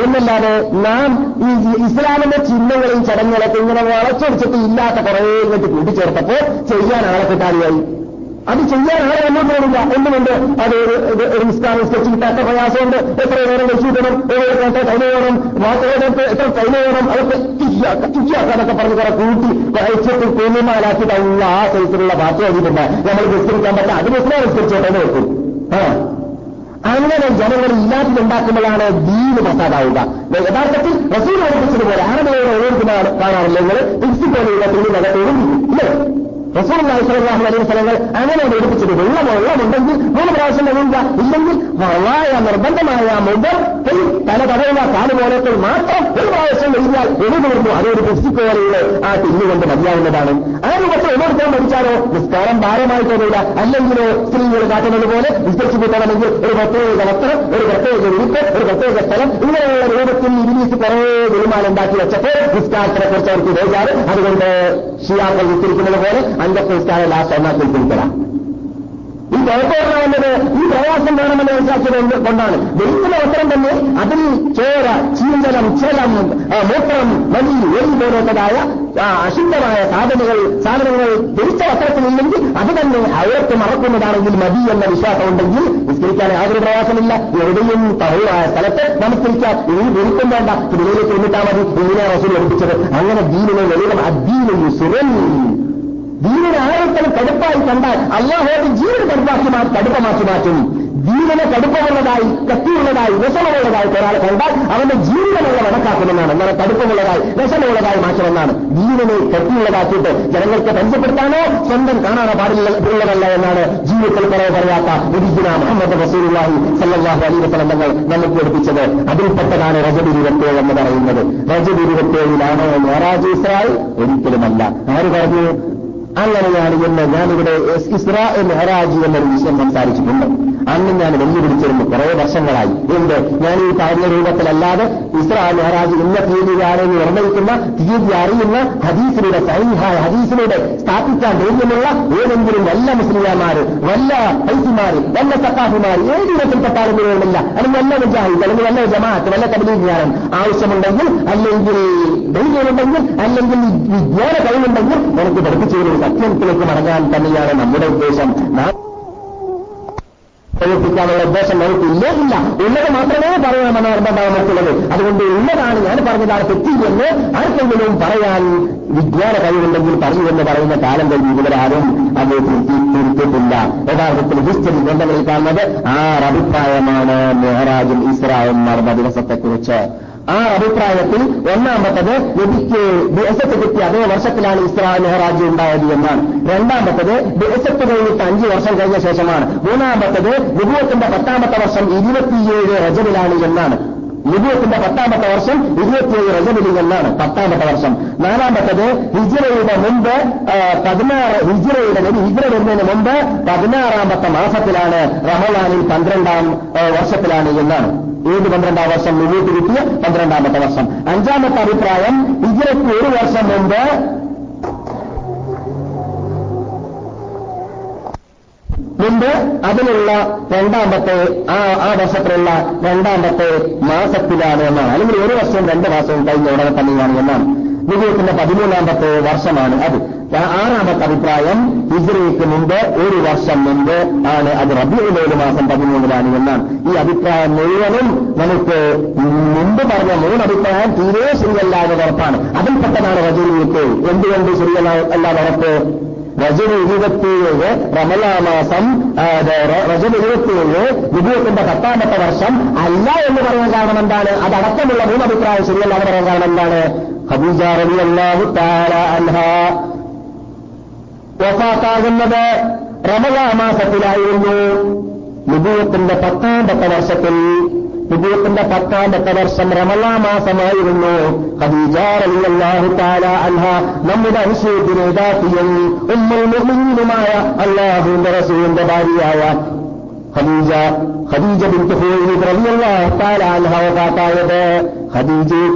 എന്നല്ലാതെ നാം ഈ ഇസ്ലാമിന്റെ ചിഹ്നങ്ങളെയും ചടങ്ങുകളൊക്കെ ഇങ്ങനെ വളച്ചൊടിച്ചിട്ട് ഇല്ലാത്ത കുറേ ഇങ്ങോട്ട് കൂട്ടിച്ചേർത്തപ്പോ ചെയ്യാൻ ആളെ കിട്ടാതെയായി. അത് ചെയ്യാൻ ആളെ മുന്നോട്ട് പോകില്ല എന്തുകൊണ്ട് അത് ഒരു സ്കെച്ച് കിട്ടാത്ത പ്രയാസമുണ്ട്. എത്ര നേരം വെച്ച് കിട്ടണം? എത്ര കൈന വേണം മാത്രമേ എത്ര കൈന വേണം അതൊക്കെ ഇല്ലാക്കാന്നൊക്കെ പറഞ്ഞ് കുറെ കൂട്ടി വായിച്ചിട്ട് കൂലിമാലാക്കിയിട്ട് ആ സൈസിലുള്ള ബാക്കി കഴിഞ്ഞിട്ടുണ്ട് നമ്മൾ വിസ്തരിക്കാൻ പറ്റില്ല. അത് വിസ്തരം വിസ്തരിച്ചോട്ടെ വെക്കും. അങ്ങനെ ജനങ്ങൾ ഇല്ലാത്തതുണ്ടാക്കുമ്പോഴാണ് ദീന് മസാദാവുക. യഥാർത്ഥത്തിൽ റസൂൽ ഓർപ്പിച്ചതുപോലെ ആരുടെ ഓരോരുത്തരും കാണാറില്ല നിങ്ങൾ തിരിച്ചു പോലെയുള്ള തുണിനകത്തോടും ഇല്ലേ? അലൈഹി സ്ഥലങ്ങൾ അങ്ങനെ എടുപ്പിച്ചത് വെള്ളം വെള്ളമുണ്ടെങ്കിൽ മൂന്ന് പ്രാവശ്യം കഴിയുക. ഇല്ലെങ്കിൽ വളായ നിർബന്ധമായ മുമ്പ് തല തടയുക കാൽ പോലത്തിൽ മാത്രം ഒരു പ്രാവശ്യം കഴിയാൽ എഴുതുന്നു അതൊരു പുസ്തിക്കോലയിൽ ആ തിന്നുകൊണ്ട് മതിയാവുന്നതാണ്. ആ രൂപത്തിൽ ഒന്നെടുക്കാൻ പഠിച്ചാലോ നിസ്കാരം ഭാരമായി തോന്നില്ല. അല്ലെങ്കിലോ സ്ത്രീകൾ കാട്ടുന്നത് പോലെ വിസ്തരിച്ചു കിട്ടണമെങ്കിൽ ഒരു പ്രത്യേക വസ്ത്രം ഒരു പ്രത്യേക ഉടുപ്പ് ഒരു പ്രത്യേക സ്ഥലം ഇങ്ങനെയുള്ള രൂപത്തിൽ ഇരിച്ച് കുറേ വരുമാനം ഉണ്ടാക്കി വെച്ചപ്പോൾ നിസ്കാരത്തിനെ കുറിച്ച് അവർക്ക് ബേജാറ്. അതുകൊണ്ട് ഷിയാക്കൾ വിസ്തരിക്കുന്നത് പോലെ അഞ്ചൊക്കെ നിസ്കാരം ലാസ്റ്റ് ഒന്നാക്കി പിടിക്കല ഈ കുഴപ്പമാണ് വന്നത് ഈ പ്രയാസം വേണമെന്ന് മനസ്സിലാക്കിയത് കൊണ്ടാണ്? ദൈവത്തിന്റെ അവസരം തന്നെ അതിൽ ചോര ചീന്തലം ചലം മൂത്രം വലി എലി പോലത്തതായ അശുദ്ധമായ സാധനങ്ങൾ സാധനങ്ങൾ ധരിച്ച വസ്ത്രത്തിലില്ലെങ്കിൽ അത് തന്നെ അവർക്ക് മറക്കുന്നതാണെങ്കിൽ മതി എന്ന വിശ്വാസം ഉണ്ടെങ്കിൽ നിസ്കരിക്കാൻ യാതൊരു പ്രയാസമില്ല. എവിടെയും തഹൂറായ സ്ഥലത്ത് നമസ്കരിക്കാം ഇനി വെളുപ്പം വേണ്ട. ഇതിലേക്ക് എന്നിട്ടാൽ മതി. ഇങ്ങനെ റസൂൽ പഠിപ്പിച്ചത് അങ്ങനെ ദീനിനെ ലളിതം അദ്ദീനും സുരൻ ദീനിനെ ആരോഗ്യം കടുപ്പായി കണ്ടാൽ അള്ളാഹോട് ജീവൻ കടുപ്പാക്കി കടുപ്പമാക്കി മാറ്റും. ദീനിനെ കടുപ്പമുള്ളതായി കത്തിയുള്ളതായി വിഷമമുള്ളതായി ഒരാൾ കണ്ടാൽ അവന്റെ ജീവിതമുള്ള വടക്കാക്കുമെന്നാണ് അങ്ങനെ കടുപ്പമുള്ളതായി വിഷമമുള്ളതായി മാറ്റുമെന്നാണ്. ജീവനെ കത്തിയുള്ളതാക്കിയിട്ട് ജനങ്ങൾക്ക് പരിചയപ്പെടുത്താനോ സ്വന്തം കാണാനോ പാടില്ല ഉള്ളതല്ല എന്നാണ് ജീവിതത്തിൽ കുറവ് പറയാത്ത ഉദിക്കുന്ന മുഹമ്മദ് റസൂലുള്ളാഹി സല്ലാഹു അലൈഹി വസല്ലം നമുക്ക് പഠിപ്പിച്ചത്. അതിൽപ്പെട്ടതാണ് റജബ് ഇരുപത്തേഴ് എന്ന് പറയുന്നത്. റജബ് ഇരുപത്തേഴിലാണോ മേറാജ് ഒരിക്കലുമല്ല. ആര് പറഞ്ഞു? അങ്ങനെയാണ് എന്ന് ഞാനിവിടെ ഇസ്രാ ഹരാജി എന്നൊരു വിഷയം സംസാരിച്ചിട്ടുണ്ട്. അന്ന് ഞാൻ വെല്ലുവിളിച്ചിരുന്നു കുറേ വർഷങ്ങളായി. എന്ത്? ഞാൻ ഈ പറഞ്ഞ രൂപത്തിലല്ലാതെ ഇസ്രാ മഹാരാജ് ഇന്ന തീയതിയാണെന്ന് നിർണയിക്കുന്ന തീയതി അറിയുന്ന ഹദീസിലൂടെ സൈഹായ ഹദീസിലൂടെ സ്ഥാപിക്കാൻ ധൈര്യമുള്ള ഏതെങ്കിലും വല്ല മുസ്ലിയാമാർ വല്ല ഹൈസിമാര് വല്ല സക്കാഫിമാർ ഏത് ഇനത്തിൽപ്പെട്ടാലും വേണമില്ല അല്ലെങ്കിൽ വല്ല മുജാഹിദ് അല്ലെങ്കിൽ വല്ല ജമാഅത്ത് വല്ല കബലീജ്ഞാനം ആവശ്യമുണ്ടെങ്കിൽ അല്ലെങ്കിൽ ധൈര്യമുണ്ടെങ്കിൽ അല്ലെങ്കിൽ വിജ്ഞാന കഴിവുണ്ടെങ്കിൽ നമുക്ക് പഠിപ്പിച്ചു സത്യത്തിലേക്ക് മടങ്ങാൻ തന്നെയാണ് നമ്മുടെ ഉദ്ദേശം. പ്രവർത്തിക്കാനുള്ള ഉദ്ദേശം നമുക്ക് ഇല്ലേ. ഇല്ല ഉള്ളത് മാത്രമേ പറയണമെന്ന് നിർബന്ധമാണ് നമുക്കുള്ളത് അതുകൊണ്ട് ഉള്ളതാണ് ഞാൻ പറഞ്ഞതാണ് തെറ്റില്ലെന്ന് ആർക്കെങ്കിലും പറയാൻ വിജ്ഞാന കഴിവുണ്ടെങ്കിൽ പറഞ്ഞു എന്ന് പറയുന്ന കാലം കഴിഞ്ഞ് ഇവരാരും അത് തിരുത്തിയിട്ടില്ല യഥാർത്ഥത്തിൽ ഹിസ്റ്ററി ഗ്രന്ഥങ്ങളിൽ കാണുന്നത് ആ അഭിപ്രായമാണ് മെഹറാജും ഇസ്രായും നടന്ന ദിവസത്തെക്കുറിച്ച്. ആ അഭിപ്രായത്തിൽ ഒന്നാമത്തത് നബിക്ക് ദിവസത്തെ കിട്ടിയ അതേ വർഷത്തിലാണ് ഇസ്ലാം മെഹറാജ് ഉണ്ടായത് എന്നാണ്. രണ്ടാമത്തത് ദിവസത്ത് കഴിഞ്ഞിട്ട് അഞ്ച് വർഷം കഴിഞ്ഞ ശേഷമാണ്. മൂന്നാമത്തത് വിഭവത്തിന്റെ പത്താമത്തെ വർഷം ഇരുപത്തിയേഴ് റജബിലാണ് എന്നാണ്. യുഗത്തിന്റെ പത്താമത്തെ വർഷം ഇരുപത്തിയേഴ് റജബിലി എന്നാണ് പത്താമത്തെ വർഷം. നാലാമത്തത് ഹിജിറയുടെ മുമ്പ് പതിനാറ് ഹിജിറയുടെ ഹിജിറ വരുന്നതിന് മുമ്പ് പതിനാറാമത്തെ മാസത്തിലാണ് റമലാനിൽ പന്ത്രണ്ടാം വർഷത്തിലാണ് എന്നാണ്. ഏത് പന്ത്രണ്ടാം വർഷം? മുന്നോട്ട് കിട്ടിയ പന്ത്രണ്ടാമത്തെ വർഷം. അഞ്ചാമത്തെ അഭിപ്രായം ഹിജിറയ്ക്ക് ഒരു വർഷം മുമ്പ് മുമ്പ് അതിനുള്ള രണ്ടാമത്തെ ആ ആ വർഷത്തിലുള്ള രണ്ടാമത്തെ മാസത്തിലാണ് എന്നാണ്. അല്ലെങ്കിൽ ഒരു വർഷവും രണ്ട് മാസവും കഴിഞ്ഞ ഉടനെ തന്നെയാണ് എന്നാണ്. വിജയത്തിന്റെ പതിമൂന്നാമത്തെ വർഷമാണ് അത്. ആറാമത്തെ അഭിപ്രായം ഇസ്രയേക്ക് മുമ്പ് ഒരു വർഷം മുമ്പ് ആണ് അത്. റബിയുലേഴ് മാസം പതിമൂന്നിലാണ് എന്നാണ്. ഈ അഭിപ്രായം മുഴുവനും നമുക്ക് മുമ്പ് പറഞ്ഞ മൂന്ന് അഭിപ്രായം തീരെ ശരിയല്ലാതെ ഉറപ്പാണ്. അതിൽപ്പെട്ടതാണ് റജുലിക്ക്. എന്തുകൊണ്ട് ശരിയല്ലാതെ ഉറപ്പ്? റജബ് ഇരുപത്തിയേഴ് റമലാമാസം റജബ് ഇരുപത്തിയേഴ് വിജയത്തിന്റെ പത്താമത്തെ വർഷം അല്ല എന്ന് പറയാൻ കാരണം എന്താണ്? അതടക്കമുള്ള മൂന്ന് അഭിപ്രായം ശരിയല്ല എന്ന് പറയാൻ കാരണം എന്താണ്? ഖദീജ റബി താര അൻഹ. വഫാത്താകുന്നത് റമലാമാസത്തിലായിരുന്നു. വിജയത്തിന്റെ പത്താമത്തെ വർഷത്തിൽ വിജയത്തിന്റെ പത്താമത്തെ വർഷം റമലാ മാസമായിരുന്നു. ഖദീജാറിയാഹു താല അൻഹ നമ്മുടെ അനുശേഖിനേതാത്തിയും ഉമ്മുമായ അള്ളാഹുവിന്റെ റസൂലിന്റെ ഭാര്യയായ ഖദീജ ഖദീജ ബിൻത് ഹുവൈലിദ് റളിയല്ലാഹു തആല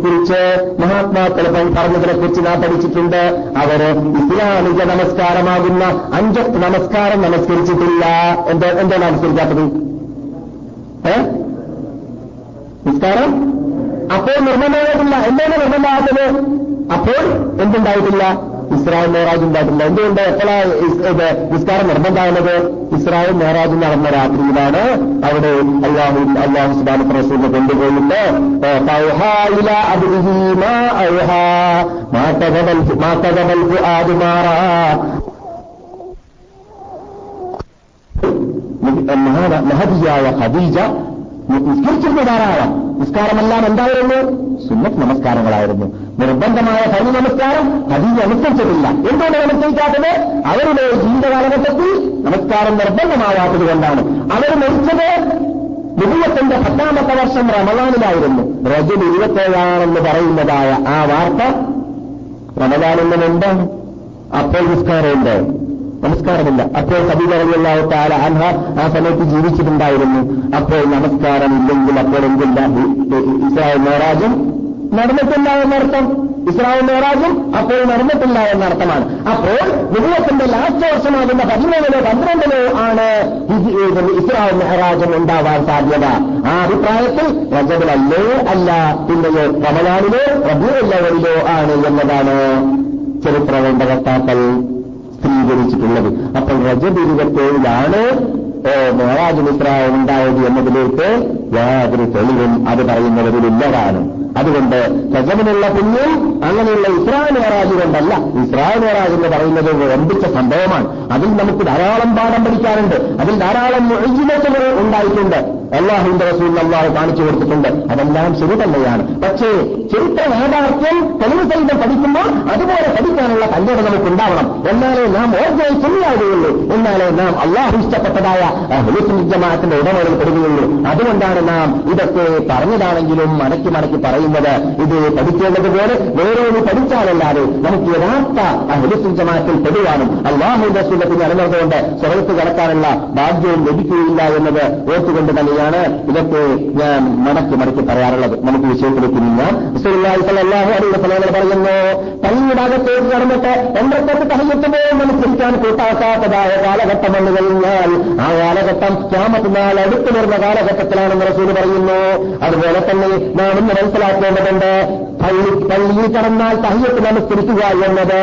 കുറിച്ച് മഹാത്മാക്കൾ പറഞ്ഞതിനെ കുറിച്ച് നാം പഠിച്ചിട്ടുണ്ട്. അവർ ഇസ്ലാമിക നമസ്കാരമാകുന്ന അഞ്ച് നമസ്കാരം നമസ്കരിച്ചിട്ടില്ല. എന്താ എന്താണ് നമസ്കരിക്കാത്തത്? നിസ്കാരം? അപ്പോൾ നിർബന്ധമായിട്ടില്ല എന്താണ് നിർബന്ധമാകാത്തത് അപ്പോൾ എന്തുണ്ടായിട്ടില്ല? ഇസ്രായേൽ മേറാജ് ഉണ്ടായിട്ടില്ല. എന്തുകൊണ്ട്? എപ്പോഴാണ് നിസ്കാരം നിർബന്ധമാകുന്നത്? ഇസ്രായേൽ മേറാജ് നടന്ന രാത്രിയിലാണ് അവിടെ അള്ളാഹു അള്ളാഹു സുബാന റസൂലിനെ കൊണ്ടുപോയിട്ട് മഹതിയായ ഖദീജ നിസ്കരിച്ചിരുന്ന ധാരാളം നിസ്കാരമെല്ലാം എന്തായിരുന്നു? സുന്നത്ത് നമസ്കാരങ്ങളായിരുന്നു. നിർബന്ധമായ ഭരണ നമസ്കാരം ഹദീജ് അനുസരിച്ചിട്ടില്ല. എന്തുകൊണ്ട് നമസ്കരിക്കാത്തത് അവരുടെ ജീവിതകാലഘട്ടത്തിൽ നമസ്കാരം നിർബന്ധമാവാത്തത് കൊണ്ടാണ് അവർ മരിച്ചത് വിജയത്തിന്റെ പത്താമത്തെ വർഷം റമദാനിലായിരുന്നു. റജുൽ ഇരുപത്തേഴാണെന്ന് പറയുന്നതായ ആ വാർത്ത റമദാനിന് മുമ്പ് അപ്പോൾ നിസ്കാരമുണ്ട്. നമസ്കാരമില്ല. അപ്പോൾ കബീലറിയാഹു താല അൻഹ ആ സമയത്ത് ജീവിച്ചിട്ടുണ്ടായിരുന്നു. അപ്പോൾ നമസ്കാരം ഇല്ലെങ്കിൽ അപ്പോൾ എന്തില്ല ഇസ്രായേൽ മേറാജും നടന്നിട്ടില്ല എന്നർത്ഥം ഇസ്രായേൽ മേറാജും അപ്പോൾ നടന്നിട്ടില്ല എന്നർത്ഥമാണ് അപ്പോൾ വിഭവത്തിന്റെ ലാസ്റ്റ് വർഷമാകുന്ന പതിമൂന്നിലോ പന്ത്രണ്ടിലോ ആണ് ഇസ്രായേൽ മെഹറാജും ഉണ്ടാവാൻ സാധ്യത. ആ അഭിപ്രായത്തിൽ രജബിലല്ലേ അല്ല പിന്നെയോ റമദാനിലോ പ്രഭുവല്ലവരിലോ ആണ് എന്നതാണ് ചരിത്ര വേണ്ടകർത്താക്കൾ സ്ഥിരീകരിച്ചിട്ടുള്ളത് അപ്പോൾ റജബ് ഇരുപത്തേഴിലാണ് മേറാജ് മിത്ര ഉണ്ടായത് എന്നതിലേക്ക് യാതൊരു തെളിവും അത് പറയുന്നവരിലില്ലതാണ് അതുകൊണ്ട് രജമനുള്ള പുണ്യം അങ്ങനെയുള്ള ഇസ്രായേൽ മേറാജ് കൊണ്ടല്ല. ഇസ്രായേൽ മേറാജ് എന്ന് പറയുന്നത് വമ്പിച്ച സംഭവമാണ്. അതിൽ നമുക്ക് ധാരാളം പാഠം പഠിക്കാറുണ്ട് അതിൽ ധാരാളം ഒഴിജിനത്തുകൾ ഉണ്ടായിട്ടുണ്ട്. അള്ളാഹുവിന്റെ റസൂൽ അള്ളാഹു കാണിച്ചു കൊടുത്തിട്ടുണ്ട്. അതെല്ലാം ശരി തന്നെയാണ്. പക്ഷേ ചരിത്ര യാഥാർത്ഥ്യം തെളിവ് സഹിതം പഠിക്കുമ്പോൾ അതുപോലെ പഠിക്കാനുള്ള കല്യാണം നമുക്ക് ഉണ്ടാവണം എന്നാലേ നാം ഓർജയിൽ ശരിയാവുകയുള്ളൂ. എന്നാലേ നാം അള്ളാഹു ഇഷ്ടപ്പെട്ടതായ ഹുലിസുൽ ജമാഅത്തിന്റെ ഉടമകളിൽ പെടുകയുള്ളൂ അതുകൊണ്ടാണ് നാം ഇതൊക്കെ പറഞ്ഞതാണെങ്കിലും മടക്കി മടക്കി പറയുന്നത്. ഇത് പഠിക്കേണ്ടതുപോലെ വേറൊരു പഠിച്ചാലല്ലാതെ നമുക്ക് യഥാർത്ഥ ഹുലിസുൽ ജമാഅത്തിൽ പെടുവാനും അള്ളാഹുവിന്റെ സുഖത്തിന് അനുമതികൊണ്ട് സ്വർഗത്ത് കടക്കാനുള്ള ഭാഗ്യവും ലഭിക്കുകയില്ല എന്നത് ഓർത്തുകൊണ്ട് തന്നെയാണ് ഇതൊക്കെ ഞാൻ മടക്കി മടക്കി പറയാറുള്ളത്. നമുക്ക് വിഷയത്തിലേക്ക് നീങ്ങാം അള്ളാഹു അടിയുടെ ഫലങ്ങൾ പറയുന്നു പള്ളിയുടെ അകത്തേക്ക് കടന്നിട്ട് രണ്ടൊക്കെ തഹയ്യത്ത് പോലും മനസ്സിരിക്കാൻ കൂട്ടാക്കാത്തതായ കാലഘട്ടം വന്നു കഴിഞ്ഞാൽ ആ കാലഘട്ടം ക്യാമത്തിനാൽ അടുത്തു വരുന്ന കാലഘട്ടത്തിലാണെന്ന് റസൂൽ പറയുന്നു. അതുപോലെ തന്നെ നാം ഇന്ന് മനസ്സിലാക്കേണ്ടതുണ്ട് പള്ളി പള്ളിയിൽ കടന്നാൽ തഹയ്യത്ത് നമസ്കരിക്കുക എന്നത്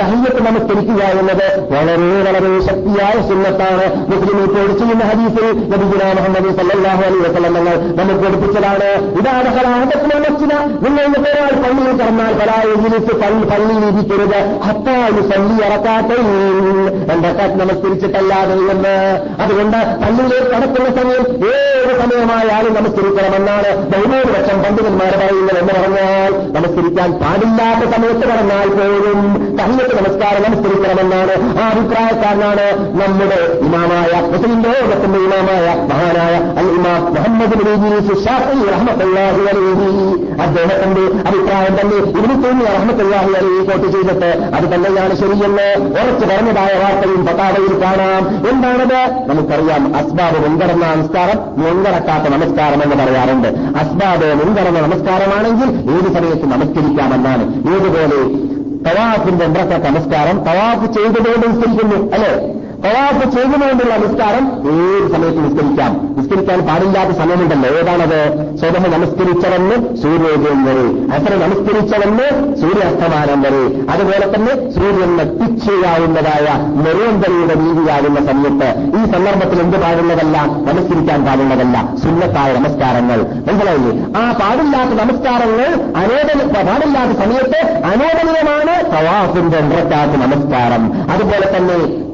തഹയ്യത്ത് നമസ്കരിക്കുക എന്നത് വളരെ വളരെ ശക്തിയായ സുന്നത്താണ്. മുസ്ലിം ഇപ്പോൾ ചെയ്യുന്ന ഹദീസിൽ നബിഗുല മുഹമ്മദ് സല്ലാഹു അലൈ വസ്ലം ഞങ്ങൾ നമുക്ക് പഠിപ്പിച്ചതാണ് ഇതാണ് കലാഹത്തിന്റെ മസ്ജിദ. നിങ്ങൾ ഒരാൾ പള്ളിയിൽ കടന്നാൽ കലായുജിലിച്ച് പള്ളി ഇരിക്കരുത് ഹത്തായി പള്ളി ഇറക്കാത്ത രണ്ടക്കാറ്റ് നമസ്കരിച്ചിട്ടല്ലാതെ എന്ന്. അതുകൊണ്ട് പള്ളിയിലേക്ക് കടക്കുന്ന സമയം ഏത് സമയമായാലും നമസ്കരിക്കണമെന്നാണ് ബഹുഭൂരിപക്ഷം പണ്ഡിതന്മാരെ പറയുന്നത് എന്ന് പറഞ്ഞാൽ നമസ്കരിക്കാൻ പാടില്ലാത്ത സമയത്ത് കടന്നാൽ പോലും തഹിയത്ത് നമസ്കാരം നമസ്കരിക്കണമെന്നാണ് ആ അഭിപ്രായക്കാരനാണ് നമ്മുടെ ഇമാമായ മുസ്ലിം ലോകത്തിന്റെ ഇമാമായ മഹാനായ അൽ ഇമാം മുഹമ്മദ് അദ്ദേഹത്തിന്റെ അഭിപ്രായം തന്നെ ഇതിന് തോന്നിയ റഹ്മത്തല്ലാഹി അലി കോട്ട് ചെയ്തിട്ട് അത് തന്നെയാണ് ശരിയെന്ന് ഉറച്ചു പറഞ്ഞതായ വാർത്തയും പതാകയിൽ കാണാം. എന്താണത്? നമുക്കറിയാം. അസ്ബാബ് മുൻകടന്ന നമസ്കാരം മുൻകടക്കാത്ത നമസ്കാരം എന്ന് പറയാറുണ്ട്. അസ്ബാബ് മുൻകടന്ന നമസ്കാരമാണെങ്കിൽ ഏത് സമയത്ത് നമസ്കരിക്കാമെന്നാണ്. ഏതുപോലെ തവാഫിന്റെ എൺപത്തെ നമസ്കാരം തവാഫ് ചെയ്തതുകൊണ്ട് നിസ്കരിക്കുന്നു അല്ലെ? തവാഫ് ചെയ്തുകൊണ്ടുള്ള നിസ്കാരം ഏത് സമയത്ത് നിസ്കരിക്കാം. നിസ്കരിക്കാൻ പാടില്ലാത്ത സമയമുണ്ടല്ലോ. ഏതാണത്? സ്വതഹ നമസ്കരിച്ചവന്ന് സൂര്യോദയം വരെ. അത്ര നമസ്കരിച്ചവന്ന് സൂര്യാസ്തമാനം വരെ. അതുപോലെ തന്നെ സൂര്യൻ നട്ടിച്ചെയ്യാവുന്നതായ നിരന്തരയുടെ രീതിയാകുന്ന സമയത്ത് ഈ സന്ദർഭത്തിൽ എന്ത് പാടുള്ളതല്ല? നമസ്കരിക്കാൻ പാടുള്ളതല്ല. സുന്നത്തായ നമസ്കാരങ്ങൾ. മനസ്സിലായില്ലേ? ആ പാടില്ലാത്ത നമസ്കാരങ്ങൾ അനോദന പാടില്ലാത്ത സമയത്ത് അനോദനീയമാണ് പ്രവാസിന്റെ എൺപത്താത്ത നമസ്കാരം. അതുപോലെ തന്നെ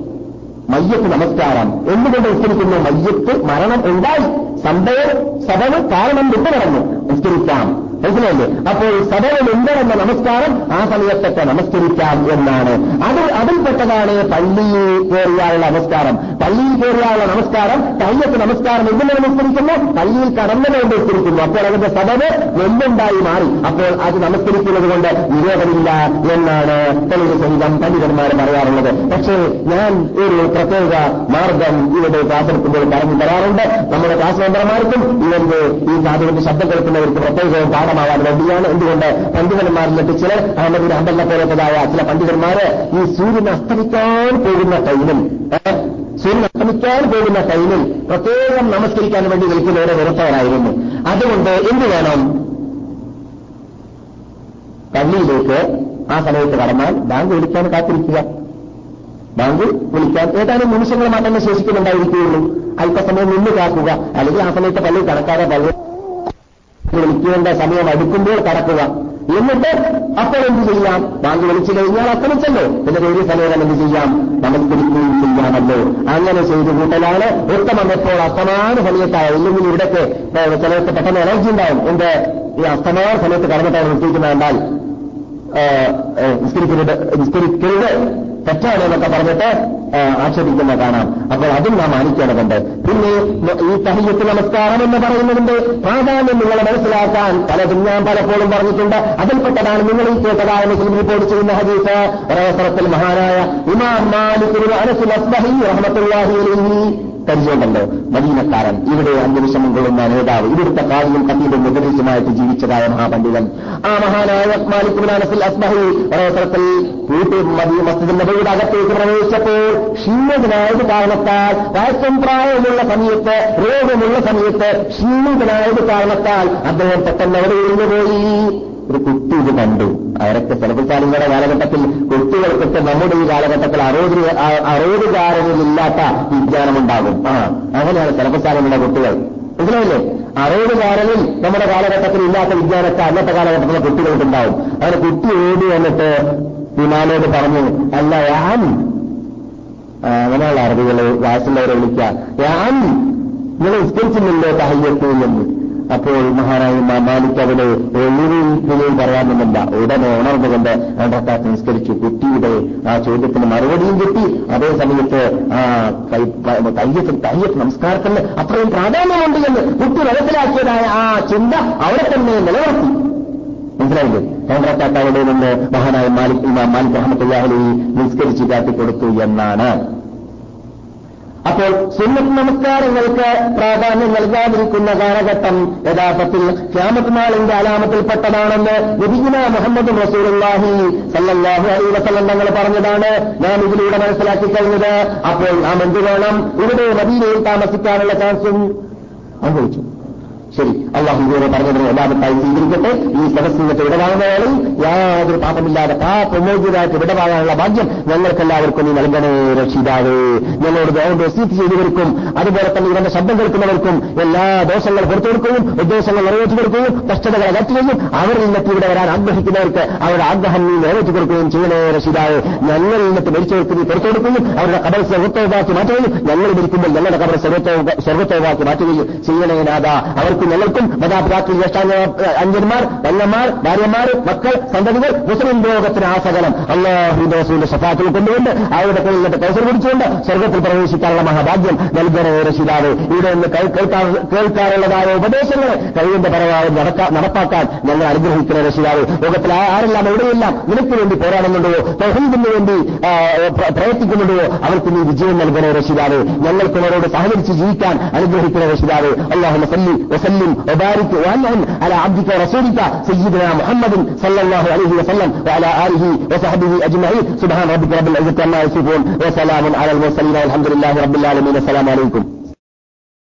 മയ്യത്ത് നമസ്കാരം. എന്തുകൊണ്ട് നിസ്കരിക്കുന്നു മയ്യത്ത് മരണം ഉണ്ടായി സംഭവം സഭവ് കാരണം വിട്ടുകടന്നു നിസ്കരിക്കാം മനസ്സിലായില്ലേ? അപ്പോൾ സഭയിൽ ഉണ്ടെന്ന നമസ്കാരം ആ സമയത്തൊക്കെ നമസ്കരിക്കാം എന്നാണ്. അത് അതിൽപ്പെട്ടതാണ് പള്ളിയിൽ കയറിയാനുള്ള നമസ്കാരം. പള്ളിയിൽ കയറിയാനുള്ള നമസ്കാരം കയ്യത്ത് നമസ്കാരം എന്തിനെ നമസ്കരിക്കുന്നു? പള്ളിയിൽ കടന്നതുകൊണ്ട് ഉത്തരിക്കുന്നു അപ്പോൾ അതിന്റെ സഭവ് എന്തുണ്ടായി മാറി? അപ്പോൾ അത് നമസ്കരിക്കുന്നത് കൊണ്ട് നിരോധമില്ല എന്നാണ് തെളിവ് സഹിതം പണ്ഡിതന്മാർ പറയാറുള്ളത്. പക്ഷേ ഞാൻ ഒരു പ്രത്യേക മാർഗം ഇവിടെ ക്ലാസ് എടുക്കുമ്പോൾ പറഞ്ഞു തരാറുണ്ട്. നമ്മുടെ ക്ലാസ് മെമ്പർമാർക്കും ഇവരുടെ ഈ സാധുവിന്റെ ശബ്ദം കേൾക്കുന്നവർക്ക് പ്രത്യേകവും പാഠമാവാൻ വേണ്ടിയാണ്. എന്തുകൊണ്ട് പണ്ഡിതന്മാരിൽ നിന്ന് ചില അഹമ്മദിന് അമ്പല പോലത്തതായ ചില പണ്ഡിതന്മാര് ഈ സൂര്യൻ അസ്തമിക്കാൻ പോകുന്ന ടൈമിൽ സൂര്യൻ അസ്തമിക്കാൻ പോകുന്ന ടൈമിൽ പ്രത്യേകം നമസ്കരിക്കാൻ വേണ്ടി നിൽക്കുന്നവരെ വെറുത്തവരായിരുന്നു അതുകൊണ്ട് എന്ത് വേണം? പള്ളിയിലേക്ക് ആ സമയത്ത് കടന്നാൽ ബാങ്ക് വിളിക്കാൻ കാത്തിരിക്കുക. ബാങ്ക് വിളിക്കാൻ ഏതാനും നിമിഷങ്ങൾ മാത്രമേ ശേഷിക്കുന്നുണ്ടായിരിക്കുകയുള്ളൂ. അല്പസമയം നിന്ന് കാക്കുക. അല്ലെങ്കിൽ ആ സമയത്ത് പള്ളി കടക്കാതെ പള്ളി വിളിക്കേണ്ട സമയം അടുക്കുമ്പോൾ കടക്കുക. എന്നിട്ട് അപ്പോൾ എന്ത് ചെയ്യാം? ബാങ്ക് വിളിച്ചു കഴിഞ്ഞാൽ അസ്തമിച്ചല്ലോ പിന്നെ ഒരു സമയം എന്ത് ചെയ്യാം? നമസ്കരിക്കുകയും ചെയ്യാമല്ലോ. അങ്ങനെ ചെയ്ത് കൂട്ടലാണ്. ഉത്തമം എപ്പോൾ? അസ്തമാന സമയത്തായ. ഇല്ലെങ്കിൽ ഇവിടേക്ക് ചിലർക്ക് പെട്ടെന്ന് എനർജി ഉണ്ടാവും. എന്ത്? ഈ അസ്തമാന സമയത്ത് കടന്നിട്ടാണ് നിശ്ചയിക്കുന്നതെന്നാൽ നിസ്കരിക്കരുത്. നിസ്കരിക്കരുത്. തെറ്റാണ് എന്നൊക്കെ പറഞ്ഞിട്ട് ആക്ഷേപിക്കുന്ന കാണാം. അപ്പോൾ അതും നാം മാനിക്കേണ്ടതുണ്ട്. പിന്നെ ഈ തഹിയത്ത് നമസ്കാരം എന്ന് പറയുന്നതിന്റെ പ്രാധാന്യം നിങ്ങൾ മനസ്സിലാക്കാൻ പലതും ഞാൻ പലപ്പോഴും പറഞ്ഞിട്ടുണ്ട്. അതിൽപ്പെട്ടതാണ് നിങ്ങൾ ഈ കേട്ടതായ മുസ്ലിം റിപ്പോർട്ട് ചെയ്യുന്ന ഹദീസ്. ഒരവസരത്തിൽ മഹാനായ ഇമാം മാലിക് അനസുൽ അസ്ബഹി റഹ്മത്തുല്ലാഹി പരിചയമുണ്ടല്ലോ മദീനക്കാരൻ ഇവിടെ അന്ത്യവിഷമം കൊള്ളുന്ന നേതാവ് ഇവിടുത്തെ കാലിയും കത്തീബും മുദ്രീസുമായിട്ട് ജീവിച്ചതായ മഹാപണ്ഡിതൻ. ആ മഹാനായ മാലിക്കുബിനാനസിൽ അസ്മഹി ഒരവസരത്തിൽ വീട്ടിൽ മസ്ജിദ് നബിയുടെ അകത്തേക്ക് പ്രവേശിച്ചപ്പോൾ ക്ഷീണിതനായത് കാരണത്താൽ വയസ്സം പ്രായമുള്ള സമയത്ത് രോഗമുള്ള സമയത്ത് ക്ഷീണിതനായത് കാരണത്താൽ അദ്ദേഹം പെട്ടെന്ന് അവിടെ ഇരുന്നു പോയി. ഒരു കുട്ടി ഇത് കണ്ടു. അവരൊക്കെ ചെറുപ്പക്കാരികളുടെ കാലഘട്ടത്തിൽ കുട്ടികൾക്കൊക്കെ നമ്മുടെ ഈ കാലഘട്ടത്തിൽ അറുപത് അറുപതുകാരനിലില്ലാത്ത വിജ്ഞാനമുണ്ടാകും. ആ അങ്ങനെയാണ് സെലബ്രിറ്റാലിങ്ങളുടെ കുട്ടികൾ. മനസ്സിലായില്ലേ? അറുപതുകാരനിൽ നമ്മുടെ കാലഘട്ടത്തിൽ ഇല്ലാത്ത വിജ്ഞാനത്തെ അന്നത്തെ കാലഘട്ടത്തിലെ കുട്ടികൾക്കുണ്ടാവും. അങ്ങനെ കുട്ടി ഓടി വന്നിട്ട് വിമാനോട് പറഞ്ഞു അല്ല ഞാൻ അങ്ങനെയുള്ള അറബികളെ വാസുള്ളവരെ വിളിക്കുക ഞാൻ നിങ്ങൾ ഉസ്കരിച്ചില്ലല്ലോ തഹയ്യത്ത് എന്ന് അപ്പോൾ മഹാരായ മാലിക് അവിടെ എഴുതിയും പറയാമെന്നില്ല. ഉടനെ ഉണർന്നുകൊണ്ട് രണ്ടക്കാത്ത് നിസ്കരിച്ചു കുട്ടിയുടെ ആ ചോദ്യത്തിന് മറുപടിയും കിട്ടി. അതേ സമയത്ത് ആ തയ്യത്തിൽ തയ്യത്ത് നമസ്കാരത്തിന് അത്രയും പ്രാധാന്യമുണ്ട് എന്ന് കുട്ടി മനസ്സിലാക്കിയതായ ആ ചിന്ത അവിടെ തന്നെ നിലനിർത്തി. മനസ്സിലായില്ലേ? രണ്ടക്കാത്ത് അവിടെ നിന്ന് മഹാനായ മാലിക് മാലിക് അഹമ്മദ് നിസ്കരിച്ച് കാട്ടിക്കൊടുത്തു എന്നാണ്. അപ്പോൾ സുന്നത്ത് നമസ്കാരങ്ങൾക്ക് പ്രാധാന്യം നൽകാതിരിക്കുന്ന കാലഘട്ടം യഥാർത്ഥത്തിൽ ക്യാമത്നാളിന്റെ അലാമത്തിൽപ്പെട്ടതാണെന്ന് നബിഗുന മുഹമ്മദ് റസൂലുള്ളാഹി സല്ലല്ലാഹു അലൈഹി വസല്ലം തങ്ങൾ പറഞ്ഞതാണ്. ഞാൻ ഇതിലൂടെ മനസ്സിലാക്കി കഴിഞ്ഞത്. അപ്പോൾ നാം എന്ത് വേണം? ഇവിടെ മദീനയിൽ താമസിക്കാനുള്ള ചാൻസും അനുഭവിച്ചു. ശരി അള്ളാഹു ഇതുവരെ പറഞ്ഞതിനെ എല്ലാവരുമായി സ്വീകരിക്കട്ടെ. ഈ സദസ്സിനത്തെ വിടവാങ്ങുന്നയാളിൽ യാതൊരു പാപമില്ലാതെ പാപമോചിതമായിട്ട് വിടവാങ്ങാനുള്ള ഭാഗ്യം ഞങ്ങൾക്കെല്ലാവർക്കും നീ നൽകണേ രക്ഷിതാവേ. ഞങ്ങളോട് ഗവൺമെന്റ് റെസീറ്റ് ചെയ്തവർക്കും അതുപോലെ തന്നെ ഇവന്റെ ശബ്ദം കേൾക്കുന്നവർക്കും എല്ലാ ദോഷങ്ങൾ പുറത്തു കൊടുക്കുകയും ഉദ്ദേശങ്ങൾ നിറവേറ്റി കൊടുക്കുകയും കഷ്ടതകൾ അകറ്റുകയും അവരിൽ നിന്നിട്ട് ഇവിടെ വരാൻ ആഗ്രഹിക്കുന്നവർക്ക് അവരുടെ ആഗ്രഹം നീ നിറവേറ്റി കൊടുക്കുകയും ചെയ്യണേ രക്ഷിതാവേ. ഞങ്ങളിൽ നിന്നിട്ട് മരിച്ചവർക്ക് നീ പുറത്തു കൊടുക്കുകയും അവരുടെ കബർ സ്വർഗത്തോവാക്കി മാറ്റുകയും ഞങ്ങൾ മരിക്കുമ്പോൾ ഞങ്ങളുടെ കബർ സ്വർഗത്തോവാക്കി മാറ്റുകയും ചെയ്യണേ അവർക്ക് ഞങ്ങൾക്കും ഞങ്ങൾക്കും മതാപിതാക്കൾ ജ്യേഷ്ഠ അഞ്ചന്മാർ വല്ലന്മാർ ഭാര്യമാർ മക്കൾ സന്തതികൾ മുസ്ലിം ലോകത്തിന് ആസകലം. അള്ളാഹുന്റെ റസൂലിന്റെ സഫാത്തിൽ കൊണ്ടുകൊണ്ട് അവരുടെ കയ്യിൽ നിന്നിട്ട് കൗസർ പിടിച്ചുകൊണ്ട് സ്വർഗത്തിൽ പ്രവേശിക്കാനുള്ള മഹാഭാഗ്യം നൽകണേ രക്ഷിതാവ്. ഇവിടെ നിന്ന് കേൾക്കാറുള്ളതായ ഉപദേശങ്ങളെ കഴിവിന്റെ പരമാവധി നടപ്പാക്കാൻ ഞങ്ങൾ അനുഗ്രഹിക്കുന്ന രക്ഷിതാവ്. ലോകത്തിൽ ആരെല്ലാം എവിടെയെല്ലാം നിനക്ക് വേണ്ടി പോരാടുന്നുണ്ടോ തൗഹീദിന് വേണ്ടി പ്രയത്നിക്കുന്നുണ്ടോ അവർക്ക് നീ വിജയം നൽകണേ രക്ഷിതാവ്. ഞങ്ങൾക്ക് അവരോട് സഹകരിച്ച് ജീവിക്കാൻ അനുഗ്രഹിക്കുന്ന രക്ഷിതാവ്. അള്ളാഹു സല്ലി وسلم وبارك وأنعم على عبدك ورسولك سيدنا محمد صلى الله عليه وسلم وعلى آله وصحبه أجمعين. سبحان ربك رب العزة عما يصفون وسلام على المرسلين والحمد لله رب العالمين. السلام عليكم.